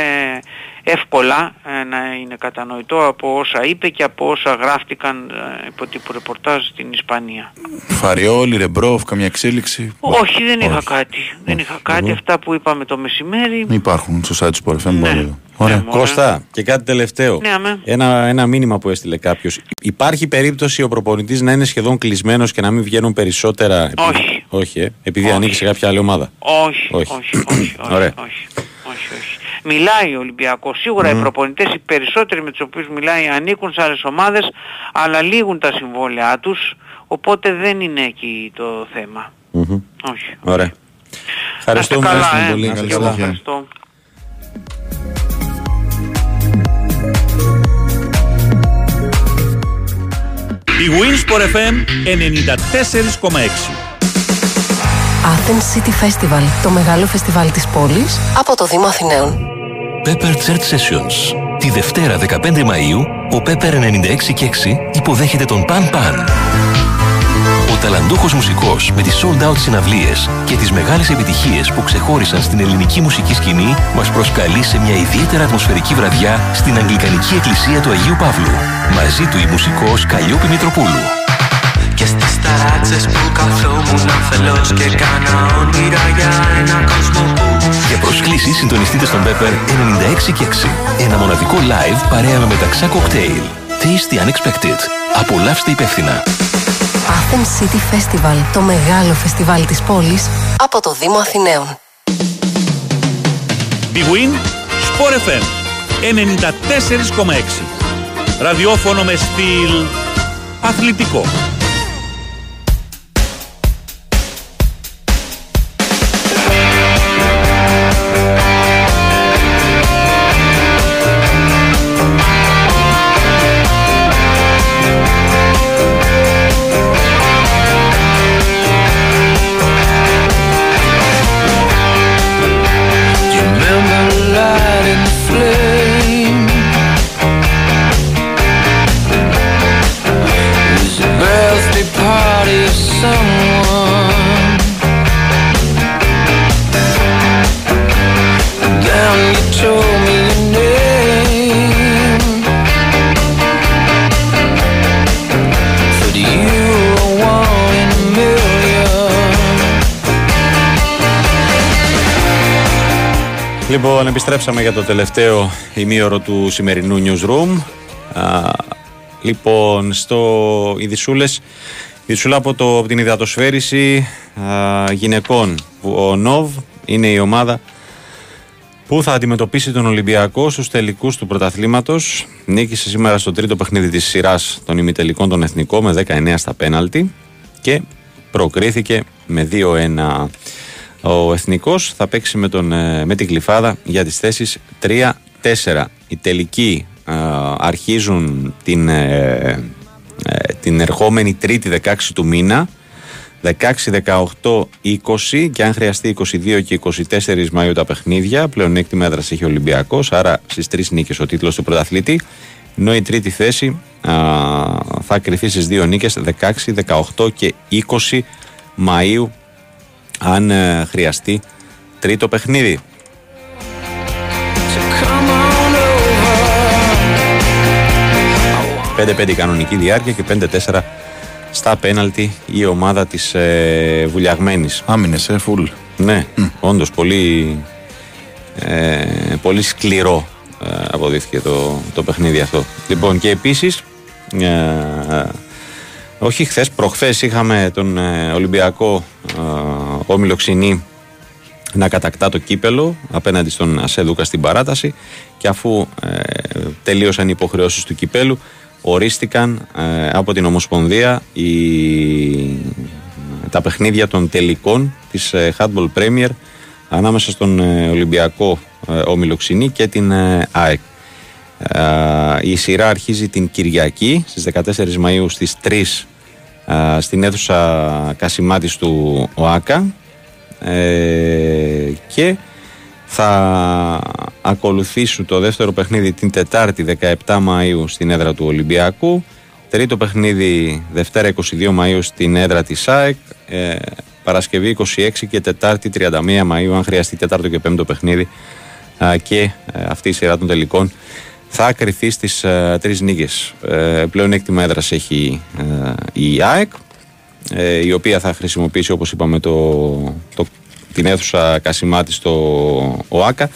εύκολα ε, να είναι κατανοητό από όσα είπε και από όσα γράφτηκαν ε, υπό τύπου ρεπορτάζ στην Ισπανία. Φαριόλι, Ρεμπρόφ, καμιά εξέλιξη. Όχι, δεν είχα κάτι. Δεν είχα κάτι. Αυτά που είπαμε το μεσημέρι. Υπάρχουν στο site του Sport FM. Ναι. μπορείτε. Ωραία. Κώστα, και κάτι τελευταίο. Ναι, αμέ. Ένα, ένα μήνυμα που έστειλε κάποιος. Υπάρχει περίπτωση ο προπονητής να είναι σχεδόν κλεισμένος και να μην βγαίνουν περισσότερα. επειδή- Όχι. Όχι, ε, επειδή ανήκει σε κάποια άλλη ομάδα. Όχι, Όχι. όχι, όχι, όχι, Ωραία. όχι, όχι, όχι. Μιλάει ο Ολυμπιακός. Σίγουρα οι προπονητές οι περισσότεροι με τους οποίους μιλάει ανήκουν σε άλλες ομάδες, αλλά λήγουν τα συμβόλαιά τους, οπότε δεν είναι εκεί το θέμα. Μμμ. Όχι. Ωραία. Ευχαριστούμε καλά, Ευχαριστούμε ε. πολύ. Να Καλή είστε καλά. συνέχεια. Ευχαριστώ. Η Winsport FM 94,6 Athens City Festival, το μεγάλο φεστιβάλ της πόλης από το Δήμο Αθηναίων. Pepper Church Sessions. Τη Δευτέρα 15 Μαΐου, ο Pepper 96 και 6 υποδέχεται τον Pan Pan. Ο ταλαντούχος μουσικός με τις sold out συναυλίες και τις μεγάλες επιτυχίες που ξεχώρισαν στην ελληνική μουσική σκηνή μας προσκαλεί σε μια ιδιαίτερα ατμοσφαιρική βραδιά στην Αγγλικανική Εκκλησία του Αγίου Παύλου. Μαζί του η μουσικός Καλλιόπη Μητροπούλου. Και στις ταράξες που καθόμουν αφελώς και κάνα όνειρα για ένα κόσμο που Για προσκλήσεις συντονιστείτε στον Pepper 96 και 6. Ένα μοναδικό live παρέα με μεταξά κοκτέιλ. Tasty Unexpected. Απολαύστε υπεύθυνα. Athens City Festival, το μεγάλο φεστιβάλ της πόλης από το Δήμο Αθηναίων. Big Win Sport FM 94,6 Ραδιόφωνο με στυλ αθλητικό. Λοιπόν, επιστρέψαμε για το τελευταίο ημίωρο του σημερινού newsroom. Α, λοιπόν, στο Ιδισούλες, Ιδισούλα από, το, από την υδατοσφαίριση α, γυναικών. που Ο ΝΟΒ είναι η ομάδα που θα αντιμετωπίσει τον Ολυμπιακό στους τελικούς του πρωταθλήματος. Νίκησε σήμερα στο τρίτο παιχνίδι της σειράς των ημιτελικών των Εθνικών με 19 στα πέναλτι και προκρίθηκε με 2-1. Ο Εθνικός θα παίξει με, τον, ε, με την Κλειφάδα για τις θέσεις 3-4. Οι τελικοί ε, αρχίζουν την, ε, ε, την ερχόμενη τρίτη 16 του μήνα 16, 18, 20 και αν χρειαστεί 22 και 24 Μαΐου τα παιχνίδια. Πλεονέκτημα έδραση έχει ο Ολυμπιακός, άρα στις τρεις νίκες ο τίτλος του πρωταθλητή. Ενώ η τρίτη θέση α, θα κρυθεί στις δύο νίκες 16, 18 και 20 Μαΐου αν ε, χρειαστεί τρίτο παιχνίδι. 5-5 κανονική διάρκεια και 5-4 στα πέναλτι η ομάδα της ε, Βουλιαγμένης. Άμυνες, ε, φουλ. Ναι, όντως πολύ, ε, πολύ σκληρό ε, αποδείχθηκε το, το παιχνίδι αυτό. Λοιπόν και επίσης, ε, όχι χθες, προχθές είχαμε τον ε, Ολυμπιακό ε, Όμιλο Ξινή να κατακτά το κύπελο απέναντι στον Ασέδουκα στην παράταση και αφού ε, τελείωσαν οι υποχρεώσεις του κυπέλου ορίστηκαν ε, από την Ομοσπονδία οι, τα παιχνίδια των τελικών της ε, Handball Premier ανάμεσα στον ε, Ολυμπιακό ε, Όμιλο Ξινή και την ε, ΑΕΚ. Ε, η σειρά αρχίζει την Κυριακή στις 14 Μαΐου στις 3 ε, στην αίθουσα Κασιμάτης του ΟΑΚΑ. Ε, και θα ακολουθήσουν το δεύτερο παιχνίδι την Τετάρτη 17 Μαΐου στην έδρα του Ολυμπιακού. Τρίτο παιχνίδι Δευτέρα 22 Μαΐου στην έδρα της ΑΕΚ. Ε, Παρασκευή 26 και Τετάρτη 31 Μαΐου αν χρειαστεί τέταρτο και πέμπτο παιχνίδι. Α, και ε, αυτή η σειρά των τελικών θα κρυθεί στις ε, τρεις νίκες ε, πλέον έκτημα έδρας έχει ε, η ΑΕΚ ε, η οποία θα χρησιμοποιήσει όπως είπαμε το, το, την αίθουσα Κασιμάτη στο ΟΑΚΑ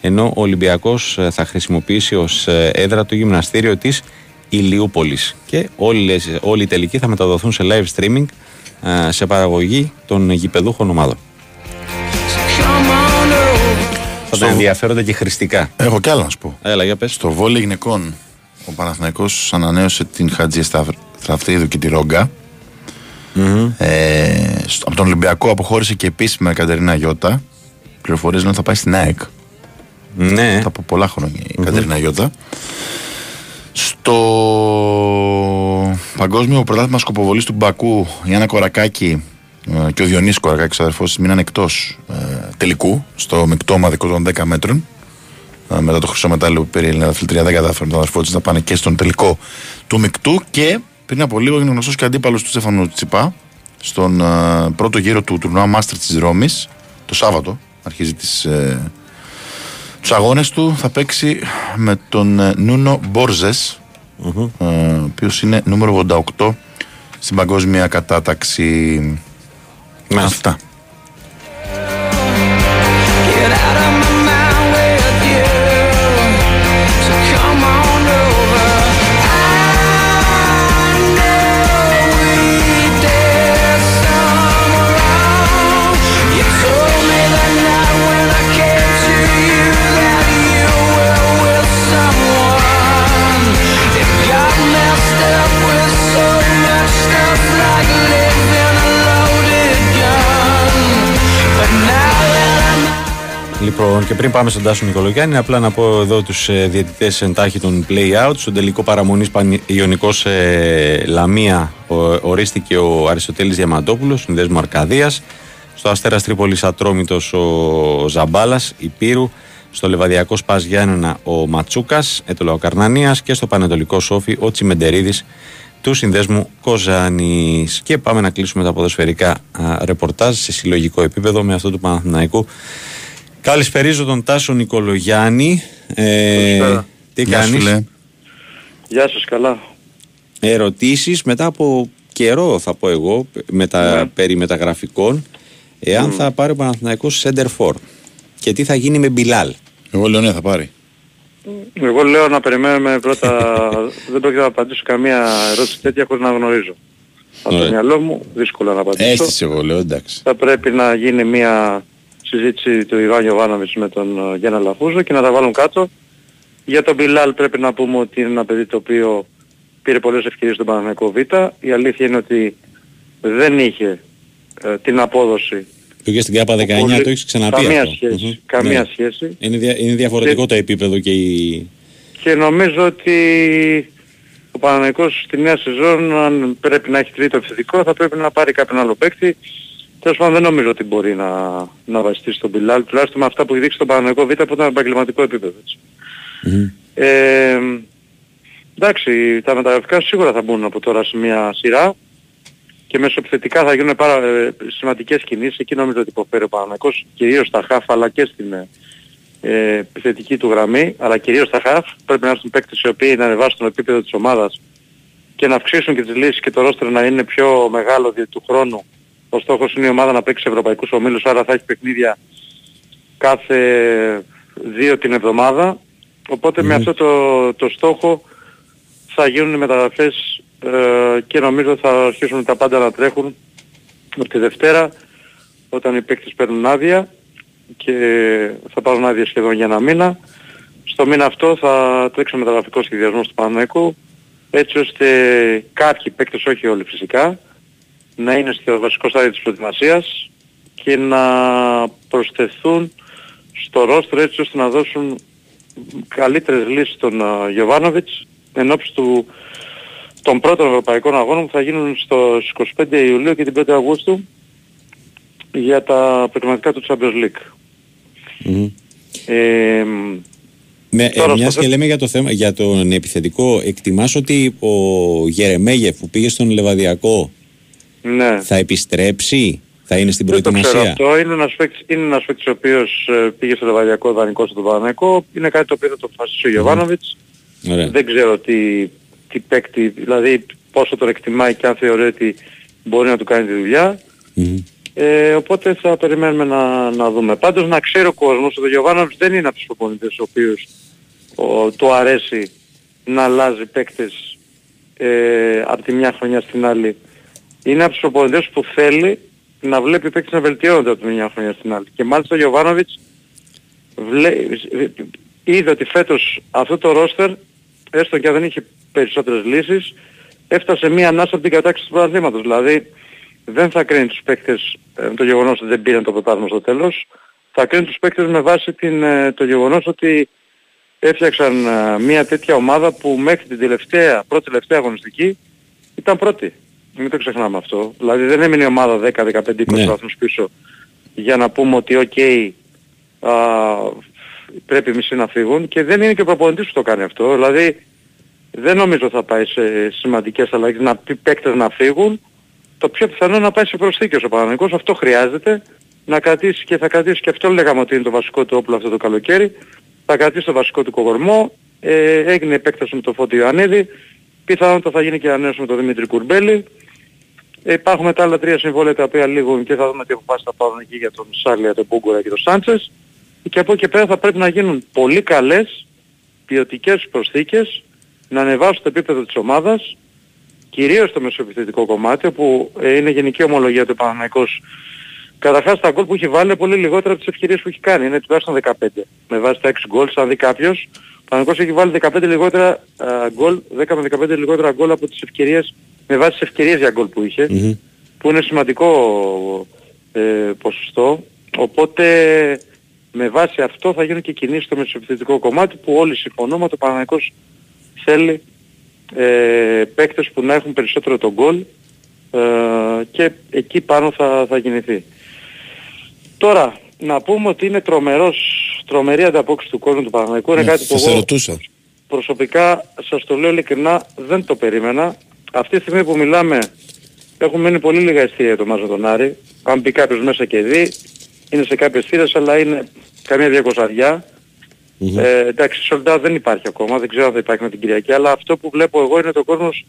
ενώ ο Ολυμπιακός ε, θα χρησιμοποιήσει ως ε, έδρα το γυμναστήριο της Ηλιούπολης και όλοι, όλοι οι τελικοί θα μεταδοθούν σε live streaming ε, σε παραγωγή των γηπεδούχων ομάδων. Θα τα ενδιαφέρονται και χρηστικά. Έχω κι άλλα να σου πω. Έλα, για πες. Στο βόλιο γυναικών, ο Παναθηναϊκός ανανέωσε την Χατζη Στραφτίδου και τη ρογκα Ε, στο- από τον Ολυμπιακό αποχώρησε και επίσημα η Κατερίνα Γιώτα. Πληροφορίες λένε ότι θα πάει στην ΑΕΚ. Ναι. Από πολλά χρόνια η Κατερίνα Γιώτα. Στο Παγκόσμιο Πρωτάθλημα Σκοποβολής του Μπακού, η Άννα Κορακάκη ε, και ο Διονύσης Κορακάκης, αδερφός της, μείναν εκτός ε, τελικού στο μεικτό ομαδικό των 10 μέτρων. Ε, μετά το χρυσό μετάλλιο που πήρε η Ελληνική Αθλητρία, δεν κατάφερε τον αδερφό της να πάνε και στον τελικό του μεικτού. Και πριν από λίγο έγινε γνωστός και αντίπαλος του Στέφανου Τσιπά στον ε, πρώτο γύρο του τουρνουά Μάστερ της Ρώμης το Σάββατο. Αρχίζει τις, ε, τους αγώνες του θα παίξει με τον ε, Νούνο Μπόρζες ε, ο οποίος είναι νούμερο 88 στην παγκόσμια κατάταξη αυτά Get Λοιπόν, και πριν πάμε στον Τάσο Νικολογιάννη, απλά να πω εδώ τους ε, διαιτητές εντάχει των play out. Στον τελικό παραμονής Ιωνικό ε, Λαμία ο, ορίστηκε ο Αριστοτέλης Διαμαντόπουλος, συνδέσμου Αρκαδίας. Στο Αστέρας Τρίπολης Ατρόμητος ο Ζαμπάλας, Υπήρου. Στο Λεβαδιακό Σπα Γιάννενα ο Ματσούκας, Έτολα Καρνανίας. Και στο Πανετολικό Σόφι ο Τσιμεντερίδης του συνδέσμου Κοζάνης. Και πάμε να κλείσουμε τα ποδοσφαιρικά α, ρεπορτάζ σε συλλογικό επίπεδο με αυτό του Παναθηναϊκού. Καλησπερίζω τον Τάσο Νικολογιάννη. Ε, Καλησπέρα. τι Γεια σου, κάνεις; λέει. Γεια σας, καλά. Ερωτήσεις μετά από καιρό θα πω εγώ με τα, Ναι. περί μεταγραφικών εάν θα πάρει ο Παναθηναϊκός center for. Και τι θα γίνει με Μπιλάλ; Εγώ λέω ναι θα πάρει. Εγώ λέω να περιμένουμε πρώτα, [laughs] δεν πρόκειται να απαντήσω καμία ερώτηση τέτοια χωρίς να γνωρίζω. Από το Ωραία. μυαλό μου δύσκολο να απαντήσω. Αίσθηση εγώ λέω εντάξει. Θα πρέπει να γίνει μια συζήτηση του Ιβάν Γιωβάνοβιτς με τον ε, Γιάννα Λαφούζο και να τα βάλουν κάτω. Για τον Μπιλάλ πρέπει να πούμε ότι είναι ένα παιδί το οποίο πήρε πολλές ευκαιρίες στον Παναθηναϊκό Β. Η αλήθεια είναι ότι δεν είχε ε, την απόδοση. Το και στην ΚΑΠΑ 19 πολύ- το έχεις ξαναπεί καμία αυτό. σχέση, Μμμ. καμία Ναι. σχέση. Είναι, δια- είναι διαφορετικό το επίπεδο και η... Και νομίζω ότι ο Παναθηναϊκός στη νέα σεζόν αν πρέπει να έχει τρίτο επιθετικό θα πρέπει να πάρει κάποιον άλλο παίκτη. Τέλος πάντων δεν νομίζω ότι μπορεί να, να βασιστεί στον Μπιλάλ, τουλάχιστον με αυτά που έχει δείξει στον Παναθηναϊκό Β' που ήταν επαγγελματικό επίπεδο. Έτσι. Ε, εντάξει, τα μεταγραφικά σίγουρα θα μπουν από τώρα σε μια σειρά και μέσω επιθετικά θα γίνουν πάρα ε, σημαντικές κινήσεις. Εκεί νομίζω ότι υποφέρει ο Παναθηναϊκός κυρίως στα χάφ αλλά και στην ε, ε, επιθετική του γραμμή, αλλά κυρίως στα χαφ. Πρέπει να έρθουν παίκτες οι οποίοι να ανεβάσουν το επίπεδο της ομάδας και να αυξήσουν και τις λύσεις και το ρόστρο να είναι πιο μεγάλο διότι του χρόνου. Ο στόχος είναι η ομάδα να παίξει σε ευρωπαϊκούς ομίλους, άρα θα έχει παιχνίδια κάθε δύο την εβδομάδα. Οπότε με αυτό το, το στόχο θα γίνουν οι μεταγραφές ε, και νομίζω θα αρχίσουν τα πάντα να τρέχουν από τη Δευτέρα όταν οι παίκτες παίρνουν άδεια και θα πάρουν άδεια σχεδόν για ένα μήνα. Στο μήνα αυτό θα τρέξει ο μεταγραφικός σχεδιασμός του Παναθηναϊκού έτσι ώστε κάποιοι παίκτες, όχι όλοι φυσικά, να είναι στο βασικό στάδιο της προετοιμασίας και να προσθεθούν στο ρόστρο έτσι ώστε να δώσουν καλύτερες λύσεις στον uh, Γιωβάνοβιτς εν ώψη του, των πρώτων ευρωπαϊκών αγώνων που θα γίνουν στο, στις 25 Ιουλίου και την 5 Αυγούστου για τα προετοιμαστικά του Champions League. Ε, Με, ε, Τώρα μιας στο και δε- λέμε για, το θέμα, για τον επιθετικό, εκτιμάς ότι ο Γερεμέγεφ που πήγε στον Λεβαδιακό ναι. θα επιστρέψει, θα είναι στην Δεν το ξέρω προετοιμασία; αυτό. Είναι ένας παίκτης, είναι ένας παίκτης ο οποίος ε, πήγε στο Λεβαδιακό δανεικό στο Παναγικό. Είναι κάτι το οποίο θα το αποφασίσει ο Γιωβάνοβιτς. Ωραία. Δεν ξέρω τι, τι παίκτη, δηλαδή πόσο τον εκτιμάει και αν θεωρεί ότι μπορεί να του κάνει τη δουλειά. Ε, οπότε θα περιμένουμε να, να δούμε. Πάντως να ξέρει ο κόσμος ότι ο Γιωβάνοβιτς δεν είναι από τους προπονητές ο οποίος ο, του αρέσει να αλλάζει παίκτες ε, από τη μια χρονιά στην άλλη. Είναι από τους προπονητές που θέλει να βλέπει παίκτες να βελτιώνονται από τη μια χρονιά στην άλλη. Και μάλιστα ο Γιωβάνοβιτς βλέ- είδε ότι φέτος αυτό το ρόστερ, έστω και αν δεν είχε περισσότερες λύσεις, έφτασε μία ανάσα από την κατάκτηση του πρωταθλήματος. Δηλαδή δεν θα κρίνει τους παίκτες ε, με το γεγονός ότι δεν πήραν το πρωτάθλημα στο τέλος, θα κρίνει τους παίκτες με βάση την, ε, το γεγονός ότι έφτιαξαν ε, μια τέτοια ομάδα που μέχρι την τελευταία, προτελευταία αγωνιστική ήταν πρώτη. Μην το ξεχνάμε αυτό. Δηλαδή δεν έμεινε η ομάδα 10, 15, 20 Ναι. βαθμούς πίσω για να πούμε ότι οκ, α, πρέπει οι μισοί να φύγουν και δεν είναι και ο προπονητής που το κάνει αυτό. Δηλαδή δεν νομίζω θα πάει σε σημαντικές αλλαγές να πει παίκτες να φύγουν. Το πιο πιθανό είναι να πάει σε προσθήκες ο Παναγικός. Αυτό χρειάζεται να κρατήσει και θα κρατήσει και αυτό λέγαμε ότι είναι το βασικό του όπλο αυτό το καλοκαίρι. Θα κρατήσει το βασικό του κογορμό. Ε, έγινε επέκταση με τον Φώτη Ιωαννίδη. Πιθανότατα θα γίνει και ανανέωση με τον Δημήτρη Κουρμπέλη. Ε, υπάρχουν μετά άλλα τρία συμβόλαια τα οποία λήγουν και θα δούμε τι αποφάσεις θα πάρουν εκεί για τον Σάλια, τον Μπούγκουρα και τον Σάντσες. Και από εκεί και πέρα θα πρέπει να γίνουν πολύ καλές ποιοτικές προσθήκες να ανεβάσουν το επίπεδο της ομάδας κυρίως στο μεσοεπιθετικό κομμάτι όπου ε, είναι γενική ομολογία του Παναθηναϊκός Καταρχάς τα γκολ που έχει βάλει είναι πολύ λιγότερα από τις ευκαιρίες που έχει κάνει. Είναι τουλάχιστον 15. Με βάση τα 6 γκολ, αν δει κάποιος, ο Παναθηναϊκός έχει βάλει 15 λιγότερα α, γκολ, 10 με 15 λιγότερα γκολ από τις ευκαιρίες, με βάση τις ευκαιρίες για γκολ που είχε, που είναι σημαντικό ε, ποσοστό. Οπότε με βάση αυτό θα γίνουν και κινήσεις στο μεσοεπιθετικό κομμάτι που όλοι συμφωνούμε ότι ο Παναθηναϊκός θέλει ε, παίκτες που να έχουν περισσότερο τον γκολ ε, και εκεί πάνω θα, θα γεννηθεί. Τώρα, να πούμε ότι είναι τρομερός, τρομερή ανταπόκριση του κόσμου του Παναθηναϊκού. Είναι Ναι, κάτι που θα σε εγώ ρωτούσα. προσωπικά σας το λέω ειλικρινά δεν το περίμενα. Αυτή τη στιγμή που μιλάμε έχουν μείνει πολύ λίγα εστία για το μάζο τον Άρη. Αν μπει κάποιος μέσα και δει, είναι σε κάποιες θύρες αλλά είναι καμία διακοσαριά. Ε, εντάξει, sold out δεν υπάρχει ακόμα, δεν ξέρω αν θα υπάρχει με την Κυριακή, αλλά αυτό που βλέπω εγώ είναι ότι ο κόσμος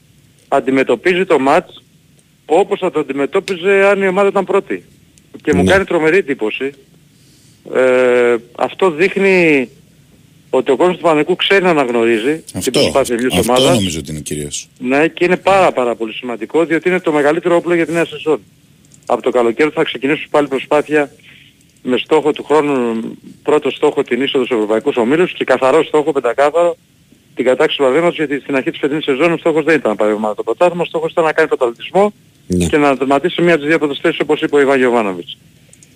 αντιμετωπίζει το μάτς όπως θα το αντιμετώπιζε αν η ομάδα ήταν πρώτη. Και μου κάνει τρομερή εντύπωση Ε, αυτό δείχνει ότι ο κόσμος του Παναγικού ξέρει να αναγνωρίζει την Αυτό, προσπάθεια μιας αυτό ομάδας. νομίζω ότι είναι κυρίως. Ναι, και είναι πάρα πάρα πολύ σημαντικό διότι είναι το μεγαλύτερο όπλο για τη νέα σεζόν. Από το καλοκαίρι θα ξεκινήσουν πάλι προσπάθεια με στόχο του χρόνου, πρώτο στόχο την είσοδο στους Ευρωπαϊκούς Ομίλους και καθαρό στόχο, πεντακάθαρο, την κατάξυση του παραδείγματος γιατί στην αρχή της φετινής σεζόν ο στόχος δεν ήταν να πάρει ομάδα το πρωτάθλημα, ο στόχος ήταν να κάνει τον αθλητισμό και να τερματίσει μία από τις δύο πρωτοστέσεις όπως είπε ο Ιβάν Γιωβάνοβιτς.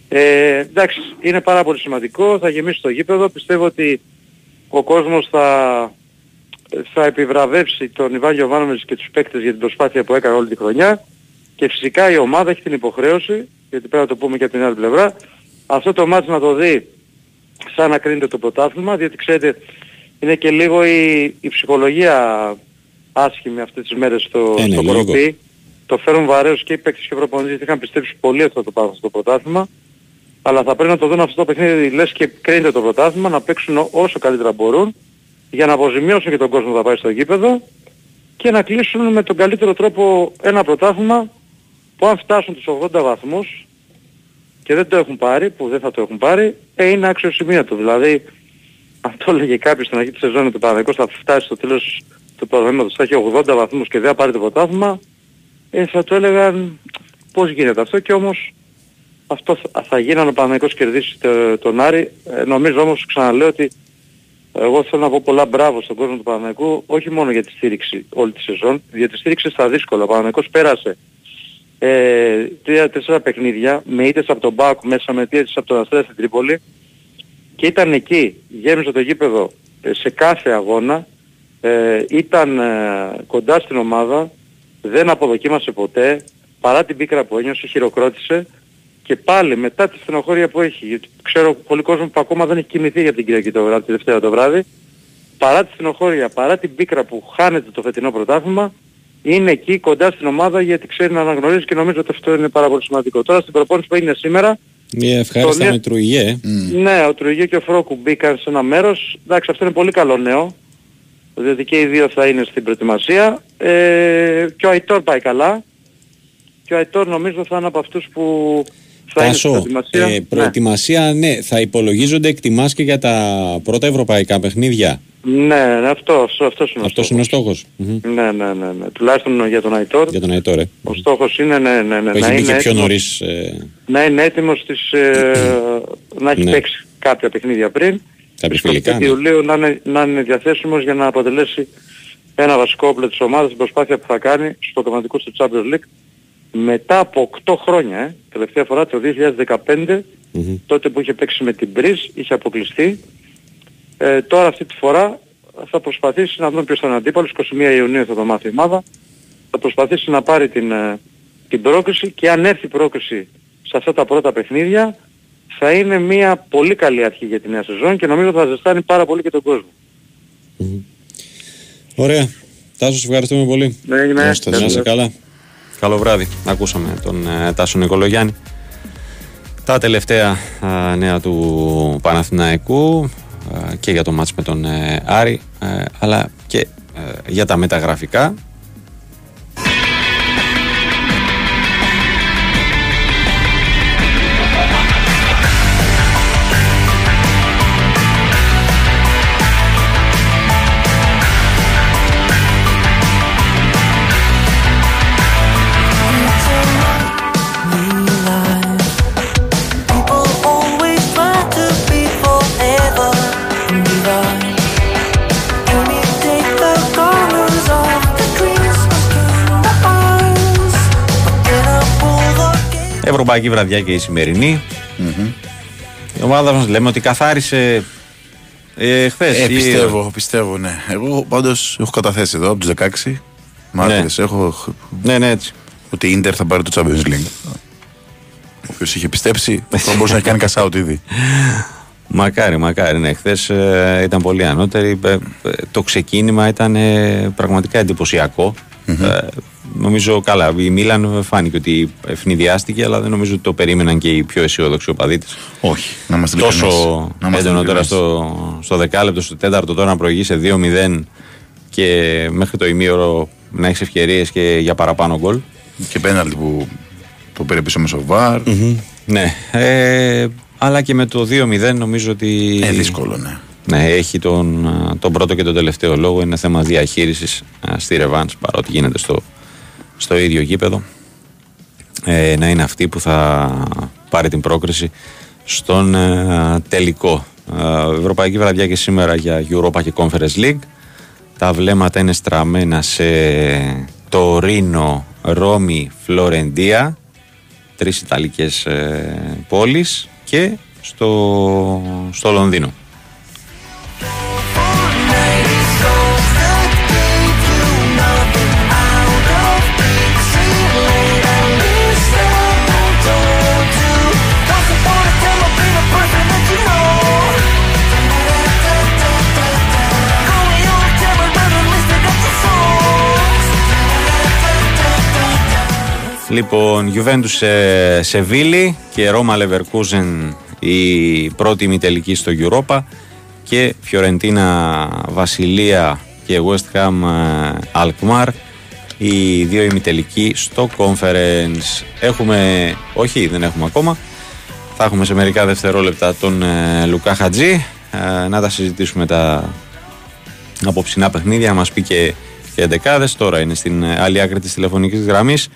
Ε, εντάξει, είναι πάρα πολύ σημαντικό, θα γεμίσει το γήπεδο, πιστεύω ότι ο κόσμος θα, θα επιβραβεύσει τον Ιβάν Γιωβάνοβιτς και τους παίκτες για την προσπάθεια που έκανε όλη τη χρονιά και φυσικά η ομάδα έχει την υποχρέωση, γιατί πρέπει να το πούμε και από την άλλη πλευρά, αυτό το μάτς να το δει σαν να κρίνεται το πρωτάθλημα, διότι ξέρετε είναι και λίγο η, η ψυχολογία άσχημη αυτές τις μέρες στο, Ε, ναι, στο λίγο. κοροπή. Το φέρουν βαρέως και οι παίκτες και οι προπονητές γιατί είχαν πιστέψει πολύ ότι θα το πάρουν στο πρωτάθλημα. Αλλά θα πρέπει να το δουν αυτό το παιχνίδι λες και κρίνεται το πρωτάθλημα, να παίξουν ό- όσο καλύτερα μπορούν για να αποζημιώσουν και τον κόσμο που θα πάει στο γήπεδο και να κλείσουν με τον καλύτερο τρόπο ένα πρωτάθλημα που αν φτάσουν τους 80 βαθμούς και δεν το έχουν πάρει, που δεν θα το έχουν πάρει, ε, είναι αξιοσημείωτο. Δηλαδή, αν το έλεγε κάποιος στην αρχή της σεζόν ότι ο Παναγικός θα φτάσει στο τέλος του πρωταθλήματος, θα έχει 80 βαθμούς και δεν θα πάρει το πρωτάθλημα, ε, θα το έλεγαν πώς γίνεται αυτό και όμως αυτό θα, θα γίνει αν ο Παναγικός κερδίσει το- τον Άρη. Ε, νομίζω όμως, ξαναλέω ότι εγώ θέλω να πω πολλά μπράβο στον κόσμο του Παναγικού, όχι μόνο για τη στήριξη όλη τη σεζόν, για τη στήριξη στα δύσκολα. Ο Παναγικός πέρασε ε, τρία-τέσσερα παιχνίδια με ήττες από τον Μπάκου μέσα με ήττες από τον Αστέρα στην Τρίπολη και ήταν εκεί, γέμιζε το γήπεδο ε, σε κάθε αγώνα, ε, ήταν ε, κοντά στην ομάδα, δεν αποδοκίμασε ποτέ, παρά την πίκρα που ένιωσε, χειροκρότησε και πάλι μετά τη στενοχώρια που έχει, γιατί ξέρω πολύ κόσμο που ακόμα δεν έχει κοιμηθεί για την Κυριακή το βράδυ, τη Δευτέρα το βράδυ, παρά τη στενοχώρια, παρά την πίκρα που χάνεται το φετινό πρωτάθλημα, είναι εκεί κοντά στην ομάδα γιατί ξέρει να αναγνωρίζει και νομίζω ότι αυτό είναι πάρα πολύ σημαντικό. Τώρα στην προπόνηση που έγινε σήμερα, Μια ευχάριστα Το με Τρουγέ. ναι, ο Τρουγέ και ο Φρόκου μπήκαν σε ένα μέρος. Εντάξει, αυτό είναι πολύ καλό νέο. Διότι και οι δύο θα είναι στην προετοιμασία. Ε, και ο Αϊτόρ πάει καλά. Και ο Αϊτόρ νομίζω θα είναι από αυτούς που θα είναι στην Τάσο, προετοιμασία. ε, προετοιμασία, ναι. θα υπολογίζονται εκτιμάς και για τα πρώτα ευρωπαϊκά παιχνίδια. Ναι, ναι, αυτό, αυτό, αυτός είναι ο Αυτός είναι ο στόχος. Μμμ. Ναι, ναι, ναι, ναι. Τουλάχιστον για τον Αϊτόρ. Για τον Αϊτόρ, ε. Ο στόχος είναι ναι, ναι, ναι, Που να, έχει μπει είναι και πιο έτοιμος, νωρίς. ε, να είναι έτοιμος στις, ε, να έχει Ναι. παίξει κάποια παιχνίδια πριν. Κάποια Στις φιλικά, 25 ναι. Ιουλίου να είναι, να είναι διαθέσιμος για να αποτελέσει ένα βασικό όπλο της ομάδας στην προσπάθεια που θα κάνει στο κομματικό του Champions League μετά από 8 χρόνια, ε, τελευταία φορά το 2015, τότε που είχε παίξει με την Μπριζ, είχε αποκλειστεί. Ε, τώρα αυτή τη φορά θα προσπαθήσει να δούμε ποιος θα είναι αντίπαλος, 21 Ιουνίου θα το μάθει η ομάδα, θα προσπαθήσει να πάρει την, ε, την πρόκριση και αν έρθει η πρόκριση σε αυτά τα πρώτα παιχνίδια θα είναι μια πολύ καλή αρχή για τη νέα σεζόν και νομίζω θα ζεστάνει πάρα πολύ και τον κόσμο. Ωραία. Τάσο, σε ευχαριστούμε πολύ. Ναι, έγινε. Να είστε Γεια σας. καλά. Καλό βράδυ. Ακούσαμε τον ε, Τάσο Νικολογιάννη. Τα τελευταία α, νέα του Παναθηναϊκού α, και για το μάτς με τον ε, Άρη ε, αλλά και ε, για τα μεταγραφικά pull the Ευρωπαϊκή βραδιά και η σημερινη Η ομάδα μας λέμε ότι καθάρισε ε, χθες Ε, ή- πιστεύω, πιστεύω, ναι. Εγώ πάντως έχω καταθέσει εδώ από τους 16 μάρτυρες. Έχω ναι, ναι, έτσι. ότι η Ίντερ θα πάρει το Champions League. Ο οποίος είχε πιστέψει, θα μπορούσε να έχει κάνει [laughs] cash out ήδη. Μακάρι, μακάρι. Ναι, χθες ήταν πολύ ανώτερη. Ε, ε, το ξεκίνημα ήταν ε, πραγματικά εντυπωσιακό. Ε, νομίζω καλά. Η Μίλαν φάνηκε ότι ευνηδιάστηκε, αλλά δεν νομίζω ότι το περίμεναν και οι πιο αισιόδοξοι οπαδοί της. Όχι. Να είμαστε Τόσο ειλικρινείς. Να είμαστε έντονο τώρα ειλικρινείς. στο, στο δεκάλεπτο, στο τέταρτο τώρα να προηγείς σε 2-0 και μέχρι το ημίωρο να έχεις ευκαιρίες και για παραπάνω γκολ. Και πέναλτι που το πήρε πίσω με σοβάρ. Ναι. Ε, Αλλά και με το 2-0 νομίζω ότι. Ε, δύσκολο, ναι. Ναι, έχει τον, α, τον πρώτο και τον τελευταίο λόγο. Είναι θέμα διαχείρισης στη Ρεβάνς παρότι γίνεται στο, στο ίδιο γήπεδο. Ε, να είναι αυτή που θα πάρει την πρόκριση στον ε, τελικό. Ε, Ευρωπαϊκή βραδιά και σήμερα για Europa και Conference League. Τα βλέμματα είναι στραμμένα σε το Ρήνο, Ρώμη, Φλωρεντία. Τρεις Ιταλικές ε, πόλεις και στο, στο Λονδίνο. Λοιπόν, Juventus σε Σεβίλη και Ρώμα Leverkusen η πρώτη ημιτελική στο Europa και Φιωρεντίνα Βασιλεία και West Ham ε, Alkmaar οι δύο ημιτελικοί στο Conference. Έχουμε, όχι δεν έχουμε ακόμα, θα έχουμε σε μερικά δευτερόλεπτα τον ε, Λουκά Χατζή ε, να τα συζητήσουμε τα απόψινά παιχνίδια, να μας πει και, και εντεκάδες. Τώρα είναι στην ε, άλλη άκρη της τηλεφωνικής γραμμής.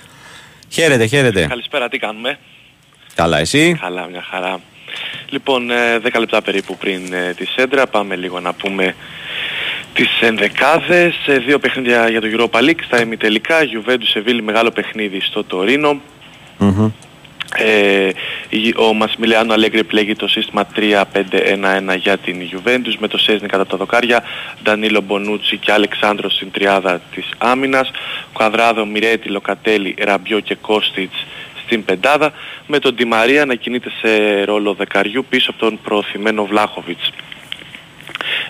Χαίρετε, χαίρετε. Καλησπέρα, τι κάνουμε; Καλά, εσύ; Καλά, μια χαρά. Λοιπόν, ε, 10 λεπτά περίπου πριν ε, τη Σέντρα, πάμε λίγο να πούμε τις ενδεκάδες. Ε, δύο παιχνίδια για το Europa League, στα ημιτελικά, Juventus Seville, μεγάλο παιχνίδι στο Τωρίνο. Ε, η- ο Μασιμιλιάνο Αλέγκρι επιλέγει το σύστημα 3-5-1-1 για την Juventus με το Σέσνη κατά τα δοκάρια, Ντανίλο Μπονούτσι και Αλεξάνδρος στην τριάδα της άμυνας, Κουαδράδο, Μιρέτη, Λοκατέλη, Ραμπιό και Κώστιτς στην πεντάδα, με τον Ντι Μαρία να κινείται σε ρόλο δεκαριού πίσω από τον προωθημένο Βλάχοβιτς.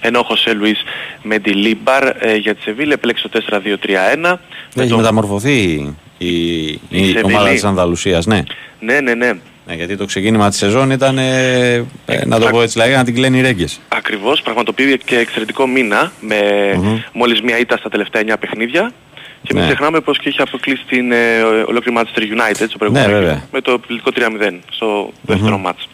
Ενώ ο Χωσέ Λουίς Μεντιλίμπαρ ε, για τη Σεβίλη επέλεξε το 4-2-3-1. Έχει μεταμορφωθεί η, η, Σεβίλη. ομάδα της Ανδαλουσίας, ναι. Ναι, ναι, ναι. Ναι, γιατί το ξεκίνημα της σεζόν ήταν, ε, ε, να το πω έτσι, δηλαδή, να την κλαίνει οι ρέγγες. Ακριβώς, πραγματοποιεί και εξαιρετικό μήνα με μόλις μία ήττα στα τελευταία 9 παιχνίδια. Και μην Ναι. ξεχνάμε πως και είχε αποκλείσει την ε, ολόκληρη Manchester United στο προηγούμενο Ναι, γύρο, βέβαια. με το επιβλητικό 3-0 στο δεύτερο μάτς.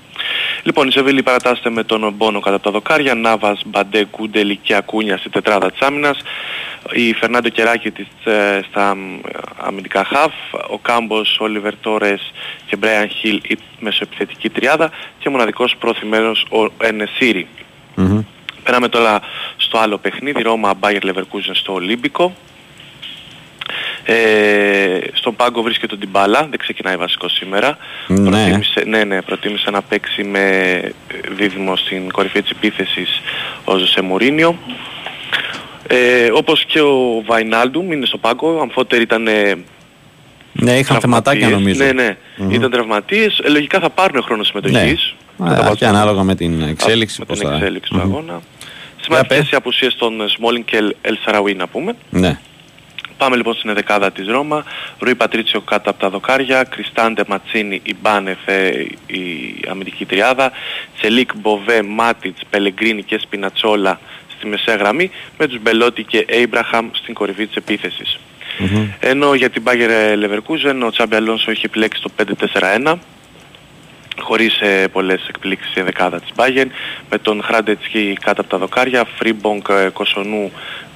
Λοιπόν, η Σεβίλη παρατάσσεται με τον Μπόνο κατά τα δοκάρια, Νάβας, Μπαντέ, Κούντελη και Ακούνια στη τετράδα της άμυνας, η Φερνάντο Κεράκη της, ε, στα μ, αμυντικά χαφ, ο Κάμπος, ο Όλιβερ Τόρες και Μπρέαν Χιλ η μεσοεπιθετική τριάδα και μοναδικός προθυμένος ο Ενεσίρη. Περάμε τώρα στο άλλο παιχνίδι, Ρώμα Bayer Leverkusen στο Ολύμπικο. Ε, στον πάγκο βρίσκεται ο Ντιμπάλα, δεν ξεκινάει βασικό σήμερα. Ναι. Προτίμησε, ναι, ναι, προτίμησε να παίξει με ε, δίδυμο στην κορυφή της επίθεσης ο Ζωσέ Μουρίνιο. Ε, όπως και ο Βαϊνάλντουμ είναι στο πάγκο, αμφότεροι ήταν ε, Ναι, είχαν θεματάκια τραυματίες. νομίζω. Ναι, ναι, Μμμ. ήταν τραυματίες. Ε, λογικά θα πάρουν χρόνο συμμετοχής. Ναι. Θα τα Α, βάζουν και ανάλογα με την εξέλιξη. με πώς την θα- εξέλιξη του Μμμ. αγώνα. Σημαντικές οι απουσίες των Σμόλιν και Ελ- Ελ Σαραουί να πούμε. Ναι. Πάμε λοιπόν στην δεκάδα της Ρώμα. Ρουί Πατρίτσιο κάτω από τα δοκάρια. Κριστάντε Ματσίνη, Ιμπάνεφ ε, η αμυντική τριάδα. Τσελίκ, Μποβέ, Μάτιτς, Πελεγκρίνη και Σπινατσόλα στη μεσαία γραμμή. Με τους Μπελότη και Έιμπραχαμ στην κορυφή της επίθεσης. Ενώ για την Bayer Leverkusen ο Τσάμπι Αλόνσο έχει επιλέξει το 5-4-1 χωρίς ε, πολλές εκπλήξεις στην ενδεκάδα της Bayern με τον Χράντετσκι κάτω από τα δοκάρια, Φρίμπονγκ, ε, Κοσονού,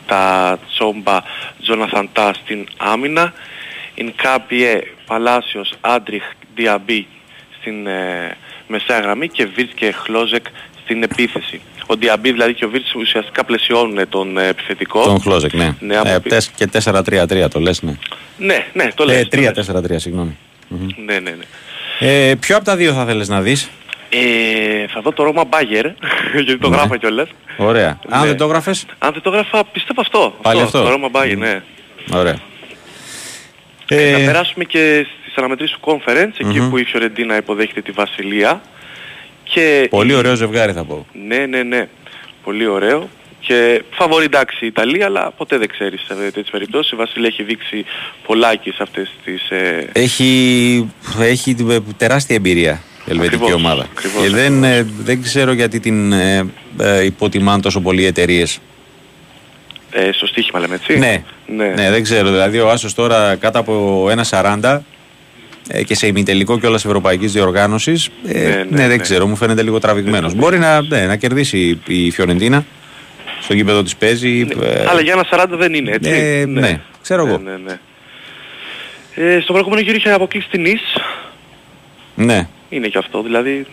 Ταψόμπα, Τζόναθαν Τα στην άμυνα, Ινκάπιε, Παλάσιος, Άντριχ, Ντιαμπί στην ε, μεσαία γραμμή και Βίρτς και Χλόζεκ στην επίθεση. Ο Ντιαμπί δηλαδή και ο Βίρτς ουσιαστικά πλαισιώνουν τον ε, επιθετικό. Τον Χλόζεκ, ναι. Ναι, ε, άμα τεσ- και 4-3-3 το λες, ναι. Ναι, ναι, το λες. Ε, το λες. 3-4-3, συγγνώμη. Μμμ. Ναι, ναι, ναι. Ε, ποιο από τα δύο θα θέλεις να δεις; Ε, θα δω το Ρώμα Μπάγερ, [laughs] γιατί το Ναι. γράφω κιόλας. Ωραία. Αν Ναι. δεν το έγραφες, Αν δεν το γράφα, πιστεύω αυτό. Πάλι αυτό. Το Ρώμα Μπάγερ, ναι. ωραία. Ε, Ε, να περάσουμε και στις αναμετρήσεις του Conference, εκεί Μμμ. που η Φιωρεντίνα υποδέχεται τη Βασιλεία. Και Πολύ ωραίο ζευγάρι θα πω. Ναι, ναι, ναι. Πολύ ωραίο. Και φαβορεί εντάξει η Ιταλία, αλλά ποτέ δεν ξέρεις σε τέτοιες περιπτώσεις. Η Βασιλεία έχει δείξει πολλάκι σε αυτές τις... Ε... Έχει, έχει τεράστια εμπειρία η ελβετική Ακριβώς, ομάδα. ακριβώς, και δεν, ε, δεν ξέρω γιατί την ε, ε, υποτιμάνε τόσο πολλοί οι εταιρείες. Ε, στο στοίχημα λέμε έτσι; Ναι. ναι. ναι, δεν ξέρω. Δηλαδή ο Άσος τώρα κάτω από 1,40 ε, και σε ημιτελικό κιόλας Ευρωπαϊκής Διοργάνωσης. Ε, ναι, Ναι, ναι, δεν ναι. ξέρω, μου φαίνεται λίγο τραβηγμένος. Μπορεί να, ναι, να κερδίσει η Φιωρεντίνα στο γήπεδο της παίζει. ε, Αλλά για ένα 40 δεν είναι, έτσι; ε, ναι, ξέρω εγώ. Ναι, ναι. Ε, στο προηγούμενο γύρο είχε αποκλείσει τη Νις. Ναι. Είναι και αυτό, δηλαδή.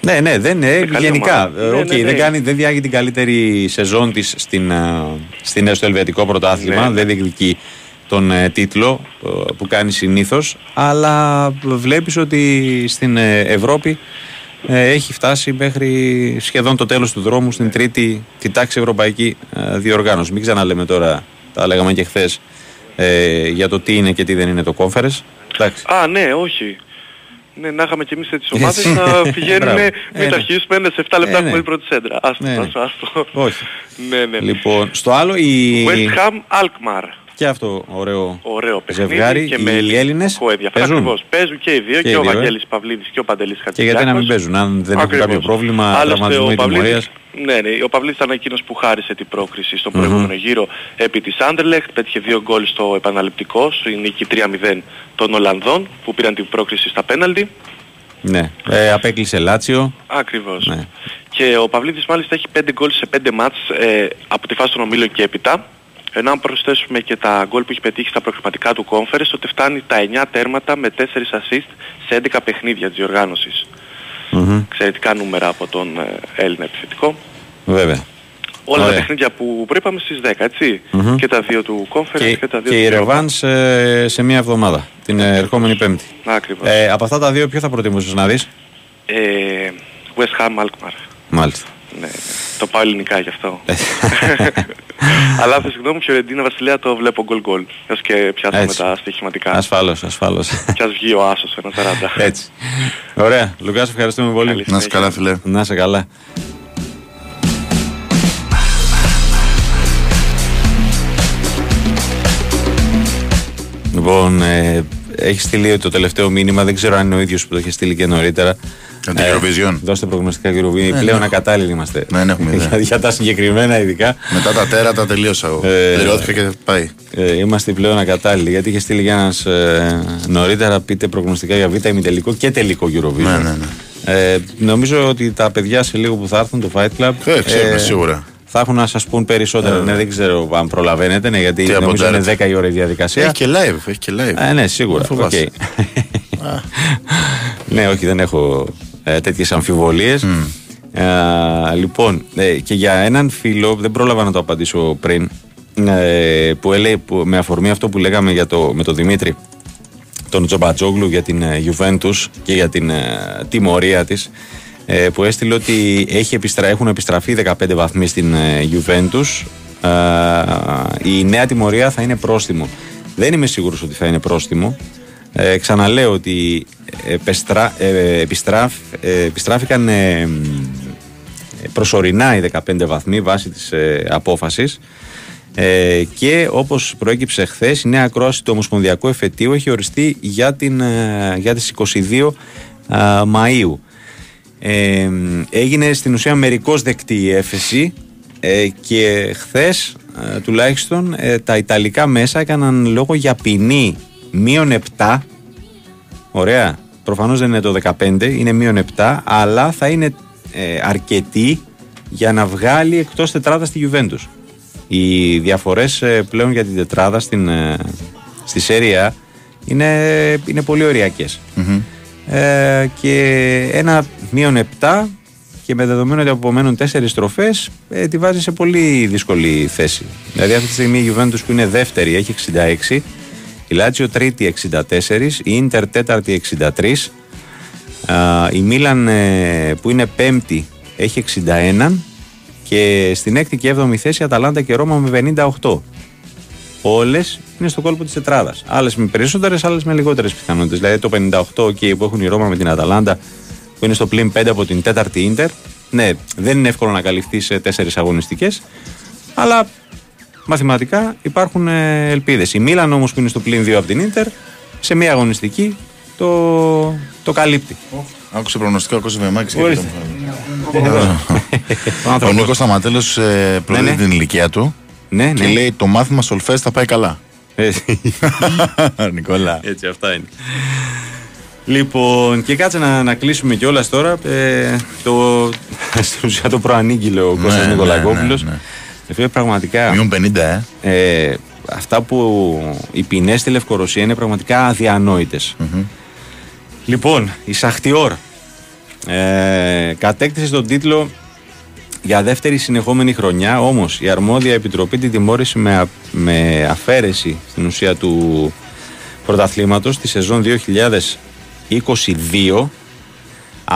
Ναι, ναι, δεν είναι. καλή Γενικά. ομάδα. ε, Ναι, οκ, ναι, ναι. δεν, κάνει, δεν διάγει την καλύτερη σεζόν της στην, ε, στην, στο ελβετικό πρωτάθλημα. Ναι. Δεν διεκδικεί τον ε, τίτλο ε, που κάνει συνήθως. Αλλά βλέπεις ότι στην ε, Ευρώπη ε, έχει φτάσει μέχρι σχεδόν το τέλος του δρόμου στην τρίτη τη τάξη ευρωπαϊκή ε, διοργάνωση. Μην ξαναλέμε τώρα, τα λέγαμε και χθες, ε, για το τι είναι και τι δεν είναι το conference. Εντάξει. Α, ναι, όχι. Ναι, να είχαμε και εμείς τέτοιες ομάδες Έτσι. να πηγαίνουν, [laughs] Μπράβο. μην Ε, τα ναι. αρχίσουμε, ένα σε 7 λεπτά Ε, έχουμε ναι. η πρώτη σέντρα. Άστο, Ναι, ναι. άστο, άστο. Όχι. Ναι, ναι. Λοιπόν, στο άλλο η... West Ham, Alkmaar. Και αυτό ωραίο, Ωραίο παιχνίδι ζευγάρι. και με οι Έλληνες ελληνικό ενδιαφέρον. παίζουν. Ακριβώς. Παίζουν και οι δύο, Και και, οι ο δύο, ε. Βαγγέλης Παυλίδης και ο Παντελής Και γιατί να μην Χατζηδιάκος. παίζουν, αν δεν έχουν Ακριβώς. κάποιο πρόβλημα Άλλωστε, τραυματισμού ο ή Παυλίδης- τιμωρίας. Ναι, ναι, ο Παυλίδης ήταν εκείνος που χάρισε την πρόκριση στον Μμμ. προηγούμενο γύρο επί της Άντερλεχτ. Πέτυχε δύο γκολ στο επαναληπτικό, στη νίκη 3-0 των Ολλανδών που πήραν την πρόκριση στα πέναλτι. Ναι. Ε, απέκλεισε Λάτσιο. Ακριβώς. Ναι. Και ο Παυλίδης μάλιστα έχει 5 γκολ σε 5 μάτς ε, από τη φάση των ομίλων και έπειτα. Ενώ αν προσθέσουμε και τα γκολ που έχει πετύχει στα προκριματικά του conference, τότε φτάνει τα 9 τέρματα με 4 assist σε 11 παιχνίδια της διοργάνωσης. Μμμ. Εξαιρετικά νούμερα από τον ε, Έλληνα επιθετικό. Βέβαια. Όλα Ωραία. τα παιχνίδια που προείπαμε στις 10, έτσι. Μμμ. Και τα δύο του conference και, Και, τα δύο και η του Europa. Ρεβάνς ε, σε μία εβδομάδα, την ε, ερχόμενη Πέμπτη. Ακριβώς. Ε, από αυτά τα δύο, ποιο θα προτιμούσες να δεις; Ε, West Ham Alkmaar. Μάλιστα. Ναι, το πάω ελληνικά γι' αυτό. [laughs] Αλλά θα συγγνώμη, Φιωρεντίνα Βασιλεία το βλέπω γκολ γκολ. Ας και πιάσουμε Έτσι. τα στοιχηματικά. Ασφάλως, ασφάλως. Κι ας βγει ο Άσος ένα 40. [laughs] Έτσι. Ωραία. Λουκάς, σε ευχαριστούμε πολύ. Να είσαι καλά, φιλέ. Να είσαι καλά. Λοιπόν, ε, έχεις στείλει το τελευταίο μήνυμα. Δεν ξέρω αν είναι ο ίδιος που το έχει στείλει και νωρίτερα. Για την Eurovision. Δώστε προγνωστικά Eurovision. Ε, Πλέον ναι. ακατάλληλοι είμαστε. Ναι, ναι, έχουμε ιδέα. για, [laughs] για τα συγκεκριμένα ειδικά. Μετά τα τέρατα τελείωσα εγώ. Ε, Πληρώθηκα και πάει. Ε, είμαστε πλέον ακατάλληλοι. Γιατί είχε στείλει για ένας ε, νωρίτερα πείτε προγνωστικά για β' ημιτελικό και τελικό Eurovision. Ναι, ναι, ναι. Ε, νομίζω ότι τα παιδιά σε λίγο που θα έρθουν το Fight Club Ε, ξέρουμε, σίγουρα. θα έχουν να σας πούν περισσότερα. Ε, ναι, δεν ξέρω αν προλαβαίνετε, ναι, γιατί Τι νομίζω είναι αποντάρετε. 10 η ώρα η διαδικασία. Έχει και live, έχει και live. Ε, ναι, σίγουρα. Δεν φοβάσαι. Οκ. [laughs] ναι, όχι, δεν έχω ε, τέτοιες αμφιβολίες. Ε, λοιπόν, ε, και για έναν φίλο, δεν πρόλαβα να το απαντήσω πριν, ε, που έλεγε, που, με αφορμή αυτό που λέγαμε για το, με τον Δημήτρη, τον Τζομπατζόγλου για την ε, Juventus και για την ε, τιμωρία της ε, που έστειλε ότι έχει επιστρα... έχουν επιστραφεί 15 βαθμοί στην ε, Juventus Ε, η νέα τιμωρία θα είναι πρόστιμο. Δεν είμαι σίγουρος ότι θα είναι πρόστιμο ε, ξαναλέω ότι επιστρα... ε, επιστραφ... ε, επιστράφηκαν ε, μ, προσωρινά οι 15 βαθμοί βάσει της ε, απόφασης ε, και όπως προέκυψε χθες, η νέα ακρόαση του Ομοσπονδιακού Εφετείου έχει οριστεί για, την, ε, για τις 22 α, Μαΐου. Ε, έγινε στην ουσία μερικώς δεκτή η έφεση ε, και χθες ε, τουλάχιστον ε, τα Ιταλικά μέσα έκαναν λόγο για ποινή μείον 7 Ωραία. Προφανώς δεν είναι το 15, είναι μείον 7, αλλά θα είναι ε, αρκετή για να βγάλει εκτός τετράδας στη Juventus. Οι διαφορές ε, πλέον για την τετράδα στην, ε, στη Σέρια είναι, είναι πολύ ωριακές. Ε, και ένα μείον 7 και με δεδομένο ότι απομένουν τέσσερις στροφές, ε, τη βάζει σε πολύ δύσκολη θέση. Δηλαδή, αυτή τη στιγμή η Juventus που είναι δεύτερη έχει 66, η Λάτσιο τρίτη 64, η Ίντερ τέταρτη 63, α, η Μίλαν ε, που είναι πέμπτη έχει 61 και στην έκτη και έβδομη θέση Αταλάντα και Ρώμα με 58. Όλες είναι στο κόλπο της τετράδας. Άλλες με περισσότερες, άλλες με λιγότερες πιθανότητες. Δηλαδή το 58 okay, που έχουν η Ρώμα με την Αταλάντα, που είναι στο πλήν 5 από την τέταρτη Ίντερ. Ναι, δεν είναι εύκολο να καλυφθείς σε τέσσερις αγωνιστικές, αλλά μαθηματικά υπάρχουν ε, ελπίδες. Η Μίλαν όμως που είναι στο πλήν 2 από την Ίντερ, σε μία αγωνιστική το, το καλύπτει. Άκουσε προγνωστικά ο Κώστας Βεμάκης. και Ορίστε. ήταν- Ο Νίκος Σταματέλος ε, προδίδει ναι. την ηλικία του Ναι, και ναι. λέει το μάθημα Σολφές θα πάει καλά. [laughs] Νικόλα. Έτσι, αυτά είναι. Λοιπόν, και κάτσε να, να κλείσουμε κιόλας τώρα. Ε, το, [laughs] στην ουσία το προανήγγειλε ο Ναι, Κώστας ναι, Νικολακόπουλος. ναι, ναι. Ε, φίλε, πραγματικά. Μείον 50, ε. ε, αυτά που οι ποινές στη Λευκορωσία είναι πραγματικά αδιανόητες. Λοιπόν, η Σαχτιόρ ε, κατέκτησε τον τίτλο για δεύτερη συνεχόμενη χρονιά, όμως η αρμόδια επιτροπή την τιμώρησε με, α- με αφαίρεση στην ουσία του πρωταθλήματος τη σεζόν 2022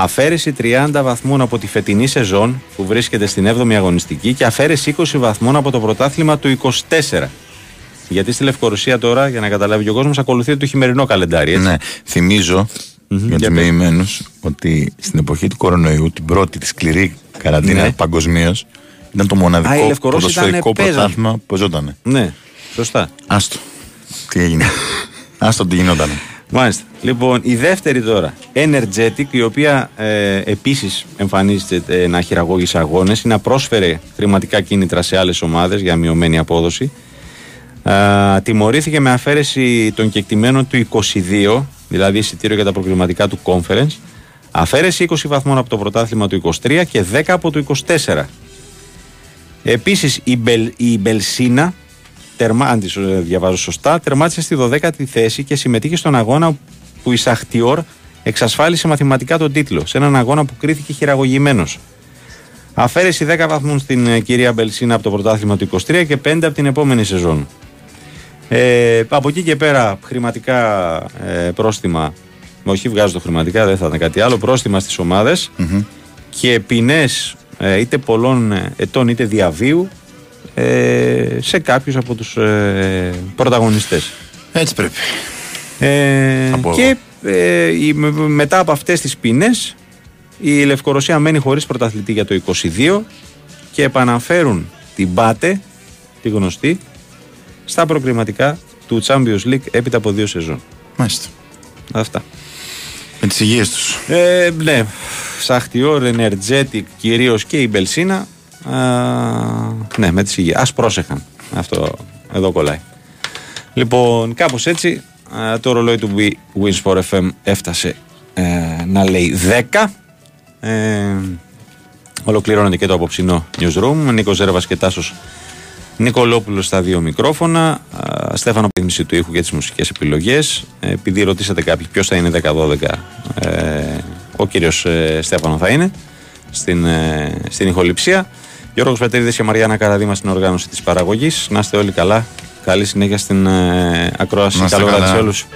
Αφαίρεση 30 βαθμών από τη φετινή σεζόν που βρίσκεται στην 7η αγωνιστική και αφαίρεση 20 βαθμών από το πρωτάθλημα του 24. Γιατί στη Λευκορωσία τώρα, για να καταλάβει και ο κόσμος, ακολουθεί το χειμερινό καλεντάρι. Έτσι. Ναι, θυμίζω για για τους πες. μεημένου ότι στην εποχή του κορονοϊού, την πρώτη, τη σκληρή καραντίνα Ναι. παγκοσμίως, ήταν το Α, οι μοναδικό Λευκορώσοι ποδοσφαιρικό ήτανε, παίζαν. πρωτάθλημα που παίζονταν. Ναι, σωστά. Άστο. Τι έγινε. [laughs] Άστο τι γινόταν. Μάλιστα. Λοιπόν, η δεύτερη τώρα, Energetic, η οποία ε, επίσης εμφανίζεται ε, να χειραγώγησε αγώνες ή να πρόσφερε χρηματικά κίνητρα σε άλλες ομάδες για μειωμένη απόδοση. Α, τιμωρήθηκε με αφαίρεση των κεκτημένων του 22, δηλαδή εισιτήριο για τα προκριματικά του conference. Αφαίρεση 20 βαθμών από το πρωτάθλημα του 23 και 10 από το 24. Επίσης η, Μπελ, η Μπελσίνα, τερμα, αν τις ε, διαβάζω σωστά, τερμάτισε στη 12η θέση και συμμετείχε στον αγώνα που η Σαχτιόρ εξασφάλισε μαθηματικά τον τίτλο, σε έναν αγώνα που κρίθηκε χειραγωγημένος. Αφαίρεση 10 βαθμούς στην ε, κυρία Μπελσίνα από το πρωτάθλημα του 23 και 5 από την επόμενη σεζόν. Ε, από εκεί και πέρα χρηματικά ε, πρόστιμα, όχι βγάζω το χρηματικά, δεν θα ήταν κάτι άλλο, πρόστιμα στις ομάδες και ποινές ε, είτε πολλών ε, ετών είτε διαβίου ε, σε κάποιους από τους ε, πρωταγωνιστές. Έτσι πρέπει. Ε, Θα πω και ε, η- με- μετά από αυτές τις ποινές η Λευκορωσία μένει χωρίς πρωταθλητή για το 22 και επαναφέρουν την Μπάτε, τη γνωστή, στα προκριματικά του Champions League έπειτα από δύο σεζόν. Μάλιστα. Αυτά. Με τις υγείες τους. Ε, ναι, Σαχτιόρ, Energetic κυρίως και η Μπελσίνα. Α, ναι, με τις υγείες. Ας πρόσεχαν. Αυτό εδώ κολλάει. Λοιπόν, κάπως έτσι α, το ρολόι του Win- Wins for FM έφτασε ε, να λέει 10. Ε, ολοκληρώνεται και το απόψινό newsroom. Νίκος Ζέρβας και Τάσος Νικολόπουλος στα δύο μικρόφωνα. Α, Στέφανο Πίδμηση του ήχου για τις μουσικές επιλογές. Ε, επειδή ρωτήσατε κάποιοι ποιος θα είναι 10-12, ε, ο κύριος ε, Στέφανο θα είναι στην, ε, στην ηχοληψία. Γιώργος Πετρίδης και Μαριάννα Καραδίμα στην οργάνωση της παραγωγής. Να είστε όλοι καλά. Καλή συνέχεια στην ε, ακρόαση. Να είστε Καλό βράδυ καλά. σε όλους.